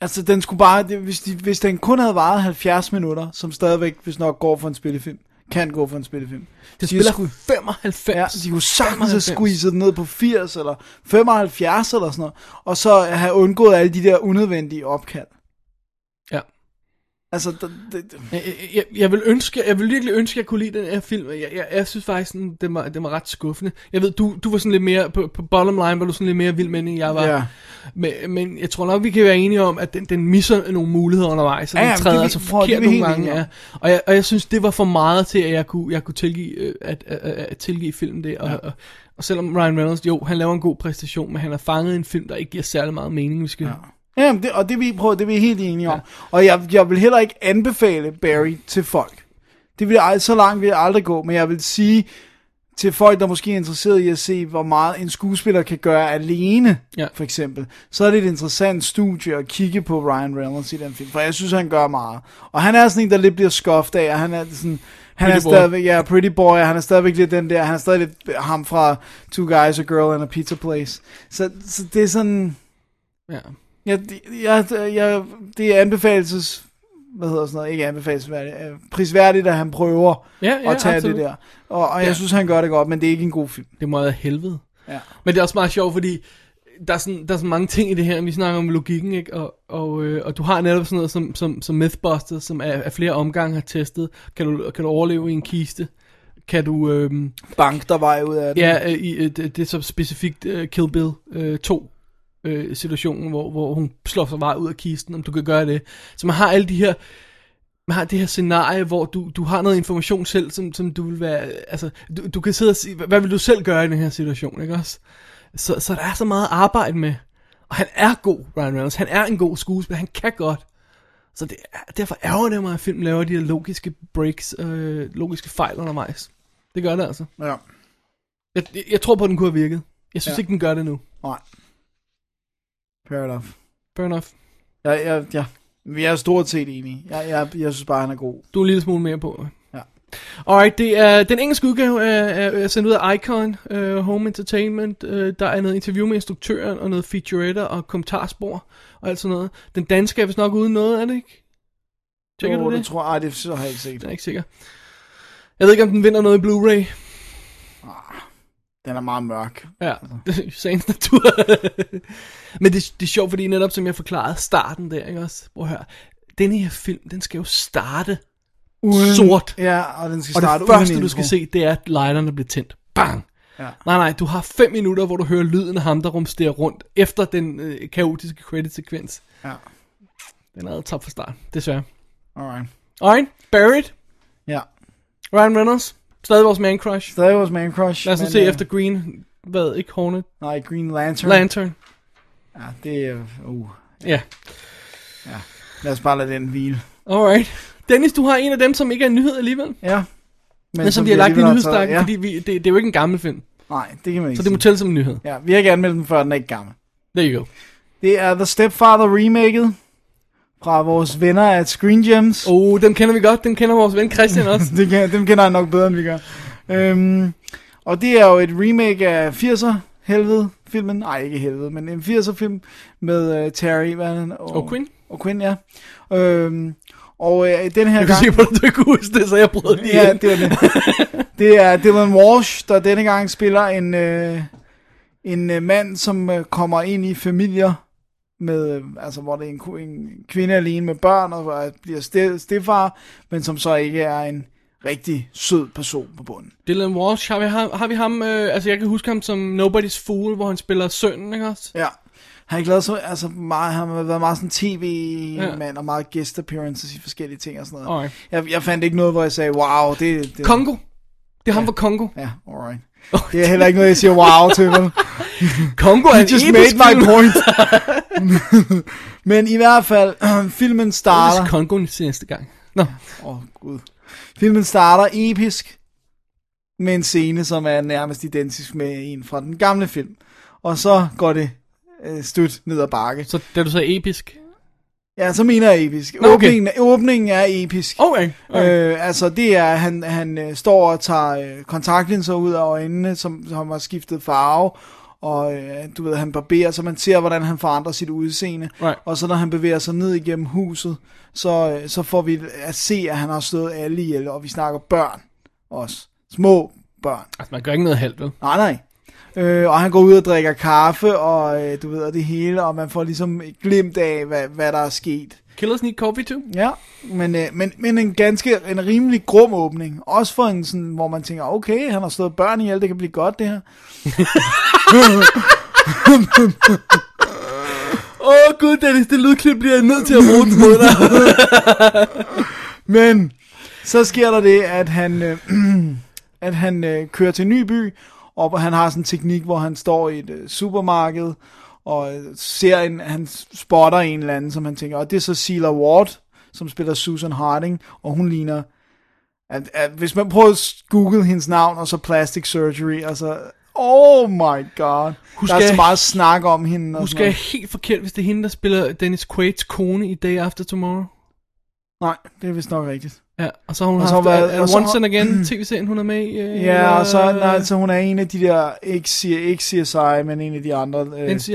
altså den skulle bare, det, hvis, de, hvis den kun havde varet 70 minutter, som stadigvæk, hvis nok går for en spillefilm, kan gå for en spillefilm. Det De spiller skulle- 95. Ja, de kunne sagtens have 95. squeezet den ned på 80 eller 75 eller sådan noget, og så have undgået alle de der unødvendige opkald. Altså, det, det, Jeg, jeg, jeg, vil ønske, jeg vil virkelig ønske, at jeg kunne lide den her film. Jeg, jeg, jeg synes faktisk, den, den, var, den var ret skuffende. Jeg ved, du, du var sådan lidt mere, på, på bottom line var du sådan lidt mere vild med den, end jeg var. Ja. Men, men jeg tror nok, vi kan være enige om, at den, den misser nogle muligheder undervejs, og Ja, den træder det er altså det er forkert nogle gange. Ja. Og, jeg, og jeg synes, det var for meget til, at jeg kunne, jeg kunne tilgive, øh, at, at, at, at tilgive filmen det. Og, Ja. og, og selvom Ryan Reynolds, jo, han laver en god præstation, men han har fanget en film, der ikke giver særlig meget mening. Vi skal, ja. Ja, det, og det er vi, prøv, det er vi helt enige om. Og jeg, jeg vil heller ikke anbefale Barry til folk. Det vil jeg, så langt vil jeg aldrig gå, men jeg vil sige til folk, der måske er interesseret i at se, hvor meget en skuespiller kan gøre alene, Ja. for eksempel, så er det et interessant studie at kigge på Ryan Reynolds i den film, for jeg synes, han gør meget. Og han er sådan en, der lidt bliver skuffet af, og han er sådan... Han Pretty er stadigvæk, ja, pretty boy, han er stadigvæk lidt den der, han er stadig lidt ham fra Two Guys, A Girl and a Pizza Place. Så, så det er sådan, ja. Ja, det, ja, det- ja, det er anbefalelses... Hvad hedder sådan noget? Ikke anbefalelsesværdigt. øh, Prisværdigt, at han prøver Ja, ja, at tage absolut. det der. Og, og jeg Ja. synes, han gør det godt, men det er ikke en god film. Det må være helvede. Ja. Men det er også meget sjovt, fordi der er, sådan, der er sådan mange ting i det her, vi snakker om logikken, ikke? Og, og, øh, og du har netop sådan noget som, som, som Mythbusters, som er, er flere omgange har testet. Kan du, kan du overleve i en kiste? Kan du... Øh, Bank der vej ud af den. ja, øh, i, øh, det, det er så specifikt øh, Kill Bill øh, 2 øh, situationen, hvor, hvor hun slår sig vej ud af kisten, om du kan gøre det. Så man har alle de her man har det her scenarie, hvor du, du har noget information selv, som, som du vil være, altså, du, du kan sidde og sige, hvad, vil du selv gøre i den her situation, ikke også? Så, så der er så meget arbejde med. Og han er god, Ryan Reynolds. Han er en god skuespiller. Han kan godt. Så det, er- derfor ærger det mig, at filmen laver de her logiske breaks, øh, logiske fejl undervejs. Det gør det altså. Ja. Jeg, jeg, tror på, at den kunne have virket. Jeg synes ja. ikke, den gør det nu. Nej. Fair enough. Fair enough. Ja, ja, ja. Vi er stort set enige. Jeg, jeg, jeg synes bare, han er god. Du er en lille smule mere på. Ja. Alright, det er den engelske udgave er, er, sendt ud af Icon uh, Home Entertainment. Uh, der er noget interview med instruktøren, og noget featurette og kommentarspor, og alt sådan noget. Den danske er vist nok uden noget, er det ikke? Tjekker Åh, du det? det tror jeg, ej, det har jeg ikke set. Jeg er ikke sikker. Jeg ved ikke, om den vinder noget i Blu-ray. Den er meget mørk. Ja, det er sagens natur. Men det, det er sjovt, fordi netop som jeg forklarede starten der, ikke også? Prøv at høre. Denne her film, den skal jo starte Uden- sort. Ja, og den skal Og starte det første, uden du skal se, det er, at lighterne bliver tændt. Bang! Ja. Nej, nej, du har fem minutter, hvor du hører lyden af ham, der rumsterer rundt, efter den øh, kaotiske credit-sekvens. Ja. Den er top fra start, desværre. Alright. Alright, Buried. Ja. Ryan Reynolds. Stadig vores man crush. Stadig vores man crush. Lad os nu men, se øh, efter Green. Hvad, ikke Hornet? Nej, Green Lantern. Lantern. Ja, det er... Uh. Ja. Ja. Lad os bare lade den hvile. Alright. Dennis, du har en af dem, som ikke er en nyhed alligevel. Ja. Men, Men som vi har lagt i nyhedsstakken, taget- fordi vi, det, det er jo ikke en gammel film. Nej, det kan man ikke Så det må tælle som en nyhed. Ja, vi har ikke anmeldt den før, den er ikke gammel. There you go. Det er The Stepfather remaket fra vores venner at Screen Gems. Oh, dem kender vi godt. Dem kender vores ven Christian også. det kan, dem kender han nok bedre, end vi gør. Øhm, og det er jo et remake af 80'er helvede filmen. Nej, ikke helvede, men en 80'er film med uh, Terry hvad er han? Og Quinn. Og Quinn, ja. Øhm, og øh, den her Jeg gang... se på, at du ikke huske det, så jeg brød lige Ja, det er det. Det er Dylan Walsh, der denne gang spiller en, øh, en øh, mand, som øh, kommer ind i familier, med, øh, altså hvor det er en, en kvinde alene med børn, og bliver ste- stefar, men som så ikke er en rigtig sød person på bunden. Dylan Walsh, har vi ham, har vi ham øh, altså jeg kan huske ham som Nobody's Fool, hvor han spiller sønnen, ikke også? Ja. Han har ikke lavet så, altså meget, han har været meget sådan tv-mand, og meget guest appearances i forskellige ting og sådan noget. Jeg, jeg fandt ikke noget, hvor jeg sagde, wow, det... det Kongo. Det er ham fra Kongo. Ja, alright. Det er heller ikke noget, jeg siger wow til, vel? Kongo er just made my point. Men i hvert fald, filmen starter... Det er Kongo næste gang. Nå. Åh, oh, gud. Filmen starter episk med en scene, som er nærmest identisk med en fra den gamle film. Og så går det øh, stødt ned ad bakke. Så da du sagde episk? Ja, så mener jeg episk. Nå, okay. Åbningen, åbningen er episk. Okay. okay. Øh, altså det er, han, han øh, står og tager øh, kontaktlinser ud af øjnene, som, som har skiftet farve, og øh, du ved, han barberer, så man ser, hvordan han forandrer sit udseende. Right. Og så når han bevæger sig ned igennem huset, så, øh, så får vi at se, at han har slået alle ihjel, og vi snakker børn også. Små børn. Altså man gør ikke noget halvt, vel? Nej, nej. Øh, og han går ud og drikker kaffe, og øh, du ved, og det hele, og man får ligesom et glimt af, hvad, hvad der er sket. Killers Need Coffee too? Ja, men, øh, men, men en ganske, en rimelig grum åbning. Også for en sådan, hvor man tænker, okay, han har slået børn ihjel, det kan blive godt det her. Åh oh, gud, Dennis, det lydklip bliver jeg nødt til at bruge mod dig. Men så sker der det, at han, øh, at han øh, kører til en og han har sådan en teknik, hvor han står i et øh, supermarked, og øh, ser en, han spotter en eller anden, som han tænker, og det er så Sheila Ward, som spiller Susan Harding, og hun ligner, at, at hvis man prøver at google hendes navn, og så plastic surgery, altså, oh my god, Husker der er så meget snak om hende. sådan jeg helt forkert, hvis det er hende, der spiller Dennis Quaid's kone i Day After Tomorrow? Nej, det er vist nok rigtigt. Ja, og så har hun Og så haft har været, er så Once and Again tv-serien, hun er med i. Øh, Ja, og så, eller- nej, så hun er en af de der, ikke, ikke CSI, men en af de andre. Øh, NCIS?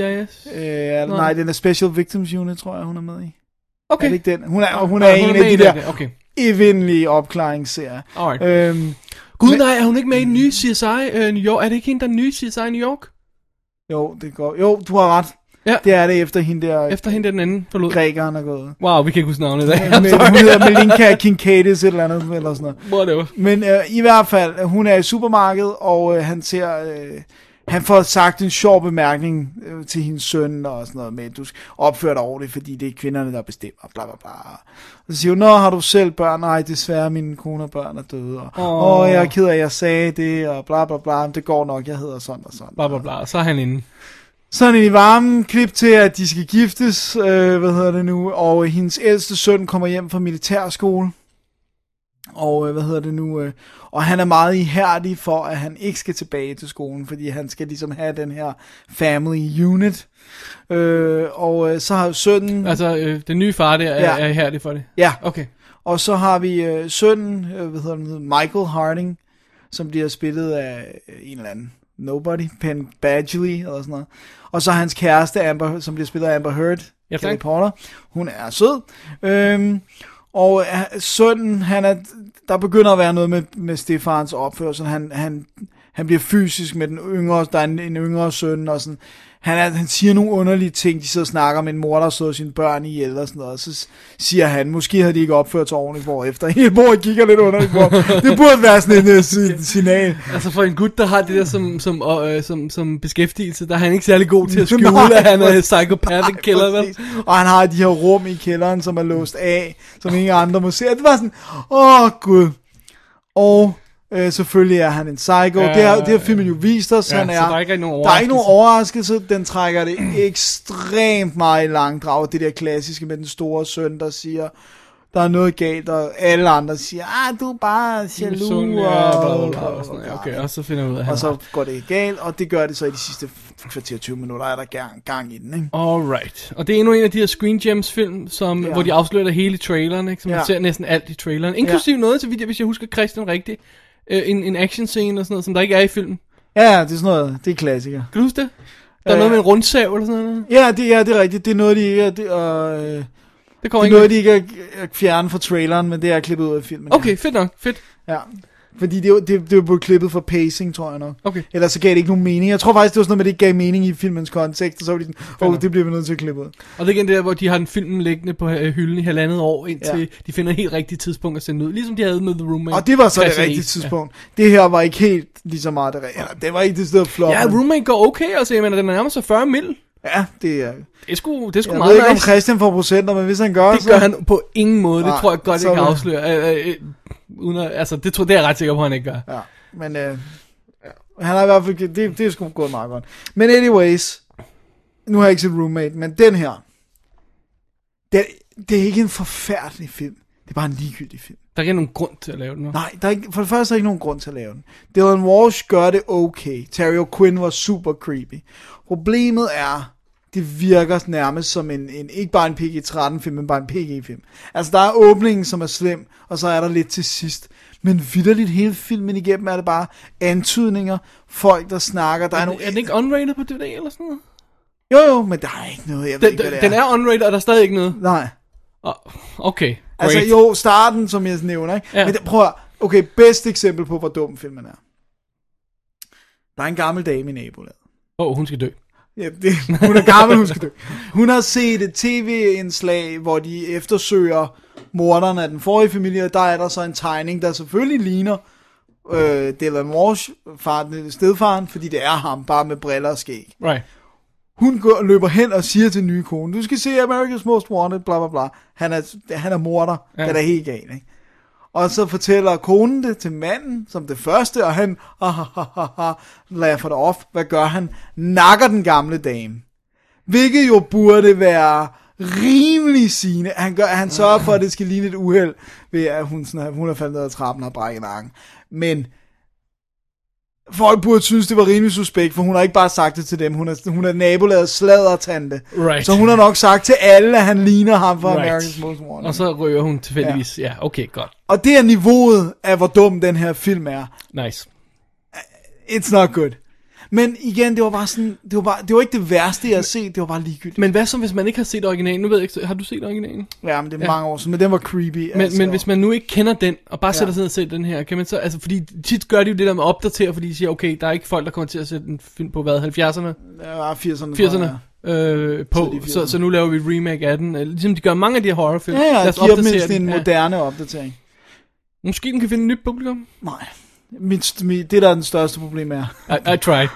Øh, ja, Nå. nej, den er Special Victims Unit, tror jeg, hun er med i. Okay. Er det ikke den? Hun er, hun er hun en er af de der okay. evindelige opklaringsserier. Alright. Øhm, Gud men- nej, er hun ikke med i den nye CSI uh, New York? Er det ikke hende, der er nye CSI New York? jo, det går. Jo, du har ret. Ja. Det er det efter hende der Efter hende der den anden forlod. grækeren er gået. Wow, vi kan ikke huske navnet i dag. Men, hun hedder Melinka Kinkadis eller andet, eller sådan noget. Whatever. Men øh, i hvert fald, øh, hun er i supermarkedet, og øh, han ser... Øh, han får sagt en sjov bemærkning øh, til hendes søn og sådan noget med, du skal opføre dig ordentligt, fordi det er kvinderne, der bestemmer, bla bla bla. Og så siger hun, nå, har du selv børn? Nej, desværre, mine kone og børn er døde. Og, Åh. åh, jeg er ked af, at jeg sagde det, og bla bla bla, det går nok, jeg hedder sådan og sådan. Bla bla bla, så er han inde. Sådan i varmen, klip til, at de skal giftes, øh, hvad hedder det nu, og hendes ældste søn kommer hjem fra militærskole, og øh, hvad hedder det nu, øh, og han er meget ihærdig for, at han ikke skal tilbage til skolen, fordi han skal ligesom have den her family unit, øh, og øh, så har sønnen... Altså, øh, den nye far der er, Ja. er ihærdig for det. Ja. Okay. Og så har vi øh, sønnen, øh, hvad hedder han, Michael Harding, som bliver spillet af øh, en eller anden nobody, Penn Badgley eller sådan noget. Og så hans kæreste, Amber, som bliver spillet af Amber Heard, Ja, Kelly. Porter. Hun er sød. Øhm, og øh, sønnen, han er, der begynder at være noget med, med Stefans opførsel. Han, han, han bliver fysisk med den yngre, der er en, en yngre søn, og sådan. Han, er, han siger nogle underlige ting, de sidder og snakker om en mor, der har slået sine børn ihjel og sådan noget, og så siger han, måske havde de ikke opført sig ordentligt hvor efter. Hele mor kigger lidt underligt på. Det burde være sådan en uh, si- signal. Altså for en gut, der har det der som, som, øh, som, som beskæftigelse, der er han ikke særlig god til at skjule, Nej, at han er psychopathic killer, vel? Og han har de her rum i kælderen, som er låst af, som ingen andre må se. Og Det var sådan, åh gud. Og øh, selvfølgelig er han en psycho. Ja, det, har, det har filmen jo vist os. ja, han så er, der er ikke nogen der er ikke nogen overraskelse. Den trækker det ekstremt meget i langdrag. Det der klassiske med den store søn, der siger, der er noget galt, og alle andre siger, ah, du er bare jaloux. Og- ja, bla, og sådan noget. Okay, og så finder jeg ud af, Og så går det galt, og det gør det så i de sidste kvarter 20 minutter, er der gang, gang i den, ikke? Alright. Og det er endnu en af de her Screen Gems film, som, Ja. hvor de afslører hele traileren, ikke? Så man Ja. ser næsten alt i traileren. Inklusiv noget, så vidt jeg, hvis jeg husker Christian rigtigt, øh, en, en action scene og sådan noget, som der ikke er i filmen. Ja, det er sådan noget, det er klassiker. Kan du huske det? Der er Ja, noget ja. med en rundsav eller sådan noget. Ja, det, ja, det er rigtigt. Det er noget, de ikke er, det, er, øh, det Det kommer er ikke noget, de ikke er er fjernet fra traileren, men det er klippet ud af filmen. Okay, fedt nok. Fedt. Ja. Fordi det, var- det, det var klippet for pacing, tror jeg nok. Okay. Ellers så gav det ikke nogen mening. Jeg tror faktisk, det var sådan noget med, det ikke gav mening i filmens kontekst, og så var de sådan, åh, oh, det bliver vi nødt til at klippe ud. Og det er igen det der, hvor de har en film liggende på øh, hylden i halvandet år, indtil Ja. de finder et helt rigtigt tidspunkt at sende ud. Ligesom de havde med The Roommate. Og det var så det rigtige tidspunkt. Det her var ikke helt lige så meget det. Ja, det var ikke det sted flot. Ja, ja Roommate går okay, altså jeg mener, den er nærmest 40 mil. Ja, det er... Det er sgu, det er sgu Jeg meget ved ikke, om nice. Christian får procenter, men hvis han gør, Det så... gør han på ingen måde, det Nej, tror jeg godt, så jeg kan afsløre. Øh, øh, øh, uden at, altså, det, tror, det er jeg ret sikker på, han ikke gør. Ja, men øh, han har i hvert fald... Det, det er sgu gået meget godt. Men anyways, nu har jeg ikke set Roommate, men den her, det, det er ikke en forfærdelig film. Det er bare en ligegyldig film. Der er ikke nogen grund til at lave den. Nej, der er ikke, for det første er der ikke nogen grund til at lave den. Dylan Walsh gør det okay. Terry O'Quinn var super creepy. Problemet er, det virker nærmest som en, en ikke bare en PG-13 film, men bare en PG-film. Altså der er åbningen, som er slem, og så er der lidt til sidst. Men vidderligt hele filmen igennem er det bare antydninger, folk der snakker, der er, Er, nogle... er den ikke unrated på DVD eller sådan noget? Jo jo, men der er ikke noget, jeg ved Den, ikke, hvad den, det den er unrated, og der er stadig ikke noget? Nej. Oh, okay, great. Altså jo, starten, som jeg nævner, ikke? Ja. Men det, prøv at, okay, bedste eksempel på, hvor dum filmen er. Der er en gammel dame i nabolaget. Åh, oh, hun skal dø. Ja, det, hun er gammel, hun skal dø. Hun har set et tv-indslag, hvor de eftersøger morderen af den forrige familie, og der er der så en tegning, der selvfølgelig ligner øh, Dylan Walsh, far, stedfaren, fordi det er ham, bare med briller og skæg. Right. Hun går, løber hen og siger til den nye kone, du skal se America's Most Wanted, bla bla bla. Han er, han er morder, Ja. den er helt gal, ikke? Og så fortæller konen det til manden som det første, og han ah, ah, ah, ah, laugher det off. Hvad gør han? Nakker den gamle dame. Hvilket jo burde være rimelig sigende. Han, gør, han sørger for, at det skal ligne et uheld, ved at hun, sådan, hun er faldet ned ad trappen og brækket nakken. Men folk burde synes, det var rimelig suspekt, for hun har ikke bare sagt det til dem. Hun er, hun er nabolaget sladdertante. Right. Så hun har nok sagt til alle, at han ligner ham fra Right. America's Most Wanted. Og så rører hun tilfældigvis. Ja, ja okay, godt. Og det er niveauet af, hvor dum den her film er. Nice. It's not good. Men igen, det var bare sådan, det var, bare, det var ikke det værste, jeg har set, det var bare ligegyldigt. Men hvad så, hvis man ikke har set originalen? Nu ved jeg ikke, har du set originalen? Ja, men det er Ja. mange år siden, men den var creepy. Men, altså. men hvis man nu ikke kender den, og bare sætter Ja. sig ned og ser den her, kan man så, altså fordi tit gør de jo det der med at opdatere, fordi de siger, okay, der er ikke folk, der kommer til at sætte en film på, hvad, 70'erne? Det var 80'erne. 80'erne? Øh, på, så, 80'erne. så nu laver vi et remake af den, øh, ligesom de gør mange af de her horrorfilm. Ja, ja, giver dem en den. moderne opdatering. Måske den kan finde et nyt publikum? Nej. Mit, mit, det der er den største problem er, I, I tried.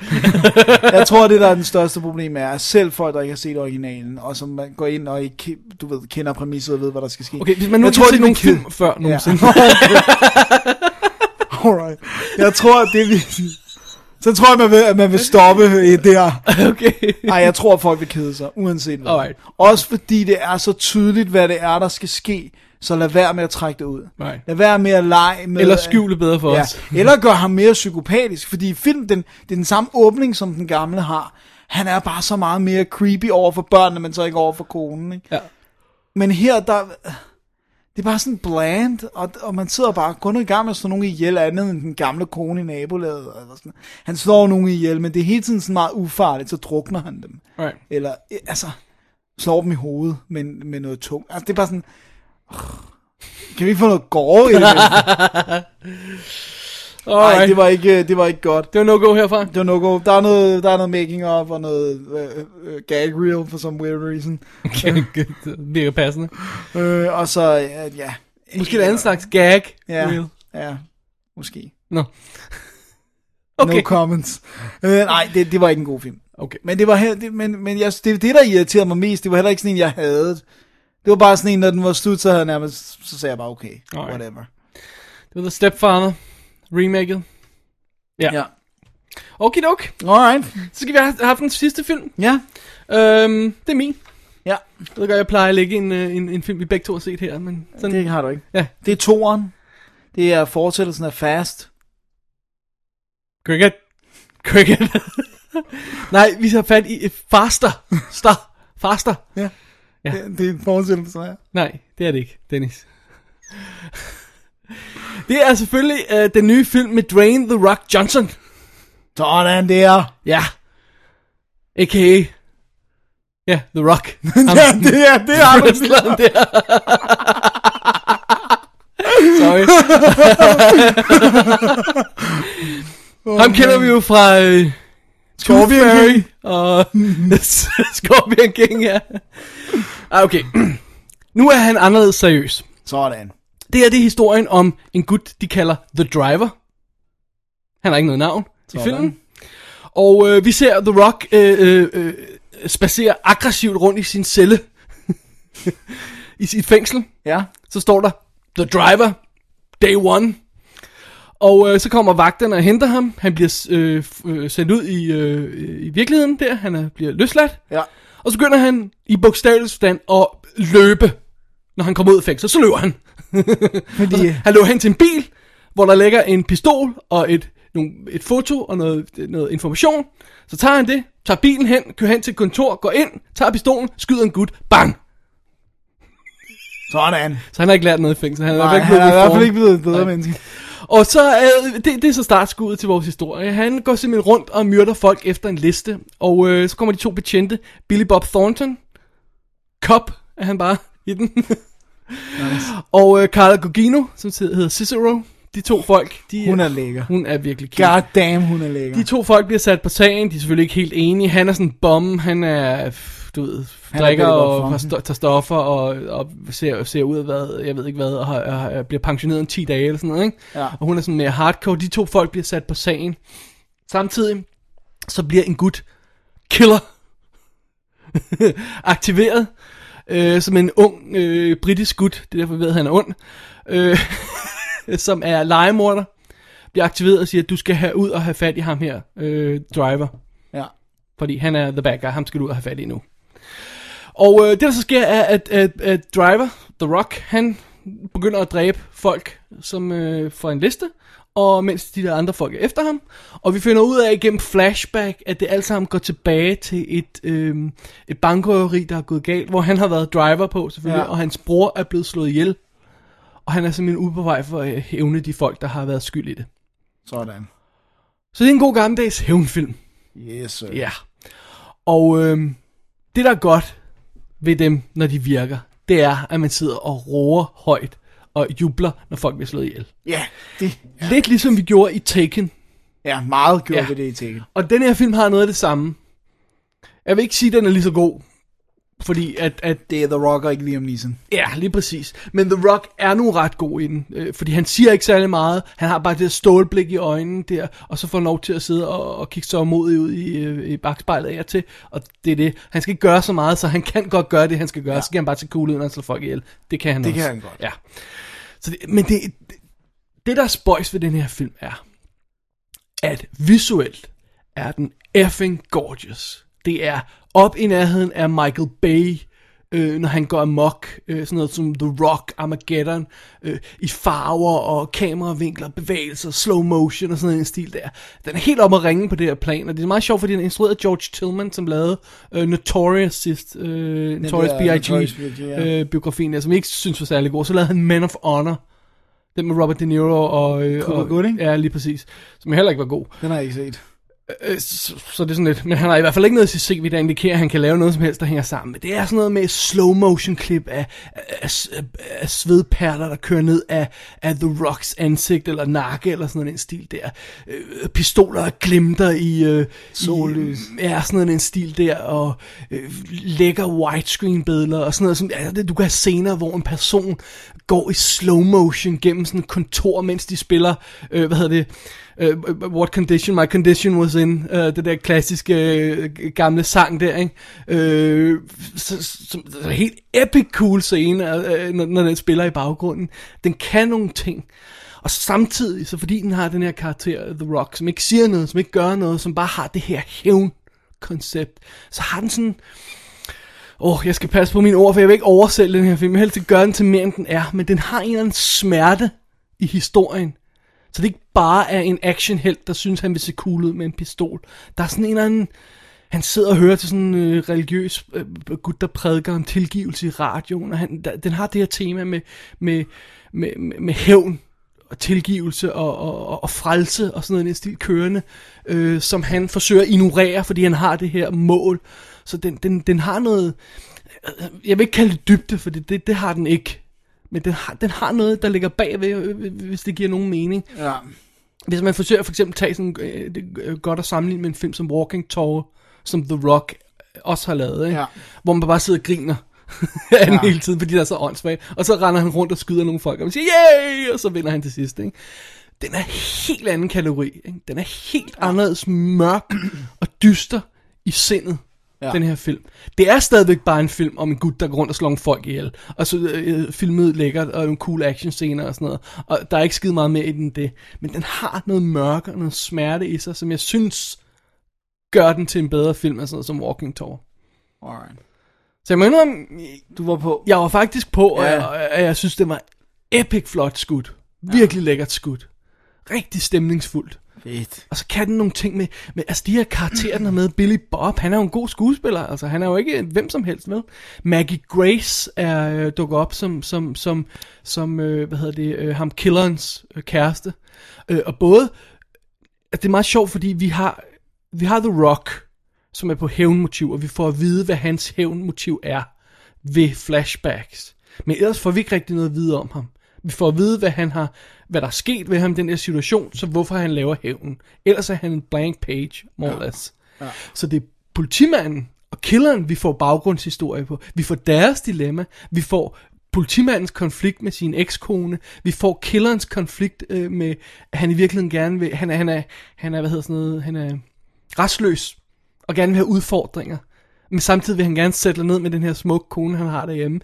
jeg tror det der er den største problem er, at selv folk der ikke har set originalen, og som man går ind og ikke, ke- du ved, kender præmisset og ved, hvad der skal ske. Okay, hvis man nu Jeg tror, det nogle kede- film før nogensinde. Alright. Jeg tror, det vil... Så tror jeg, man vil, at man vil stoppe der. okay. Nej, jeg tror, folk vil kede sig, uanset hvad. Alright. Også fordi det er så tydeligt, hvad det er, der skal ske. Så lad være med at trække det ud. Right. Lad være med at lege med... Eller skjule bedre for ja. os. Eller gør ham mere psykopatisk. Fordi film, den, det er den samme åbning, som den gamle har. Han er bare så meget mere creepy over for børnene, men så ikke over for konen. Ikke? Ja. Men her, der... Det er bare sådan bland, og, og man sidder bare kun i gang med at slå nogen ihjel andet end den gamle kone i nabolaget. Eller sådan. Han slår nogen ihjel, men det er hele tiden sådan meget ufarligt, så drukner han dem. Right. Eller, altså, slår dem i hovedet med, med noget tungt. Altså, det er bare sådan... Kan vi ikke få noget gore i det? Nej, det var ikke, det var ikke godt. Det var no-go herfra. Det var no go. Der er noget, der er noget making of og noget uh, uh, gag reel for some weird reason. det virker passende. Uh, og så, uh, ja. Måske et andet slags gag. Ja, reel. ja, måske. Nå. Okay. Okay. No comments. Uh, nej, det, det var ikke en god film. Okay. Men det var det, men, men jeg, det, det, der irriterede mig mest, det var heller ikke sådan en, jeg havde. Det var bare sådan en, når den var slut, så havde jeg nærmest, så sagde jeg bare, okay, Alright. whatever. Det var The Stepfather. Remaket. Ja. Ja. Okay, okay. Alright. Så skal vi have haft den sidste film. Ja. Øhm, det er min. Ja. Jeg ved godt, jeg plejer at lægge en, øh, en, en film, vi begge to har set her, men sådan... Det har du ikke. Ja. Det er toeren. Det er fortsættelsen af Fast. Cricket. Cricket. Nej, vi har fat i et faster. Star. Faster. Ja. Ja. Det, det er en fortsættelse af. Nej, det er det ikke, Dennis. det er selvfølgelig øh, den nye film med Dwayne The Rock Johnson. Sådan der. Ja. A.k.a. Ja, The Rock. ja, det er, det er Wrestleren der. Sorry. Ham kender vi jo fra øh, Scorpion King. og Scorpion King, ja. Ah, okay. Nu er han anderledes seriøs. Sådan. Det her det er historien om en gut, de kalder The Driver. Han har ikke noget navn i Sådan. filmen. Og øh, vi ser The Rock øh, øh, øh, spacere aggressivt rundt i sin celle. I sit fængsel. Ja. Så står der, The Driver, Day One. Og øh, så kommer vagterne og henter ham. Han bliver øh, øh, sendt ud i, øh, i virkeligheden der. Han er, bliver løsladt. Ja. Og så begynder han i bogstavelig forstand at løbe. Når han kommer ud af fængsel, så løber han. Fordi, Han løber hen til en bil, hvor der ligger en pistol og et, nogle, et foto og noget, noget information. Så tager han det, tager bilen hen, kører hen til et kontor, går ind, tager pistolen, skyder en gut, bang! sådan. Så han har ikke lært noget i fængsel. Han er, i Nej, hvert han fald er i ikke hvert fald blevet ikke blevet et bedre Nej. menneske. Og så øh, det, det er så startskuddet til vores historie. Han går simpelthen rundt og myrder folk efter en liste. Og øh, så kommer de to betjente, Billy Bob Thornton, Cop er han bare i den. Nice. og øh, Carla Gugino, som hedder Cicero. De to folk, de, Hun er lækker. Hun er virkelig cute. God damn, hun er lækker. De to folk bliver sat på sagen, de er selvfølgelig ikke helt enige. Han er sådan en bum, han er, du ved, Han er drikker og har tager stoffer og, og ser, ser ud af hvad, jeg ved ikke hvad, og har, har, bliver pensioneret om 10 dage eller sådan noget, ikke? Ja. Og hun er sådan mere hardcore. De to folk bliver sat på sagen. Samtidig, så bliver en gut killer aktiveret øh, som en ung øh, britisk gut, det er derfor vi ved, at han er ond, øh, som er legemorder, bliver aktiveret og siger, at du skal have ud og have fat i ham her, øh, driver. Ja. Fordi han er the bad guy, ham skal du ud og have fat i nu. Og øh, det der så sker er, at, at, at Driver, The Rock, han begynder at dræbe folk, som øh, får en liste, og mens de der andre folk er efter ham. Og vi finder ud af igennem flashback, at det alt sammen går tilbage til et, øh, et bankrøveri, der er gået galt, hvor han har været driver på selvfølgelig, ja. og hans bror er blevet slået ihjel. Og han er simpelthen ude på vej for at hævne de folk, der har været skyld i det. Sådan. Så det er en god gammeldags hævnfilm. Yes, sir. Ja. Og øh, det, der er godt ved dem, når de virker, det er, at man sidder og roer højt og jubler, når folk bliver slået ihjel. Ja, det Lidt ligesom vi gjorde i Taken. ja, meget gjort Ja. ved det i Taken. Og den her film har noget af det samme. Jeg vil ikke sige, at den er lige så god. Fordi at, at Det er The Rock og ikke Liam Neeson. Ja, lige præcis. Men The Rock er nu ret god i den, øh, fordi han siger ikke særlig meget. Han har bare det der stålblik i øjnene der, og så får han lov til at sidde og, og kigge så modig ud i, øh, i bagspejlet af til. Og det er det. Han skal ikke gøre så meget, så han kan godt gøre det, han skal gøre. Ja. Så skal han bare tage cool ud, når han slår folk ihjel. Det kan han Det også. kan han godt. Ja. Så det, men det, det, det, der er spøjs ved den her film, er, at visuelt er den effing gorgeous. Det er op i nærheden af Michael Bay, øh, når han går amok, øh, sådan noget som The Rock, Armageddon, øh, i farver og kameravinkler, bevægelser, slow motion og sådan en stil der. Den er helt op at ringe på det her plan, og det er meget sjovt, fordi den er instrueret af George Tillman, som lavede øh, Notorious sidst, øh, Notorious B.I.G. Ja. øh, biografien der, som jeg ikke synes var særlig god. Så lavede han Men of Honor, den med Robert De Niro og... Øh, Cuba og Gooding? Ja, lige præcis. Som heller ikke var god. Den har jeg ikke set. Øh, så, så det er sådan lidt, men han har i hvert fald ikke noget sit CV, der indikerer, at han kan lave noget som helst, der hænger sammen. Men det er sådan noget med slow motion klip af, af, af, af svedperler, der kører ned af, af The Rocks ansigt eller nakke eller sådan noget en stil der. Øh, pistoler der glimter i... Øh, Sollys. I, ja, sådan noget en stil der, og øh, lækker widescreen billeder og sådan noget. Som, ja, det, du kan have scener, hvor en person går i slow motion gennem sådan et kontor, mens de spiller, øh, hvad hedder det, øh, øh, What Condition My Condition Was In, øh, det der klassiske øh, gamle sang der, ikke? Øh, så, så, så, så helt epic cool scene, øh, øh, når, når den spiller i baggrunden. Den kan nogle ting. Og samtidig, så fordi den har den her karakter, The Rock, som ikke siger noget, som ikke gør noget, som bare har det her hævn-koncept, så har den sådan... Åh, oh, jeg skal passe på mine ord, for jeg vil ikke oversælge den her film. Jeg vil helst ikke gøre den til mere, end den er. Men den har en eller anden smerte i historien. Så det ikke bare er en actionhelt, der synes, han vil se cool ud med en pistol. Der er sådan en eller anden... Han sidder og hører til sådan en øh, religiøs øh, øh gut, der prædiker om tilgivelse i radioen, og han, der, den har det her tema med, med, med, med, med hævn og tilgivelse og, og, og, og frelse og sådan noget i stil kørende, øh, som han forsøger at ignorere, fordi han har det her mål. Så den, den, den har noget, jeg vil ikke kalde det dybde, for det, det, det har den ikke. Men den har, den har noget, der ligger bagved, øh, hvis det giver nogen mening. Ja. Hvis man forsøger for eksempel at tage sådan, øh, det er godt at sammenligne med en film som Walking Tall, som The Rock også har lavet, ikke? Ja. hvor man bare sidder og griner af den hele tiden, fordi der er så åndssvagt. Og så render han rundt og skyder nogle folk, og man siger, yay! Og så vinder han til sidst, ikke? Den er helt anden kategori. Ikke? Den er helt anderledes mørk og dyster i sindet, Ja. ja. den her film. Det er stadigvæk bare en film om en gut, der går rundt og slår folk ihjel. Og så øh, filmet lækkert, og nogle cool action scener og sådan noget. Og der er ikke skide meget mere i den det. Men den har noget mørke og noget smerte i sig, som jeg synes gør den til en bedre film, altså som Walking Tall. Alright. Så jeg må indrømme, Du var på. jeg var faktisk på, og Ja. jeg, og jeg synes, det var epic flot skud. Virkelig lækkert skud. Rigtig stemningsfuldt. Fedt. Og så kan den nogle ting med, med altså de her karakterer, den har med, Billy Bob, han er jo en god skuespiller, altså han er jo ikke hvem som helst, med. Maggie Grace er øh, dukket op som, som, som, som øh, hvad hedder det, øh, ham killerens øh, kæreste. Øh, og både, at det er meget sjovt, fordi vi har, vi har The Rock, som er på hævnmotiv, og vi får at vide, hvad hans hævnmotiv er ved flashbacks. Men ellers får vi ikke rigtig noget at vide om ham. Vi får at vide, hvad, han har, hvad der er sket ved ham den her situation, så hvorfor han laver hævnen. Ellers er han en blank page, more or less. Ja. Så det er politimanden og killeren, vi får baggrundshistorie på. Vi får deres dilemma. Vi får politimandens konflikt med sin ekskone. Vi får killerens konflikt øh, med, at han i virkeligheden gerne vil, han er, han er, han er hvad hedder sådan noget, han er restløs og gerne vil have udfordringer. Men samtidig vil han gerne sætte ned med den her smukke kone, han har derhjemme.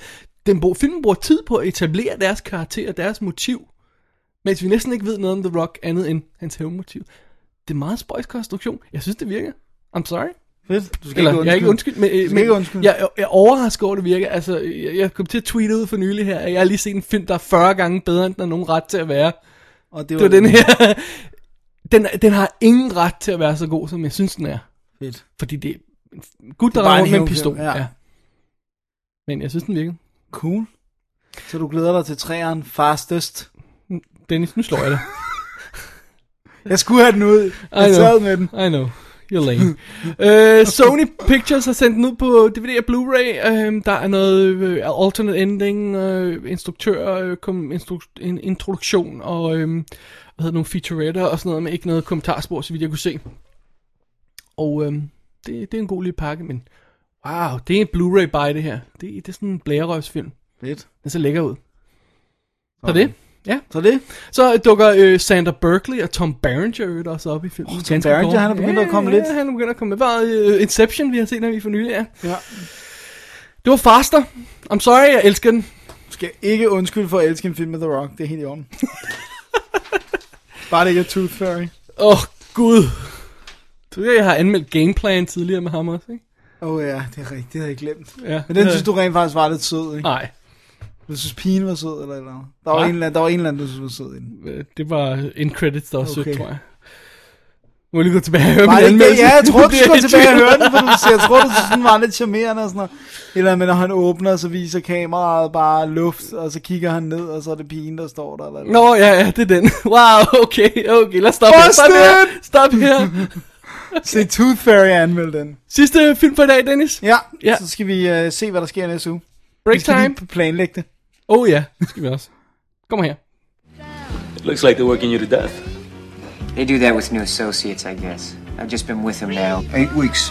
Den bro, filmen bruger tid på at etablere deres karakter og deres motiv, mens vi næsten ikke ved noget om The Rock andet end hans hævnmotiv. Det er meget spøjs konstruktion. Jeg synes, det virker. I'm sorry. Fedt. Du skal Eller, ikke jeg er ikke undskyld, men, Du skal men ikke undskylde. jeg, jeg, jeg er overrasket over, det virker. Altså, jeg, jeg kom til at tweete ud for nylig her, at jeg har lige set en film, der er 40 gange bedre, end den har nogen ret til at være. Og Det var den her. Den, den har ingen ret til at være så god, som jeg synes, den er. Fedt. Fordi det er en gut, Det er der rammer med en pistol. ja. Ja. Men jeg synes, den virker. Cool. Så du glæder dig til træeren Fastest. Dennis, nu slår jeg dig. Jeg skulle have den ud. Jeg I sad know. med den. I know. You're lame. uh, Sony Pictures har sendt den ud på DVD og Blu-ray. Uh, der er noget uh, alternate ending, uh, instruktør, uh, kom, instru- en introduktion og um, hvad hedder nogle featuretter og sådan noget, men ikke noget kommentarspor, så vidt jeg kunne se. Og um, det, det er en god lille pakke, men wow, det er en Blu-ray buy det her. Det, det er sådan en blærerøvsfilm. Fedt. Den ser lækker ud. Så det. Ja. Så det. Så dukker øh, Sandra Berkeley og Tom Berenger også op i filmen. Oh, Tom Berenger, han er begyndt at komme ja, lidt. Ja, han er begyndt at komme med. Bare øh, Inception, vi har set ham i for nylig, ja. Ja. Det var Faster. I'm sorry, jeg elsker den. Du skal ikke undskylde for at elske en film med The Rock. Det er helt i orden. Bare det ikke er Tooth Fairy. Åh, oh, gud. Du ved, jeg har anmeldt Gameplan tidligere med ham også, ikke? Åh oh, ja, det er rigtigt. Det havde jeg glemt. Ja. Men den synes du rent faktisk var lidt sød, ikke? Nej, Du synes pigen var sød, eller eller andet? Der var, Hva? en eller anden, der var en eller anden, du synes var sød i den. øh, det var en credits, der var okay. Sødt, tror jeg. Må jeg lige gå tilbage og høre min anmeldelse? Ja, jeg tror, du jeg i tilbage og høre den, for du, jeg tror, du synes, den var lidt charmerende og sådan noget. Eller men når han åbner, så viser kameraet bare luft, og så kigger han ned, og så er det pigen, der står der. Eller Nå, ja, ja, det er den. Wow, okay, okay, lad os stoppe her. Stop her. Stop her. Se Tooth Fairy anmelde den. Sidste film for i dag, Dennis. Ja, Ja. så skal vi uh, se, hvad der sker næste uge. Break vi skal time. planlægge det. Oh ja, det skal vi også. Kom her. It looks like they're working you to death. They do that with new associates, I guess. I've just been with them now. Eight weeks.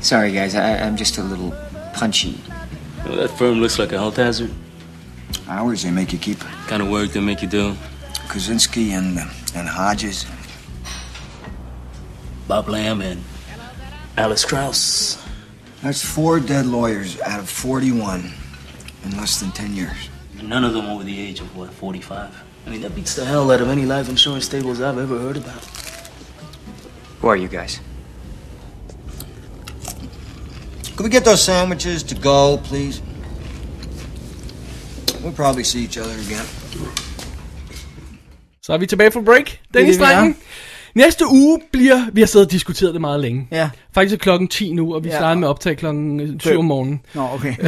Sorry, guys, I, I'm just a little punchy. You know, that firm looks like a health hazard. Hours they make you keep. Kind of work they make you do. Kaczynski and uh, and Hodges. Bob Lamb and Alice Krauss. That's four dead lawyers out of 41 in less than 10 years. None of them over the age of, what, 45? I mean, that beats the hell out of any life insurance tables I've ever heard about. Who are you guys? Could we get those sandwiches to go, please? We'll probably see each other again. Så er vi tilbage fra break. Dennis det, vi. Drengen. Næste uge bliver... Vi har siddet og diskuteret det meget længe. Ja. Faktisk er klokken 10 nu, og vi Ja. starter med at optage klokken 7 om morgenen. Nå, okay.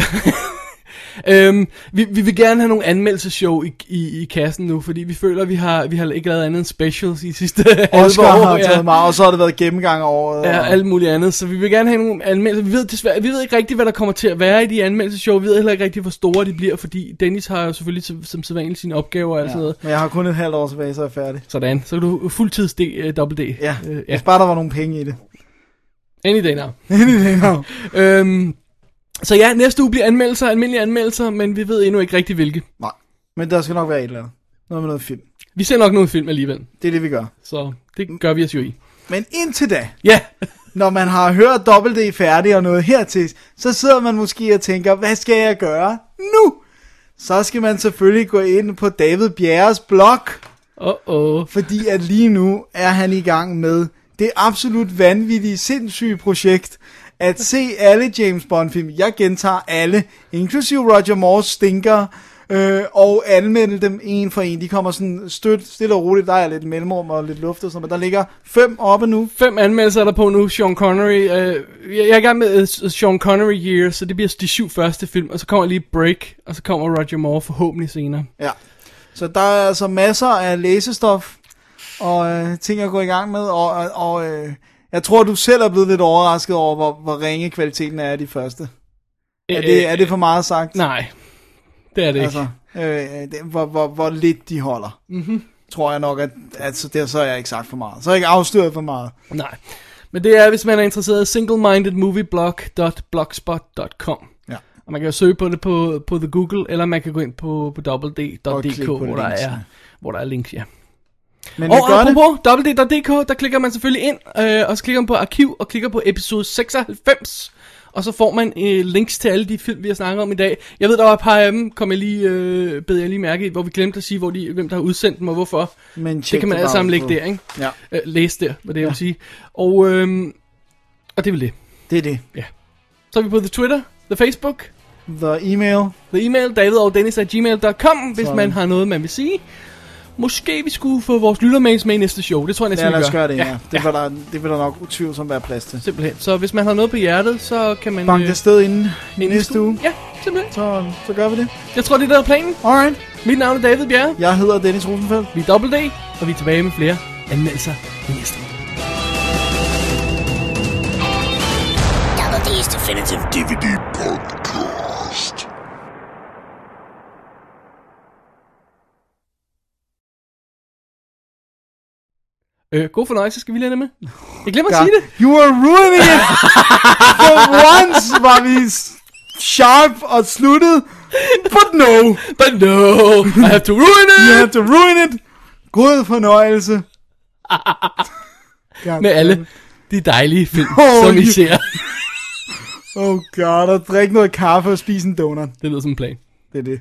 Øhm, vi, vi vil gerne have nogle anmeldelseshow i, i, i kassen nu, fordi vi føler, at vi har, vi har ikke lavet andet end specials i sidste halve Oscar år. har ja. taget meget, og så har det været gennemgang af året. Ja, og- alt muligt andet. Så vi vil gerne have nogle anmeldelser. Vi ved, desværre, vi ved ikke rigtigt, hvad der kommer til at være i de anmeldelseshow. Vi ved heller ikke rigtigt, hvor store de bliver, fordi Dennis har jo selvfølgelig som, som sædvanligt sine opgaver og alt Ja, sådan noget. men jeg har kun et halvt år tilbage, så er jeg færdig. Sådan. Så er du fuldtids D, uh, D. Ja, Øh, hvis bare der var nogle penge i det. Any day now. Any day now. øhm, så ja, næste uge bliver anmeldelser, almindelige anmeldelser, men vi ved endnu ikke rigtig hvilke. Nej, men der skal nok være et eller andet. Noget med noget film. Vi ser nok nogle film alligevel, Det er det, vi gør. så det gør vi os jo i. Men indtil da, Ja, når man har hørt Double D færdig og noget hertil, så sidder man måske og tænker, hvad skal jeg gøre nu? Så skal man selvfølgelig gå ind på David Bjerres blog, uh-oh. fordi at lige nu er han i gang med det absolut vanvittige, sindssyge projekt, at se alle James Bond film. Jeg gentager alle, inklusive Roger Moores stinker, øh, og anmelde dem en for en. De kommer sådan stødt, stille og roligt. Der er lidt mellemrum og lidt luft og sådan, men der ligger fem oppe nu. Fem anmeldelser er der på nu, Sean Connery. Øh, jeg jeg er i gang med uh, Sean Connery Year, så det bliver de syv første film, og så kommer lige Break, og så kommer Roger Moore forhåbentlig senere. Ja. Så der er altså masser af læsestof og øh, ting at gå i gang med, og, og, og øh, jeg tror, du selv er blevet lidt overrasket over, hvor, hvor ringe kvaliteten er af de første. Er det, er det for meget sagt? Nej, det er det altså, ikke. øh, det, hvor, hvor, hvor lidt de holder. Mhm. Tror jeg nok, at, at så, der, så har jeg ikke sagt for meget. Så har jeg ikke afsløret for meget. Nej. Men det er, hvis man er interesseret, singlemindedmovieblog.blogspot.com. Ja. Og man kan jo søge på det på, på The Google, eller man kan gå ind på, på www.dk, hvor, der er, hvor der er links, ja. Men og gør apropos www.dk, der klikker man selvfølgelig ind, øh, og så klikker man på arkiv, og klikker på episode 96, og så får man øh, links til alle de film, vi har snakket om i dag. Jeg ved, der var et par af dem, kom jeg lige, øh, bed jeg lige mærke i, hvor vi glemte at sige, hvor de, hvem der har udsendt dem, og hvorfor. Men det kan man alle sammen lægge der, ikke? Ja. Øh, læse der, hvad det jeg vil sige. Og, øh, og det er vel det. Det er det. Så er vi på The Twitter, The Facebook, The email. The email, david og dennis at gmail.com, hvis Sådan. man har noget, man vil sige. Måske vi skulle få vores lyttermails med i næste show. Det tror jeg næsten, Ja, vi lad gør. os gøre det, ja. ja. Det, vil der, det vil der nok utvivlsomt være plads til. Simpelthen. Så hvis man har noget på hjertet, så kan man... Bank øh, det sted inden i inden næste uge. Ja, simpelthen. Så, så gør vi det. Jeg tror, det er der er planen. Alright. Mit navn er David Bjerre. Jeg hedder Dennis Rosenfeldt. Vi er Double D, og vi er tilbage med flere anmeldelser i næste uge. Double D's Definitive DVD Podcast. Øh, god fornøjelse, skal vi lige med? Jeg glemmer at sige det. You are ruining it! For once var vi sharp og sluttet, but no. But no, I have to ruin it! You have to ruin it. God fornøjelse. God Med alle de dejlige film, Oh, som I ser. Oh god, og drik noget kaffe og spise en donut. Det lyder som en plan. Det er det.